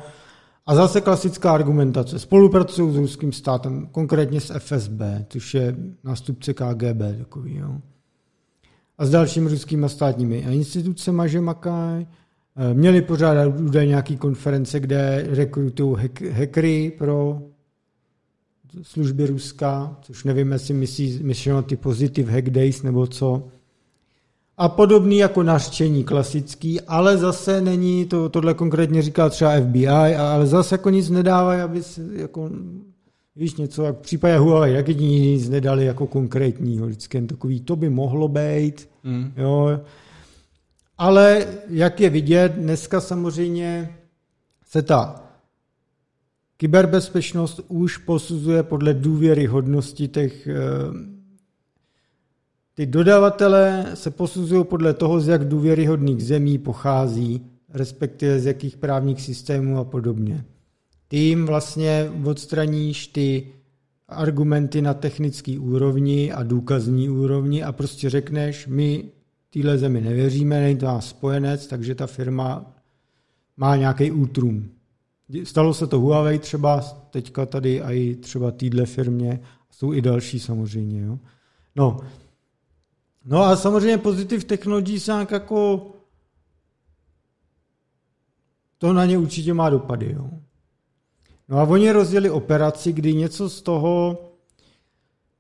a zase klasická argumentace. Spolupracují s ruským státem, konkrétně s FSB, což je nástupce KGB takový, jo. A s dalšími ruskými státními institucemi, že makají. Eh, měli pořádat údaj nějaký konference, kde rekrutují hackery pro služby Ruska, což nevím, jestli myslí, myslí ty positive hack days nebo co a podobný jako nařčení klasický, ale zase není, to, tohle konkrétně říká třeba FBI, ale zase jako nic nedávají, aby se jako, víš něco, jak v případě Huawei, jak nic nedali jako konkrétního, vždycky jen takový, to by mohlo být, mm. jo. Ale jak je vidět, dneska samozřejmě se ta kyberbezpečnost už posuzuje podle důvěryhodnosti těch eh, ty dodavatele se posuzují podle toho, z jak důvěryhodných zemí pochází, respektive z jakých právních systémů a podobně. Jim vlastně odstraníš ty argumenty na technické úrovni a důkazní úrovni a prostě řekneš, my téhle zemi nevěříme, není to náš spojenec, takže ta firma má nějaký útrum. Stalo se to Huawei třeba, teďka tady i třeba týdle firmě, jsou i další samozřejmě. Jo. No, No a samozřejmě Positive Technologies nějak jako to na ně určitě má dopady. Jo. No a oni rozdělili operaci, kdy něco z toho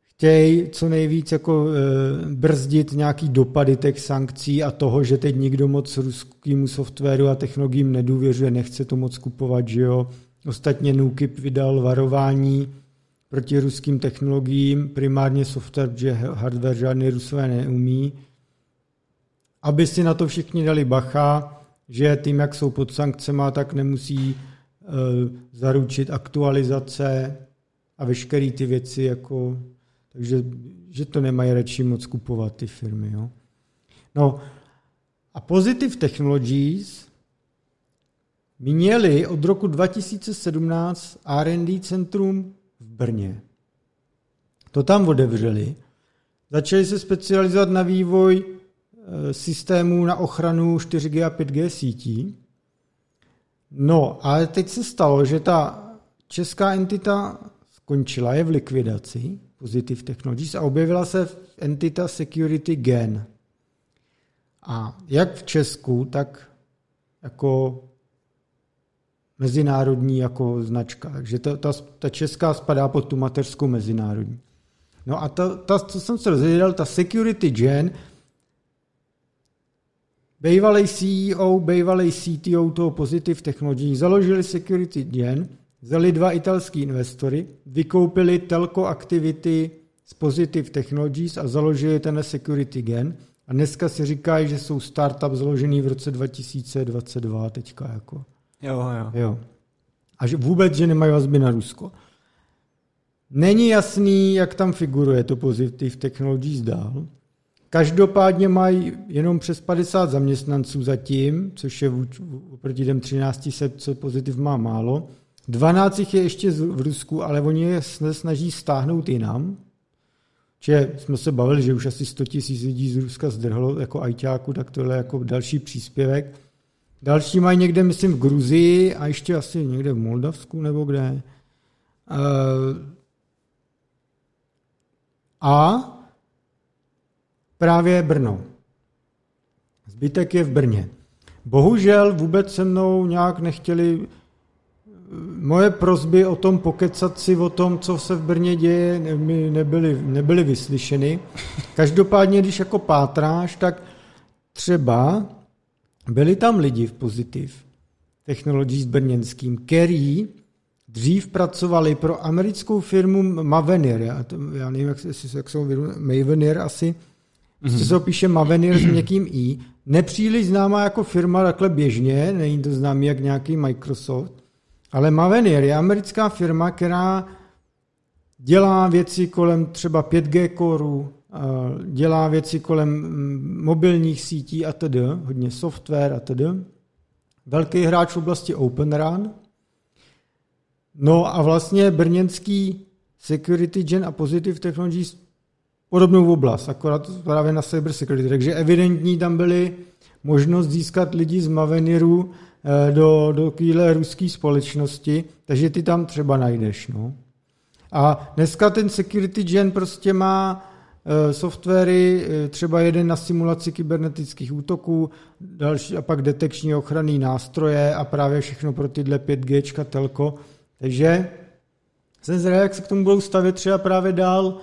chtějí co nejvíc jako e, brzdit nějaký dopady těch sankcí a toho, že teď nikdo moc ruskému softwaru a technologiím nedůvěřuje, nechce to moc kupovat, že jo. Ostatně NUKIP vydal varování, proti ruským technologiím, primárně software, že hardware žádný rusové neumí, aby si na to všichni dali bacha, že tím, jak jsou pod sankcemi, tak nemusí zaručit aktualizace a veškeré ty věci, jako, takže že to nemají radši moc kupovat ty firmy. Jo. No a Positive Technologies měli od roku 2017 R&D centrum v Brně. To tam otevřeli. Začali se specializovat na vývoj e, systémů na ochranu 4G a 5G sítí. No, ale teď se stalo, že ta česká entita skončila, je v likvidaci, Positive Technologies, a objevila se entita Security Gen. A jak v Česku, tak jako mezinárodní jako značka. Takže ta, ta, ta česká spadá pod tu mateřskou mezinárodní. No a ta, ta, co jsem se dozvěděl, ta Security Gen, bývalý CEO, bývalý CTO toho Positive Technology založili Security Gen, vzali dva italský investory, vykoupili telco aktivity z Positive Technologies a založili ten Security Gen. A dneska si říkají, že jsou startup založený v roce 2022 teďka jako. Jo, jo. jo. A že vůbec, že nemají vazby na Rusko. Není jasný, jak tam figuruje to Positive Technologies dál. Každopádně mají jenom přes 50 zaměstnanců zatím, což je oproti těm 13 se, co pozitiv má málo. 12 jich je ještě v Rusku, ale oni je snaží stáhnout jinam. Čiže jsme se bavili, že už asi 100 tisíc lidí z Ruska zdrhlo jako ajťáku, tak tohle je jako další příspěvek. Další mají někde, myslím, v Gruzii a ještě asi někde v Moldavsku nebo kde. Eh, a právě Brno. Zbytek je v Brně. Bohužel vůbec se mnou nějak nechtěli moje prozby o tom pokecat si o tom, co se v Brně děje, nebyly, nebyly vyslyšeny. Každopádně, když jako pátráš, tak třeba byli tam lidi v pozitiv technologií s brněnským, který dřív pracovali pro americkou firmu Mavenir. Já, to, já nevím, jak, jak se Mavenir asi, mm-hmm. se píše Mavenir s měkkým i. Nepříliš známá jako firma takhle běžně, není to známý jak nějaký Microsoft, ale Mavenir je americká firma, která dělá věci kolem třeba 5G koru, dělá věci kolem mm, mobilních sítí a tedy, hodně software a tedy. Velký hráč v oblasti OpenRun. No a vlastně brněnský Security Gen a Positive Technologies podobnou oblast, akorát právě na cyber security. Takže evidentní tam byly možnost získat lidi z Maveniru Eh, do, do kýle ruské společnosti, takže ty tam třeba najdeš. No. A dneska ten security gen prostě má eh, softwary, eh, třeba jeden na simulaci kybernetických útoků, další a pak detekční ochranný nástroje a právě všechno pro tyhle 5G, telko. Takže jsem zvědavý, jak se k tomu budou stavět třeba právě dál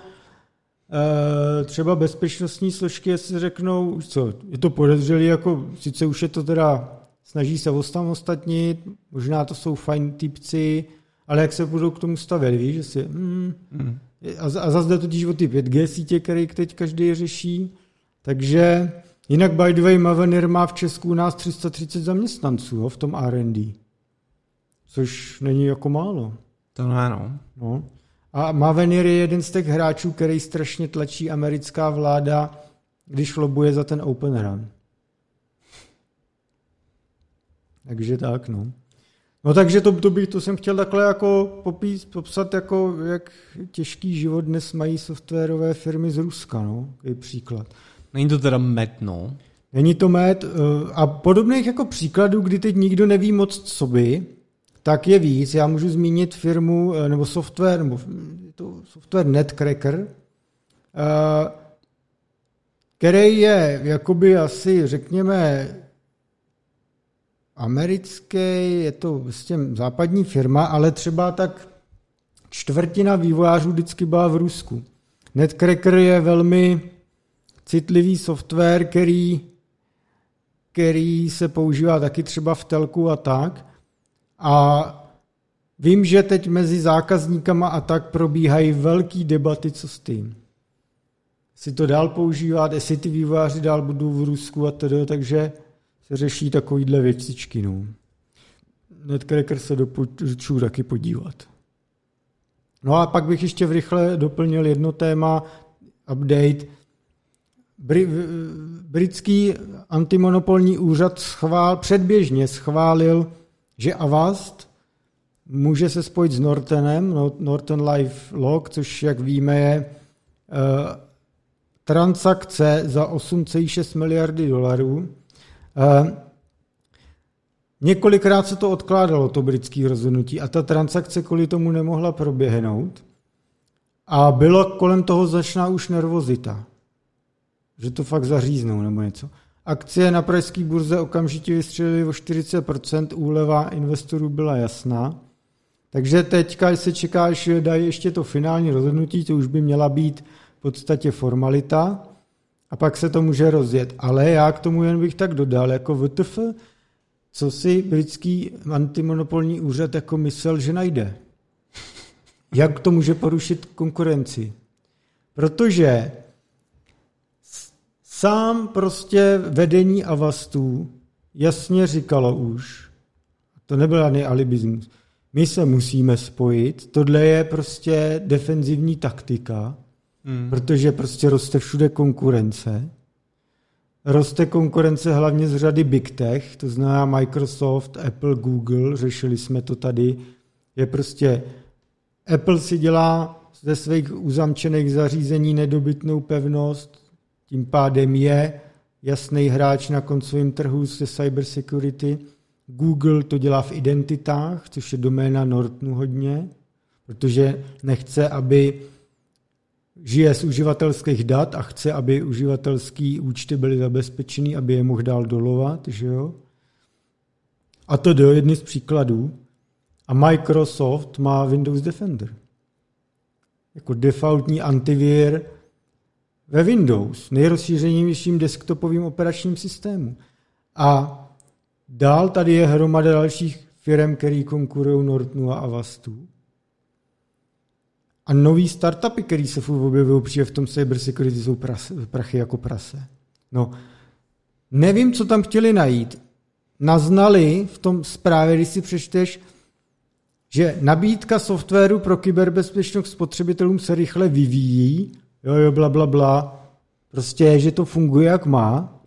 třeba bezpečnostní složky, jestli řeknou, co, je to podezřelý, jako sice už je to teda snaží se osamostatnit, možná to jsou fajn typci, ale jak se budou k tomu stavět, víš, že si, mm, mm. A, a zase jde totiž o ty 5G sítě, které teď každý řeší, takže jinak by the way Mavenir má v Česku u nás 330 zaměstnanců jo, v tom R&D, což není jako málo. To ne, no. no. A Mavenir je jeden z těch hráčů, který strašně tlačí americká vláda, když lobuje za ten Open Run. Takže tak, no. No takže to, to, bych, to jsem chtěl takhle jako popís, popsat, jako jak těžký život dnes mají softwarové firmy z Ruska, no, je příklad. Není to teda med, no? Není to med. Eh, a podobných jako příkladů, kdy teď nikdo neví moc, co by, tak je víc. Já můžu zmínit firmu, eh, nebo software, nebo to software Netcracker, eh, který je jakoby asi, řekněme, americký, je to vlastně západní firma, ale třeba tak čtvrtina vývojářů vždycky byla v Rusku. Netcracker je velmi citlivý software, který, který se používá taky třeba v telku a tak. A vím, že teď mezi zákazníkama a tak probíhají velké debaty, co s tím. Jestli to dál používat, jestli ty vývojáři dál budou v Rusku a tedy, takže se řeší takovýhle věcičky. No. Netcracker se doporučuji taky podívat. No a pak bych ještě v rychle doplnil jedno téma, update. Bri, britský antimonopolní úřad schvál, předběžně schválil, že Avast může se spojit s Nortonem, no, Norton Life Log, což, jak víme, je uh, transakce za 8,6 miliardy dolarů, Eh, několikrát se to odkládalo, to britské rozhodnutí, a ta transakce kvůli tomu nemohla proběhnout. A bylo kolem toho začná už nervozita. Že to fakt zaříznou nebo něco. Akcie na pražské burze okamžitě vystřelily o 40%, úleva investorů byla jasná. Takže teďka se čeká, že dají ještě to finální rozhodnutí, to už by měla být v podstatě formalita a pak se to může rozjet. Ale já k tomu jen bych tak dodal, jako VTF, co si britský antimonopolní úřad jako myslel, že najde. Jak to může porušit konkurenci? Protože sám prostě vedení Avastů jasně říkalo už, to nebyl ani alibismus, my se musíme spojit, tohle je prostě defenzivní taktika, hmm. protože prostě roste všude konkurence. Roste konkurence hlavně z řady big tech, to znamená Microsoft, Apple, Google, řešili jsme to tady. Je prostě, Apple si dělá ze svých uzamčených zařízení nedobytnou pevnost, tím pádem je jasný hráč na koncovém trhu se cybersecurity. Google to dělá v identitách, což je doména Nortonu hodně, protože nechce, aby žije z uživatelských dat a chce, aby uživatelské účty byly zabezpečeny, aby je mohl dál dolovat, že jo? A to do jedny z příkladů. A Microsoft má Windows Defender. Jako defaultní antivir ve Windows, nejrozšířenějším desktopovým operačním systému. A dál tady je hromada dalších firm, které konkurují Nortonu a Avastu. A nový startupy, které se furt objevují, protože v tom cybersecurity jsou prase, prachy jako prase. No, nevím, co tam chtěli najít. Naznali v tom zprávě, když si přečteš, že nabídka softwaru pro kyberbezpečnost spotřebitelům se rychle vyvíjí, jo, jo, bla, bla, bla. Prostě, že to funguje, jak má.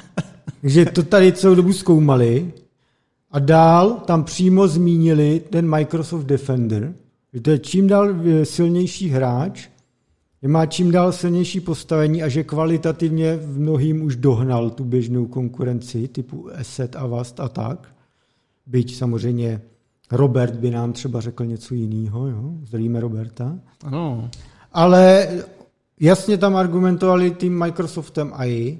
že to tady celou dobu zkoumali. A dál tam přímo zmínili ten Microsoft Defender, že to je čím dál silnější hráč, že má čím dál silnější postavení a že kvalitativně v mnohým už dohnal tu běžnou konkurenci typu Asset a Vast a tak. Byť samozřejmě Robert by nám třeba řekl něco jiného, jo? Zdravíme Roberta. Ano. Ale jasně tam argumentovali tím Microsoftem AI,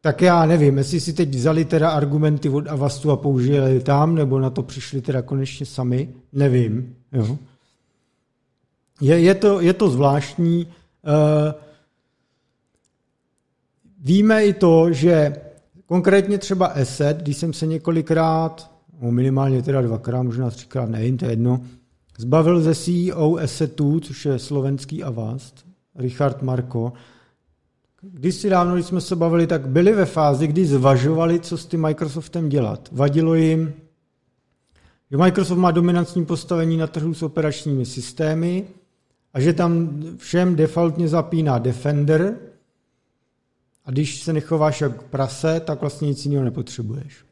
tak já nevím, jestli si teď vzali teda argumenty od Avastu a použili tam, nebo na to přišli teda konečně sami, nevím. Jo. Je, je, to, je to zvláštní. Uh, víme i to, že konkrétně třeba Asset, když jsem se několikrát, no minimálně teda dvakrát, možná třikrát, nevím, to je jedno, zbavil ze CEO Assetu, což je slovenský Avast, Richard Marko, když si dávno, když jsme se bavili, tak byli ve fázi, kdy zvažovali, co s tím Microsoftem dělat. Vadilo jim, že Microsoft má dominantní postavení na trhu s operačními systémy a že tam všem defaultně zapíná Defender a když se nechováš jak prase, tak vlastně nic jiného nepotřebuješ.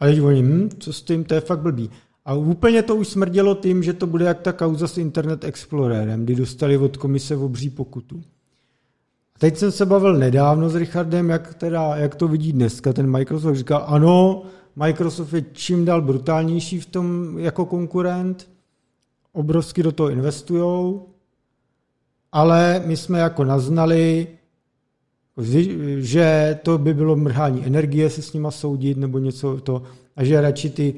A teď oni, hm, co s tím, to je fakt blbý. A úplně to už smrdělo tím, že to bude jak ta kauza s Internet Explorerem, kdy dostali od komise obří pokutu. A teď jsem se bavil nedávno s Richardem, jak, teda, jak to vidí dneska ten Microsoft. Říkal, ano, Microsoft je čím dál brutálnější v tom jako konkurent, obrovsky do toho investujou, ale my jsme jako naznali, že to by bylo mrhání energie se s nima soudit nebo něco to, a že radši ty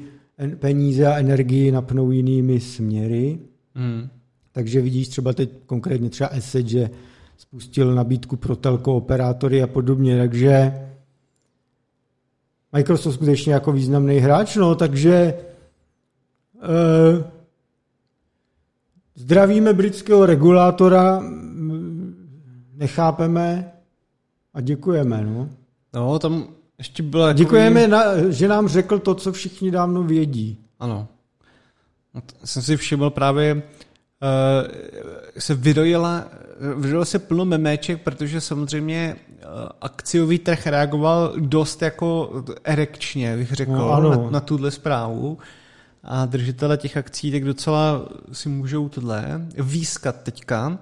peníze a energii napnou jinými směry. Mm. Takže vidíš třeba teď konkrétně třeba Asset, že spustil nabídku pro telko operátory a podobně, takže Microsoft skutečně jako významný hráč, no, takže eh, zdravíme britského regulátora, nechápeme a děkujeme, no. No, tam ještě bylo jako Děkujeme, na, že nám řekl to, co všichni dávno vědí. Ano. No, jsem si všiml právě, uh, se vydojila, vydojilo se plno memeček, protože samozřejmě uh, akciový trh reagoval dost jako erekčně, bych řekl, no, ano. na, na tuhle zprávu. A držitele těch akcí tak docela si můžou tohle výskat teďka.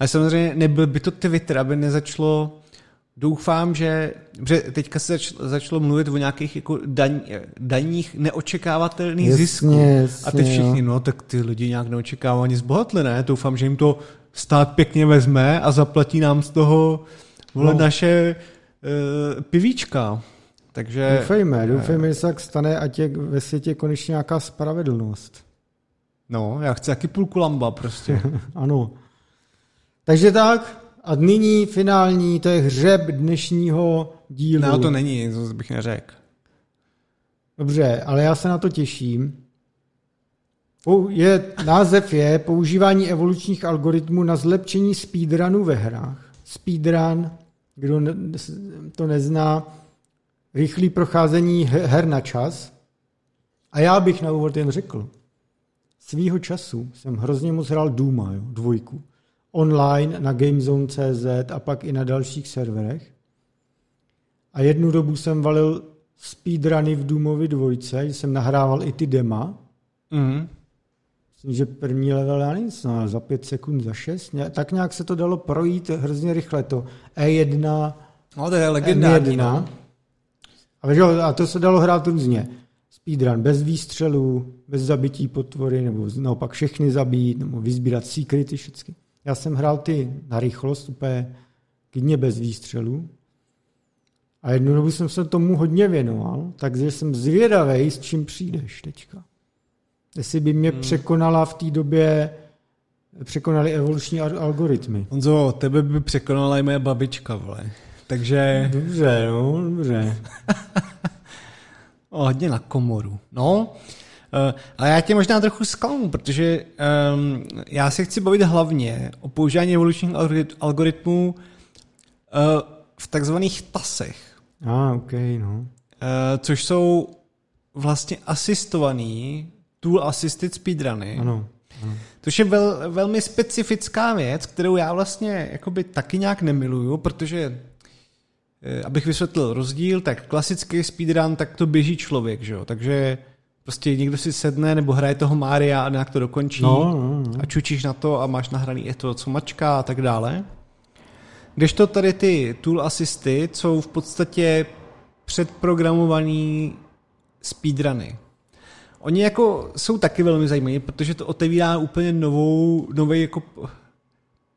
Ale samozřejmě nebyl by to Twitter, aby nezačalo Doufám, že, že teďka se zač, začalo mluvit o nějakých jako daň, daních neočekávatelných jasně, zisků. Jasně, a teď všichni, jo. no tak ty lidi nějak neočekávaně zbohatli, ne? Doufám, že jim to stát pěkně vezme a zaplatí nám z toho vole, no. naše uh, pivíčka. Takže, doufejme, doufejme, že se tak stane a tě ve světě konečně nějaká spravedlnost. No, já chci taky půlku lamba prostě. ano. Takže tak, a nyní finální, to je hřeb dnešního dílu. No to není, to bych neřekl. Dobře, ale já se na to těším. Je, název je používání evolučních algoritmů na zlepšení speedrunu ve hrách. Speedrun, kdo to nezná, rychlý procházení her na čas. A já bych na úvod jen řekl, svýho času jsem hrozně moc hrál Duma, jo, dvojku. Online na Gamezone.cz a pak i na dalších serverech. A jednu dobu jsem valil speedruny v Doomovi dvojce, že jsem nahrával i ty dema. Mm. Myslím, že první level, já nevím, no, za pět sekund, za šest. Tak nějak se to dalo projít hrozně rychle. To E1, No to je legendární, M1. no. A, a to se dalo hrát různě. Speedrun bez výstřelů, bez zabití potvory, nebo naopak všechny zabít, nebo vyzbírat secrety všechny. Já jsem hrál ty na rychlost, úplně klidně bez výstřelů. A jednu dobu jsem se tomu hodně věnoval, takže jsem zvědavý, s čím přijdeš teďka. Jestli by mě hmm. překonala v té době překonali evoluční algoritmy. Honzo, tebe by překonala i moje babička, vole. Takže... Dobře, no, dobře. o, hodně na komoru. No, ale já tě možná trochu zklamu, protože um, já se chci bavit hlavně o používání evolučních algoritmů uh, v takzvaných TASech. A, ah, ok, no. Uh, což jsou vlastně asistovaný tool assisted speedruny. Ano. ano. Což je vel, velmi specifická věc, kterou já vlastně jakoby taky nějak nemiluju, protože abych vysvětlil rozdíl, tak klasický speedrun, tak to běží člověk, že jo? takže prostě někdo si sedne nebo hraje toho Mária a nějak to dokončí no, no, no. a čučíš na to a máš nahraný je to, co mačka a tak dále. Kdežto tady ty tool assisty jsou v podstatě předprogramovaný speedruny. Oni jako jsou taky velmi zajímaví, protože to otevírá úplně novou, nový jako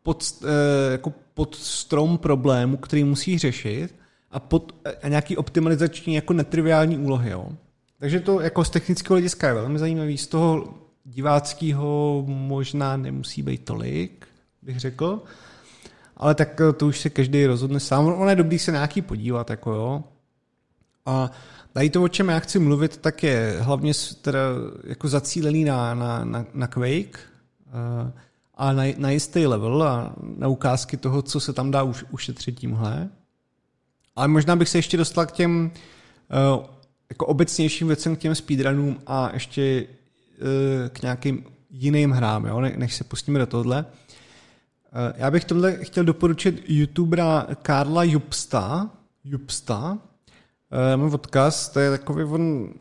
pod, eh, jako pod strom problému, který musí řešit a, pod, a nějaký optimalizační jako netriviální úlohy. Jo. Takže to jako z technického hlediska je velmi zajímavý. Z toho diváckého možná nemusí být tolik, bych řekl. Ale tak to už se každý rozhodne sám. Ono je dobrý se nějaký podívat, jako jo. A tady to, o čem já chci mluvit, tak je hlavně teda jako zacílený na, na, na, na Quake uh, a na, na jistý level a na ukázky toho, co se tam dá už, ušetřit tímhle. Ale možná bych se ještě dostal k těm uh, jako obecnějším věcem, k těm speedrunům a ještě uh, k nějakým jiným hrám, jo, než se pustíme do tohle. Uh, já bych tohle chtěl doporučit youtubera Karla Jupsta, Jupsta, uh, můj odkaz, to je takový, on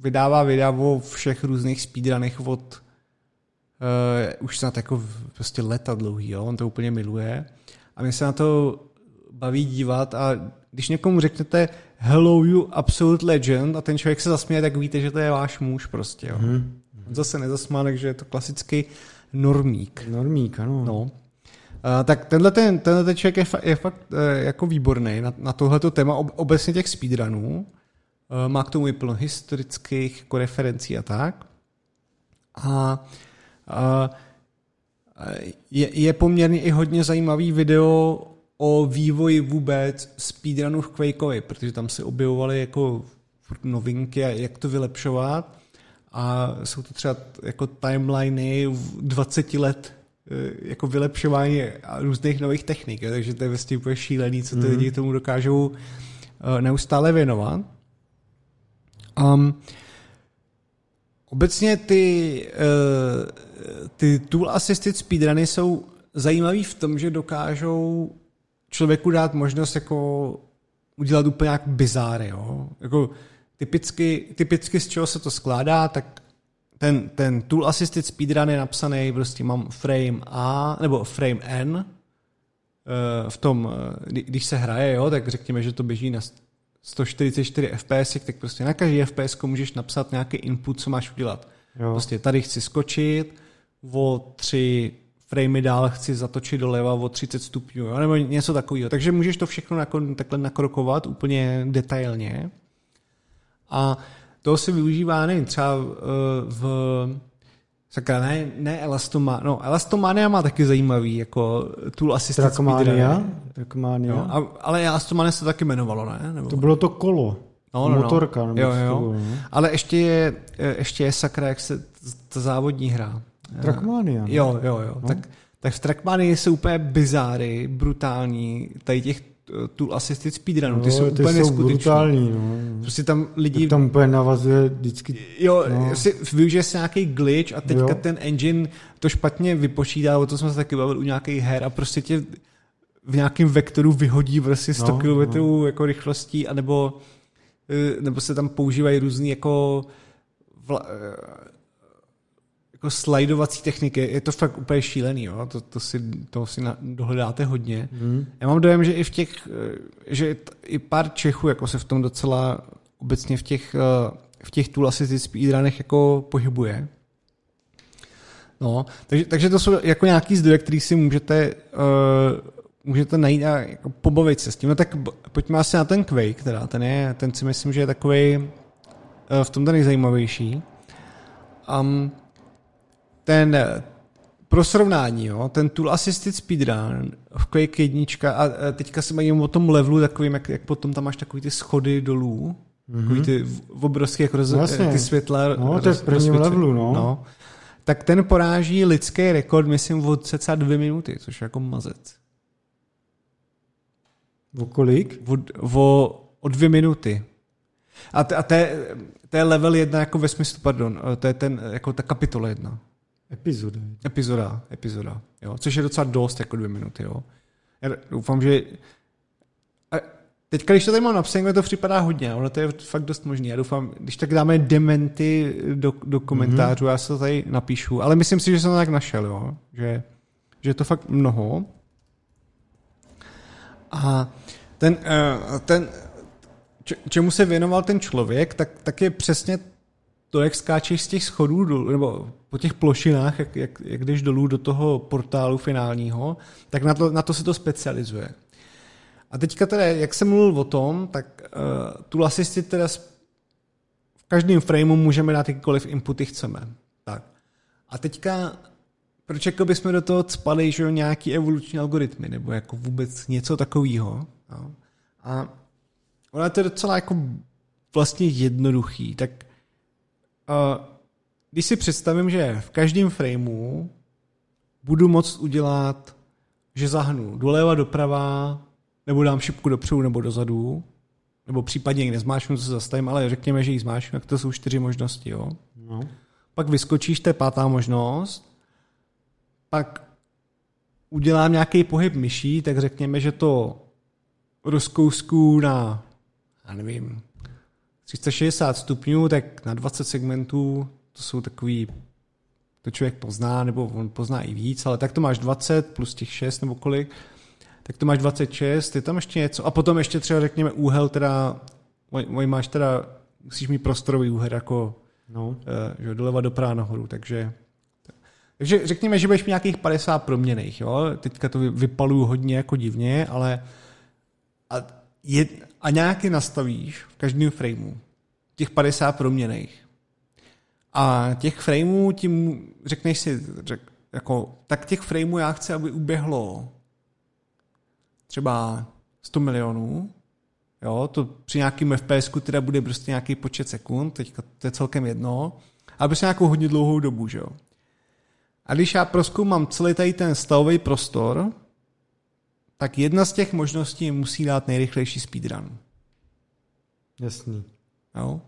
vydává videa o všech různých speedrunech od uh, už snad jako prostě leta dlouhý, jo? on to úplně miluje. A mě se na to baví dívat a když někomu řeknete hello you absolute legend a ten člověk se zasměje, tak víte, že to je váš muž prostě. Jo? Mm-hmm. On zase nezasmá, takže je to klasický normík. Normík, ano. No. Uh, tak tenhle, ten, tenhle ten člověk je, fa, je fakt uh, jako výborný na, na tohleto téma ob, obecně těch speedrunů. Uh, má k tomu i plno historických jako referencí a tak. A je, je poměrně i hodně zajímavý video o vývoji vůbec speedrunů v Quakeovi, protože tam se objevovaly jako novinky jak to vylepšovat a jsou to třeba jako timeliny 20 let e, jako vylepšování různých nových technik, takže to je vlastně úplně šílený, co ty mm. lidi tomu dokážou e, neustále věnovat. Um, obecně ty uh, ty tool assisted speedruny jsou zajímavý v tom, že dokážou člověku dát možnost jako udělat úplně jak bizáry, jo. Jako typicky, typicky z čeho se to skládá, tak ten, ten tool assisted speedrun je napsaný, prostě mám frame A, nebo frame N, eh, v tom, eh, když se hraje, jo, tak řekněme, že to běží na 144 fps, tak prostě na každý fps můžeš napsat nějaký input, co máš udělat. Jo. Prostě tady chci skočit, o tři framey dál chci zatočit doleva o 30 stupňů, jo? nebo něco takového. Takže můžeš to všechno nakon, takhle nakrokovat úplně detailně. A to se využívá, nevím, třeba uh, v Sakra, ne, ne Elastomania. No, Elastomania má taky zajímavý, jako tool assisted Trackmania. Trackmania. Jo, a, ale Elastomania se taky jmenovalo, ne? Nebo... To bylo to kolo. No, no, Motorka. No. Jo, jo. Bylo, no. Ale ještě je, ještě je sakra, jak se ta závodní hra. Trackmania. Jo, jo, jo. No. Tak, tak v Trackmanii jsou úplně bizáry, brutální, tady těch tool assisted speedrunů, ty no, jsou ty úplně jsou brutální, no. Prostě tam lidi... Tak tam úplně navazuje vždycky... Jo, no. si využije se nějaký glitch a teďka Jo. ten engine to špatně vypočítá, o to jsme se taky bavili u nějakých her a prostě tě v nějakém vektoru vyhodí prostě 100 No, km jako rychlostí, anebo eh, nebo se tam používají různý jako vla, eh, jako slidovací techniky, je to fakt úplně šílený, jo? To, to, si, to si na, dohledáte hodně. Hmm. Já mám dojem, že i v těch, eh, že i pár Čechů jako se v tom docela obecně v těch, eh, v těch tool assisted speedrunech jako pohybuje. No, takže, takže to jsou jako nějaký zdroje, který si můžete, uh, můžete najít a jako pobavit se s tím. No tak pojďme asi na ten Quake, teda. Ten, je, ten si myslím, že je takový uh, v tom ten nejzajímavější. Um, ten eh, pro srovnání, jo, ten Tool Assisted Speedrun v Quake 1 a eh, teďka se bavím o tom levelu takovým, jak, jak potom tam máš takový ty schody dolů, mm-hmm. takový ty v- obrovský jako roz, jasně. ty světla. No, to je v prvním levelu, no. no. Tak ten poráží lidský rekord, myslím, o cca dvě minuty, což je jako mazec. O kolik? O, o, o dvě minuty. A, t, a to, je, to je level jedna jako ve smyslu, pardon, to je ten, jako ta kapitola jedna. Epizody. Epizoda, epizoda, jo, což je docela dost, jako dvě minuty, jo. Já doufám, že... A teďka, když to tady mám napsané, mi to připadá hodně, ale to je fakt dost možný. Já doufám, když tak dáme dementy do, do komentářů, mm-hmm. já se to tady napíšu, ale myslím si, že jsem to tak našel, jo, že, že je to fakt mnoho. A ten, eh, ten čemu se věnoval ten člověk, tak, tak je přesně to, jak skáčeš z těch schodů dolů, nebo po těch plošinách, jak, jak, jak jdeš dolů do toho portálu finálního, tak na to, na to se to specializuje. A teďka teda, jak jsem mluvil o tom, tak uh, tu asistit teda v každém frameu můžeme dát jakýkoliv inputy chceme. Tak. A teďka, proč jako bychom do toho spali, že jo, nějaký evoluční algoritmy, nebo jako vůbec něco takového. No. A ono je to docela jako vlastně jednoduchý, tak když si představím, že v každém frameu budu moct udělat, že zahnu doleva, doprava, nebo dám šipku dopředu nebo dozadu, nebo případně ji nezmášnu, co se zastavím, ale řekněme, že ji zmášnu, tak to jsou čtyři možnosti. Jo? No. Pak vyskočíš, to je pátá možnost, pak udělám nějaký pohyb myší, tak řekněme, že to rozkousku na, já nevím, 360 stupňů, tak na 20 segmentů, to jsou takový, to člověk pozná, nebo on pozná i víc, ale tak to máš 20 plus těch 6 nebo kolik, tak to máš 26, je tam ještě něco, a potom ještě třeba řekněme úhel, teda, oj, oj, máš teda, musíš mít prostorový úhel, jako No. eh, že doleva doprava nahoru, takže takže řekněme, že budeš mít nějakých 50 proměných, jo? Teďka to vy- vypaluju hodně jako divně, ale a, je, a nějaký nastavíš v každém frameu těch 50 proměných. A těch frameů tím řekneš si, řek, jako, tak těch frameů já chci, aby uběhlo třeba 100 milionů, jo, to při nějakým fps teda bude prostě nějaký počet sekund, teďka to je celkem jedno, ale prostě nějakou hodně dlouhou dobu, že jo. A když já proskoumám celý tady ten stavový prostor, tak jedna z těch možností musí dát nejrychlejší speedrun. Jasný. Jo?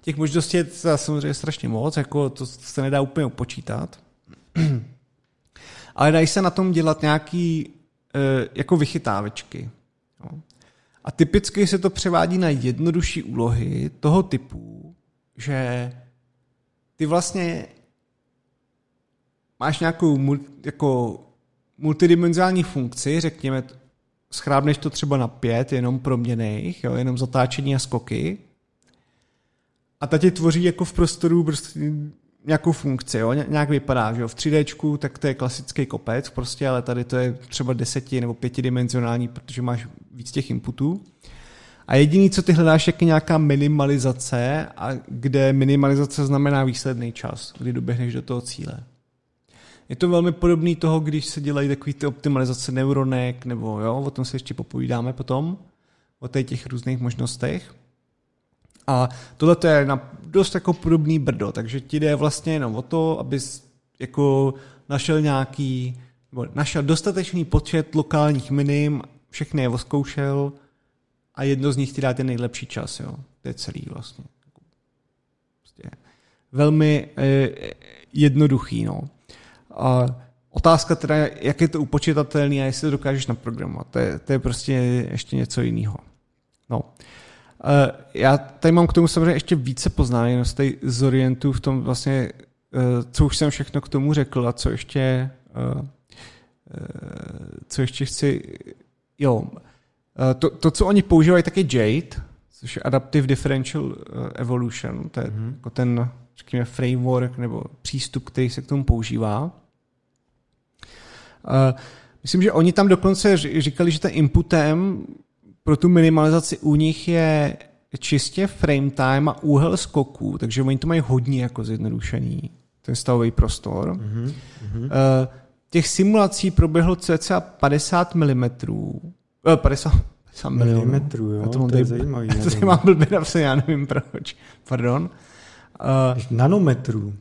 Těch možností je teda samozřejmě strašně moc, jako to se nedá úplně upočítat. Ale dají se na tom dělat nějaký e, jako vychytávečky. Jo? A typicky se to převádí na jednodušší úlohy toho typu, že ty vlastně máš nějakou jako multidimenzionální funkci, řekněme, schrábneš to třeba na pět, jenom proměných, jo, jenom zatáčení a skoky. A ta ti tvoří jako v prostoru prostě nějakou funkci, jo, ně- nějak vypadá, že jo, v 3D, tak to je klasický kopec prostě, ale tady to je třeba deseti nebo pětidimenzionální, protože máš víc těch inputů. A jediný, co ty hledáš, je nějaká minimalizace, a kde minimalizace znamená výsledný čas, kdy doběhneš do toho cíle. Je to velmi podobný toho, když se dělají takové ty optimalizace neuronek, nebo jo, o tom se ještě popovídáme potom, o těch, těch různých možnostech. A tohle to je na dost jako podobný brdo, takže ti jde vlastně jenom o to, abys jako našel nějaký, nebo našel dostatečný počet lokálních minim, všechny je oskoušel a jedno z nich ti dá ten nejlepší čas, jo. To je celý vlastně. Prostě velmi eh, jednoduchý, no. A otázka teda, jak je to upočítatelný a jestli to dokážeš naprogramovat. To je, to je prostě ještě něco jiného. No. Uh, já tady mám k tomu samozřejmě ještě více poznámek, jenom se tady zorientuju v tom vlastně, uh, co už jsem všechno k tomu řekl a co ještě, uh, co ještě chci, jo, to, to, co oni používají, tak je Jade, což je Adaptive Differential Evolution, to je mm-hmm. jako ten, řekněme, framework nebo přístup, který se k tomu používá. Myslím, že oni tam dokonce říkali, že ten inputem pro tu minimalizaci u nich je čistě frame time a úhel skoku, takže oni to mají hodně jako zjednodušený, ten stavový prostor. Mm-hmm. Uh, těch simulací proběhlo cca 50 mm. Uh, 50, 50 milimetrů, jo, to, to je zajímavý. To tady mám blbě napsané, já nevím proč. Pardon. Uh, nanometrů. Uh,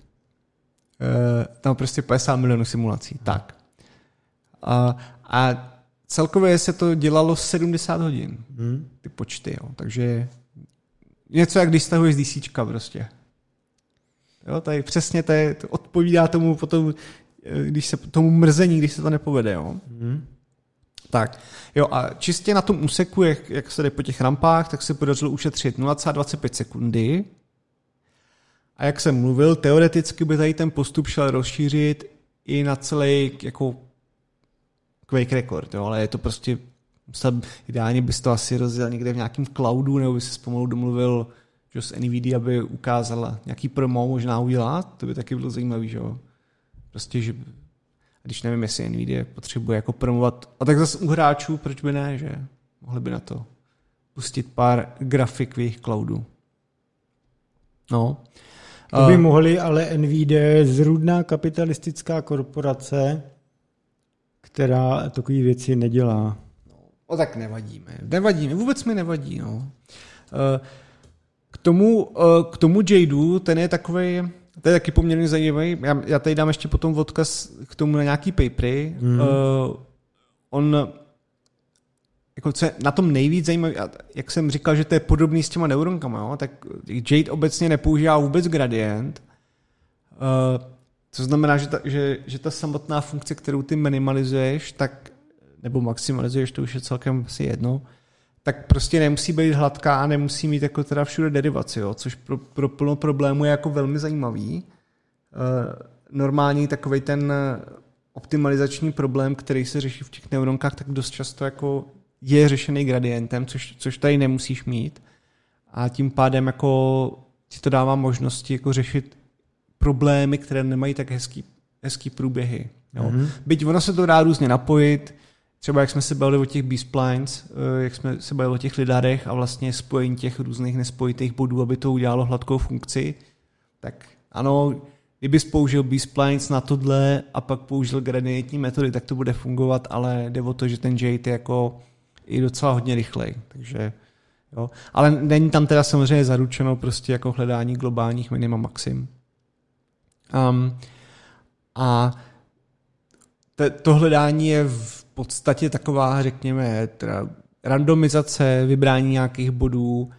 tam prostě 50 milionů simulací. Tak. Uh, a celkově se to dělalo 70 hodin, hmm. ty počty, jo. takže něco jak když stahuješ z DC prostě. Jo, tady přesně to, je, to odpovídá tomu potom, eh, když se tomu mrzení, když se to nepovede. Jo. Hmm. Tak, jo a čistě na tom úseku, jak, jak se jde po těch rampách, tak se podařilo ušetřit 0,25 sekundy. A jak jsem mluvil, teoreticky by tady ten postup šel rozšířit i na celý jako Quake Record, jo, ale je to prostě, ideálně bys to asi rozdělal někde v nějakém cloudu, nebo by se pomalu domluvil že s NVIDIA, aby ukázala nějaký promo možná udělat, to by taky bylo zajímavý, že jo. Prostě, že když nevím, jestli NVIDIA potřebuje jako promovat, a tak zase u hráčů, proč by ne, že mohli by na to pustit pár grafik v jejich cloudu. No. To by mohli, ale NVIDIA zrůdná kapitalistická korporace, která takové věci nedělá. No, o tak nevadíme. Nevadíme, vůbec mi nevadí. No. Eh, k tomu, eh, k tomu Jadu, ten je takový, to je taky poměrně zajímavý. Já, já tady dám ještě potom odkaz k tomu na nějaký papery. Mm. Uh, on jako co je na tom nejvíc zajímavé, jak jsem říkal, že to je podobný s těma neuronkama, jo? tak Jade obecně nepoužívá vůbec gradient. Uh, co znamená, že ta, že, že ta samotná funkce, kterou ty minimalizuješ, tak, nebo maximalizuješ, to už je celkem asi jedno, tak prostě nemusí být hladká a nemusí mít jako teda všude derivaci, jo? což pro, pro plno problémů je jako velmi zajímavý. Uh, normální takový ten optimalizační problém, který se řeší v těch neuronkách, tak dost často jako je řešený gradientem, což, což tady nemusíš mít. A tím pádem jako ti to dává možnosti jako řešit problémy, které nemají tak hezký, hezký průběhy. Jo. Mm-hmm. Byť ono se to dá různě napojit, třeba jak jsme se bavili o těch B-splines, eh, jak jsme se bavili o těch lidárech a vlastně spojení těch různých nespojitých bodů, aby to udělalo hladkou funkci, tak ano, kdyby použil B-splines na tohle a pak použil gradientní metody, tak to bude fungovat, ale jde o to, že ten Jade je jako i docela hodně rychlej, takže jo. Ale není tam teda samozřejmě zaručeno prostě jako hledání globálních minima maxim. Um, a te, to hledání je v podstatě taková, řekněme, teda randomizace, vybrání nějakých bodů, uh,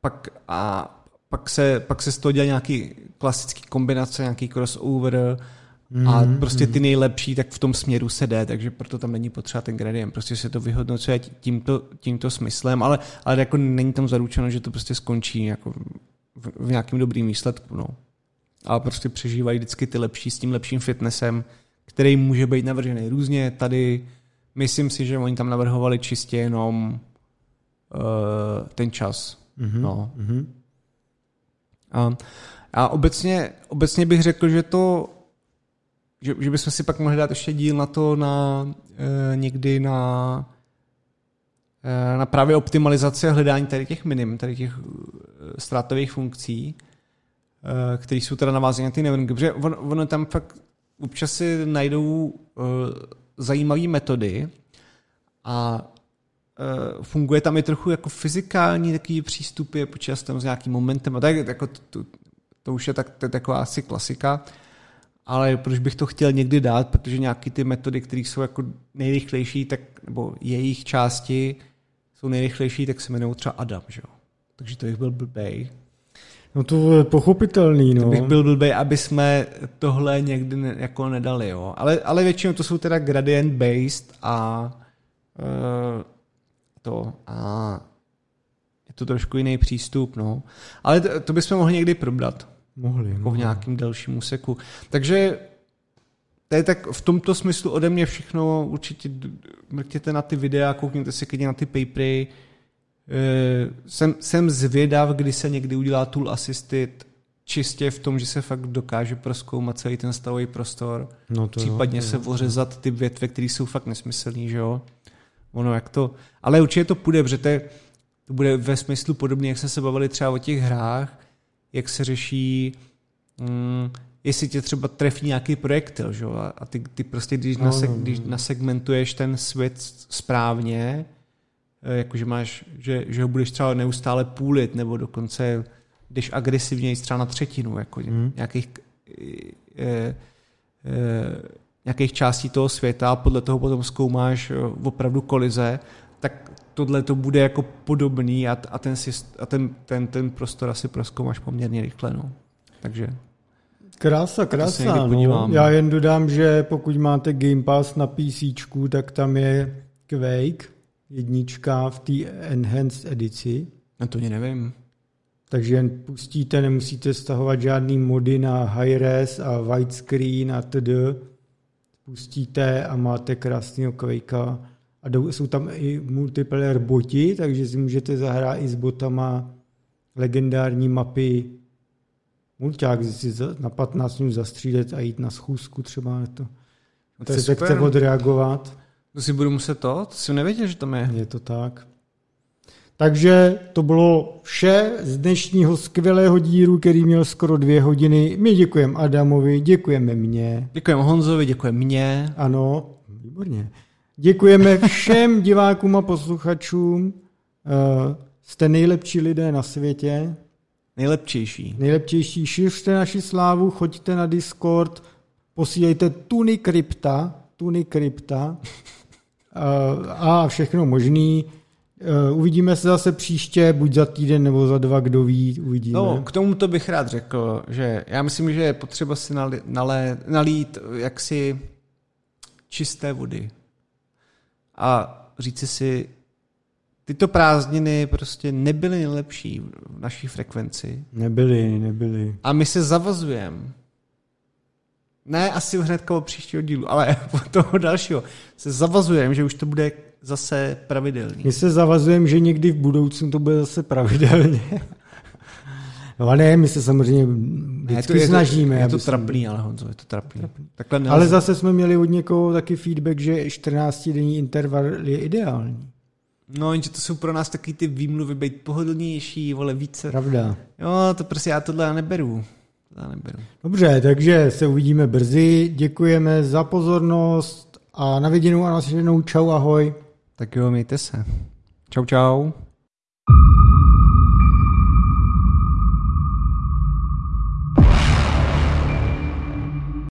pak, a pak se, pak se z toho dělá nějaký klasický kombinace, nějaký crossover mm, a mhm, prostě ty mhm. nejlepší, tak v tom směru se jde, takže proto tam není potřeba ten gradient. Prostě se to vyhodnocuje tímto, tímto smyslem, ale, ale jako není tam zaručeno, že to prostě skončí jako v, v nějakém dobrým výsledku. No a prostě přežívají vždycky ty lepší s tím lepším fitnessem, který může být navržený různě. Tady myslím si, že oni tam navrhovali čistě jenom uh, ten čas. Mm-hmm. No. Mm-hmm. A, a obecně, obecně bych řekl, že to že, že bychom si pak mohli dát ještě díl na to na e, někdy na e, na právě optimalizaci a hledání tady těch minim, tady těch ztrátových funkcí, Eh, který jsou teda navázané na ty neuronky, protože ono on tam fakt občas si najdou uh, zajímavé metody a uh, funguje tam i trochu jako fyzikální takový přístupy, počítat tam s nějakým momentem a tak, jako to, to, to už je tak, to je taková asi klasika. ale proč bych to chtěl někdy dát, protože nějaký ty metody, které jsou jako nejrychlejší, tak, nebo jejich části jsou nejrychlejší, tak se jmenují třeba Adam, že jo. Takže to bych byl blbej. No to je pochopitelný, no. To bych byl blbej, aby jsme tohle někdy ne, jako nedali, jo. Ale, ale většinou to jsou teda gradient based a uh, to a je to trošku jiný přístup, no. Ale to, to bychom mohli někdy probrat. Mohli, Jako v nějakým delším úseku. Takže to je tak v tomto smyslu ode mě všechno. Určitě mrkněte na ty videa, koukněte si klidně na ty papery. Eh, Jsem, jsem zvědav, kdy se někdy udělá tool assisted čistě v tom, že se fakt dokáže proskoumat celý ten stavový prostor. No to jo, Případně to se jo. ořezat ty větve, které jsou fakt nesmyslný, že jo. Ono jak to, ale určitě to půjde, protože to, je, to bude ve smyslu podobně, jak jsme se bavili třeba o těch hrách, jak se řeší, mm, jestli tě třeba trefí nějaký projektil, že jo, a- ty, ty prostě, když, No, naseg, no, no. když nasegmentuješ ten svět správně, eh, jakože máš, že, že ho budeš třeba neustále půlit, nebo dokonce jdeš agresivněji třeba na třetinu, jako Hmm. nějakých eh, eh, nějakých částí toho světa a podle toho potom zkoumáš eh, opravdu kolize, tak tohle to bude jako podobný a, a, ten, a ten, ten, ten prostor asi proskoumáš poměrně rychle. No. Takže Krása, krása. No. Já jen dodám, že pokud máte Game Pass na PC, tak tam je Quake jednička v té Enhanced edici. no to ani nevím. Takže jen pustíte, nemusíte stahovat žádný mody na high res a widescreen a td. Pustíte a máte krásného Quakea. A jsou tam i multiplayer boti, takže si můžete zahrát i s botama legendární mapy mulťák, si na 15 minut zastřílet a jít na schůzku třeba. Je to, No to je chcete, odreagovat. To si budu muset to? To jsem nevěděl, že tam je. Je to tak. Takže to bylo vše z dnešního skvělého dílu, který měl skoro dvě hodiny. My děkujeme Adamovi, děkujeme mě. Děkujeme Honzovi, děkujeme mě. Ano, výborně. Děkujeme všem divákům a posluchačům. Eh, Jste nejlepší lidé na světě. Nejlepčejší. Nejlepčejší, šiřte naši slávu, choďte na Discord, posílejte tuny krypta, tuny krypta a všechno možný. Eh, Uvidíme se zase příště, buď za týden nebo za dva, kdo ví, uvidíme. No, k tomuto bych rád řekl, že já myslím, že je potřeba si nali, nalé, nalít jaksi čisté vody. A říci si, tyto prázdniny prostě nebyly nejlepší v naší frekvenci. Nebyli, nebyli. A my se zavazujeme, ne asi hnedka od příštího dílu, ale od toho dalšího, se zavazujeme, že už to bude zase pravidelný. My se zavazujeme, že někdy v budoucnu to bude zase pravidelně. No a ne, my se samozřejmě vždycky je to, snažíme. Je to, je to jsme- trapný, ale Honzo, je to trapný. Takhle nelze. Ale zase jsme měli od někoho taky feedback, že 14-denní interval je ideální. No, jenže to jsou pro nás taky ty výmluvy být pohodlnější, vole, více. Pravda. Jo, to prostě já tohle já neberu. Neberu. Dobře, takže se uvidíme brzy. Děkujeme za pozornost a na viděnou a naslyšenou. Čau, ahoj. Tak jo, mějte se. Čau, čau.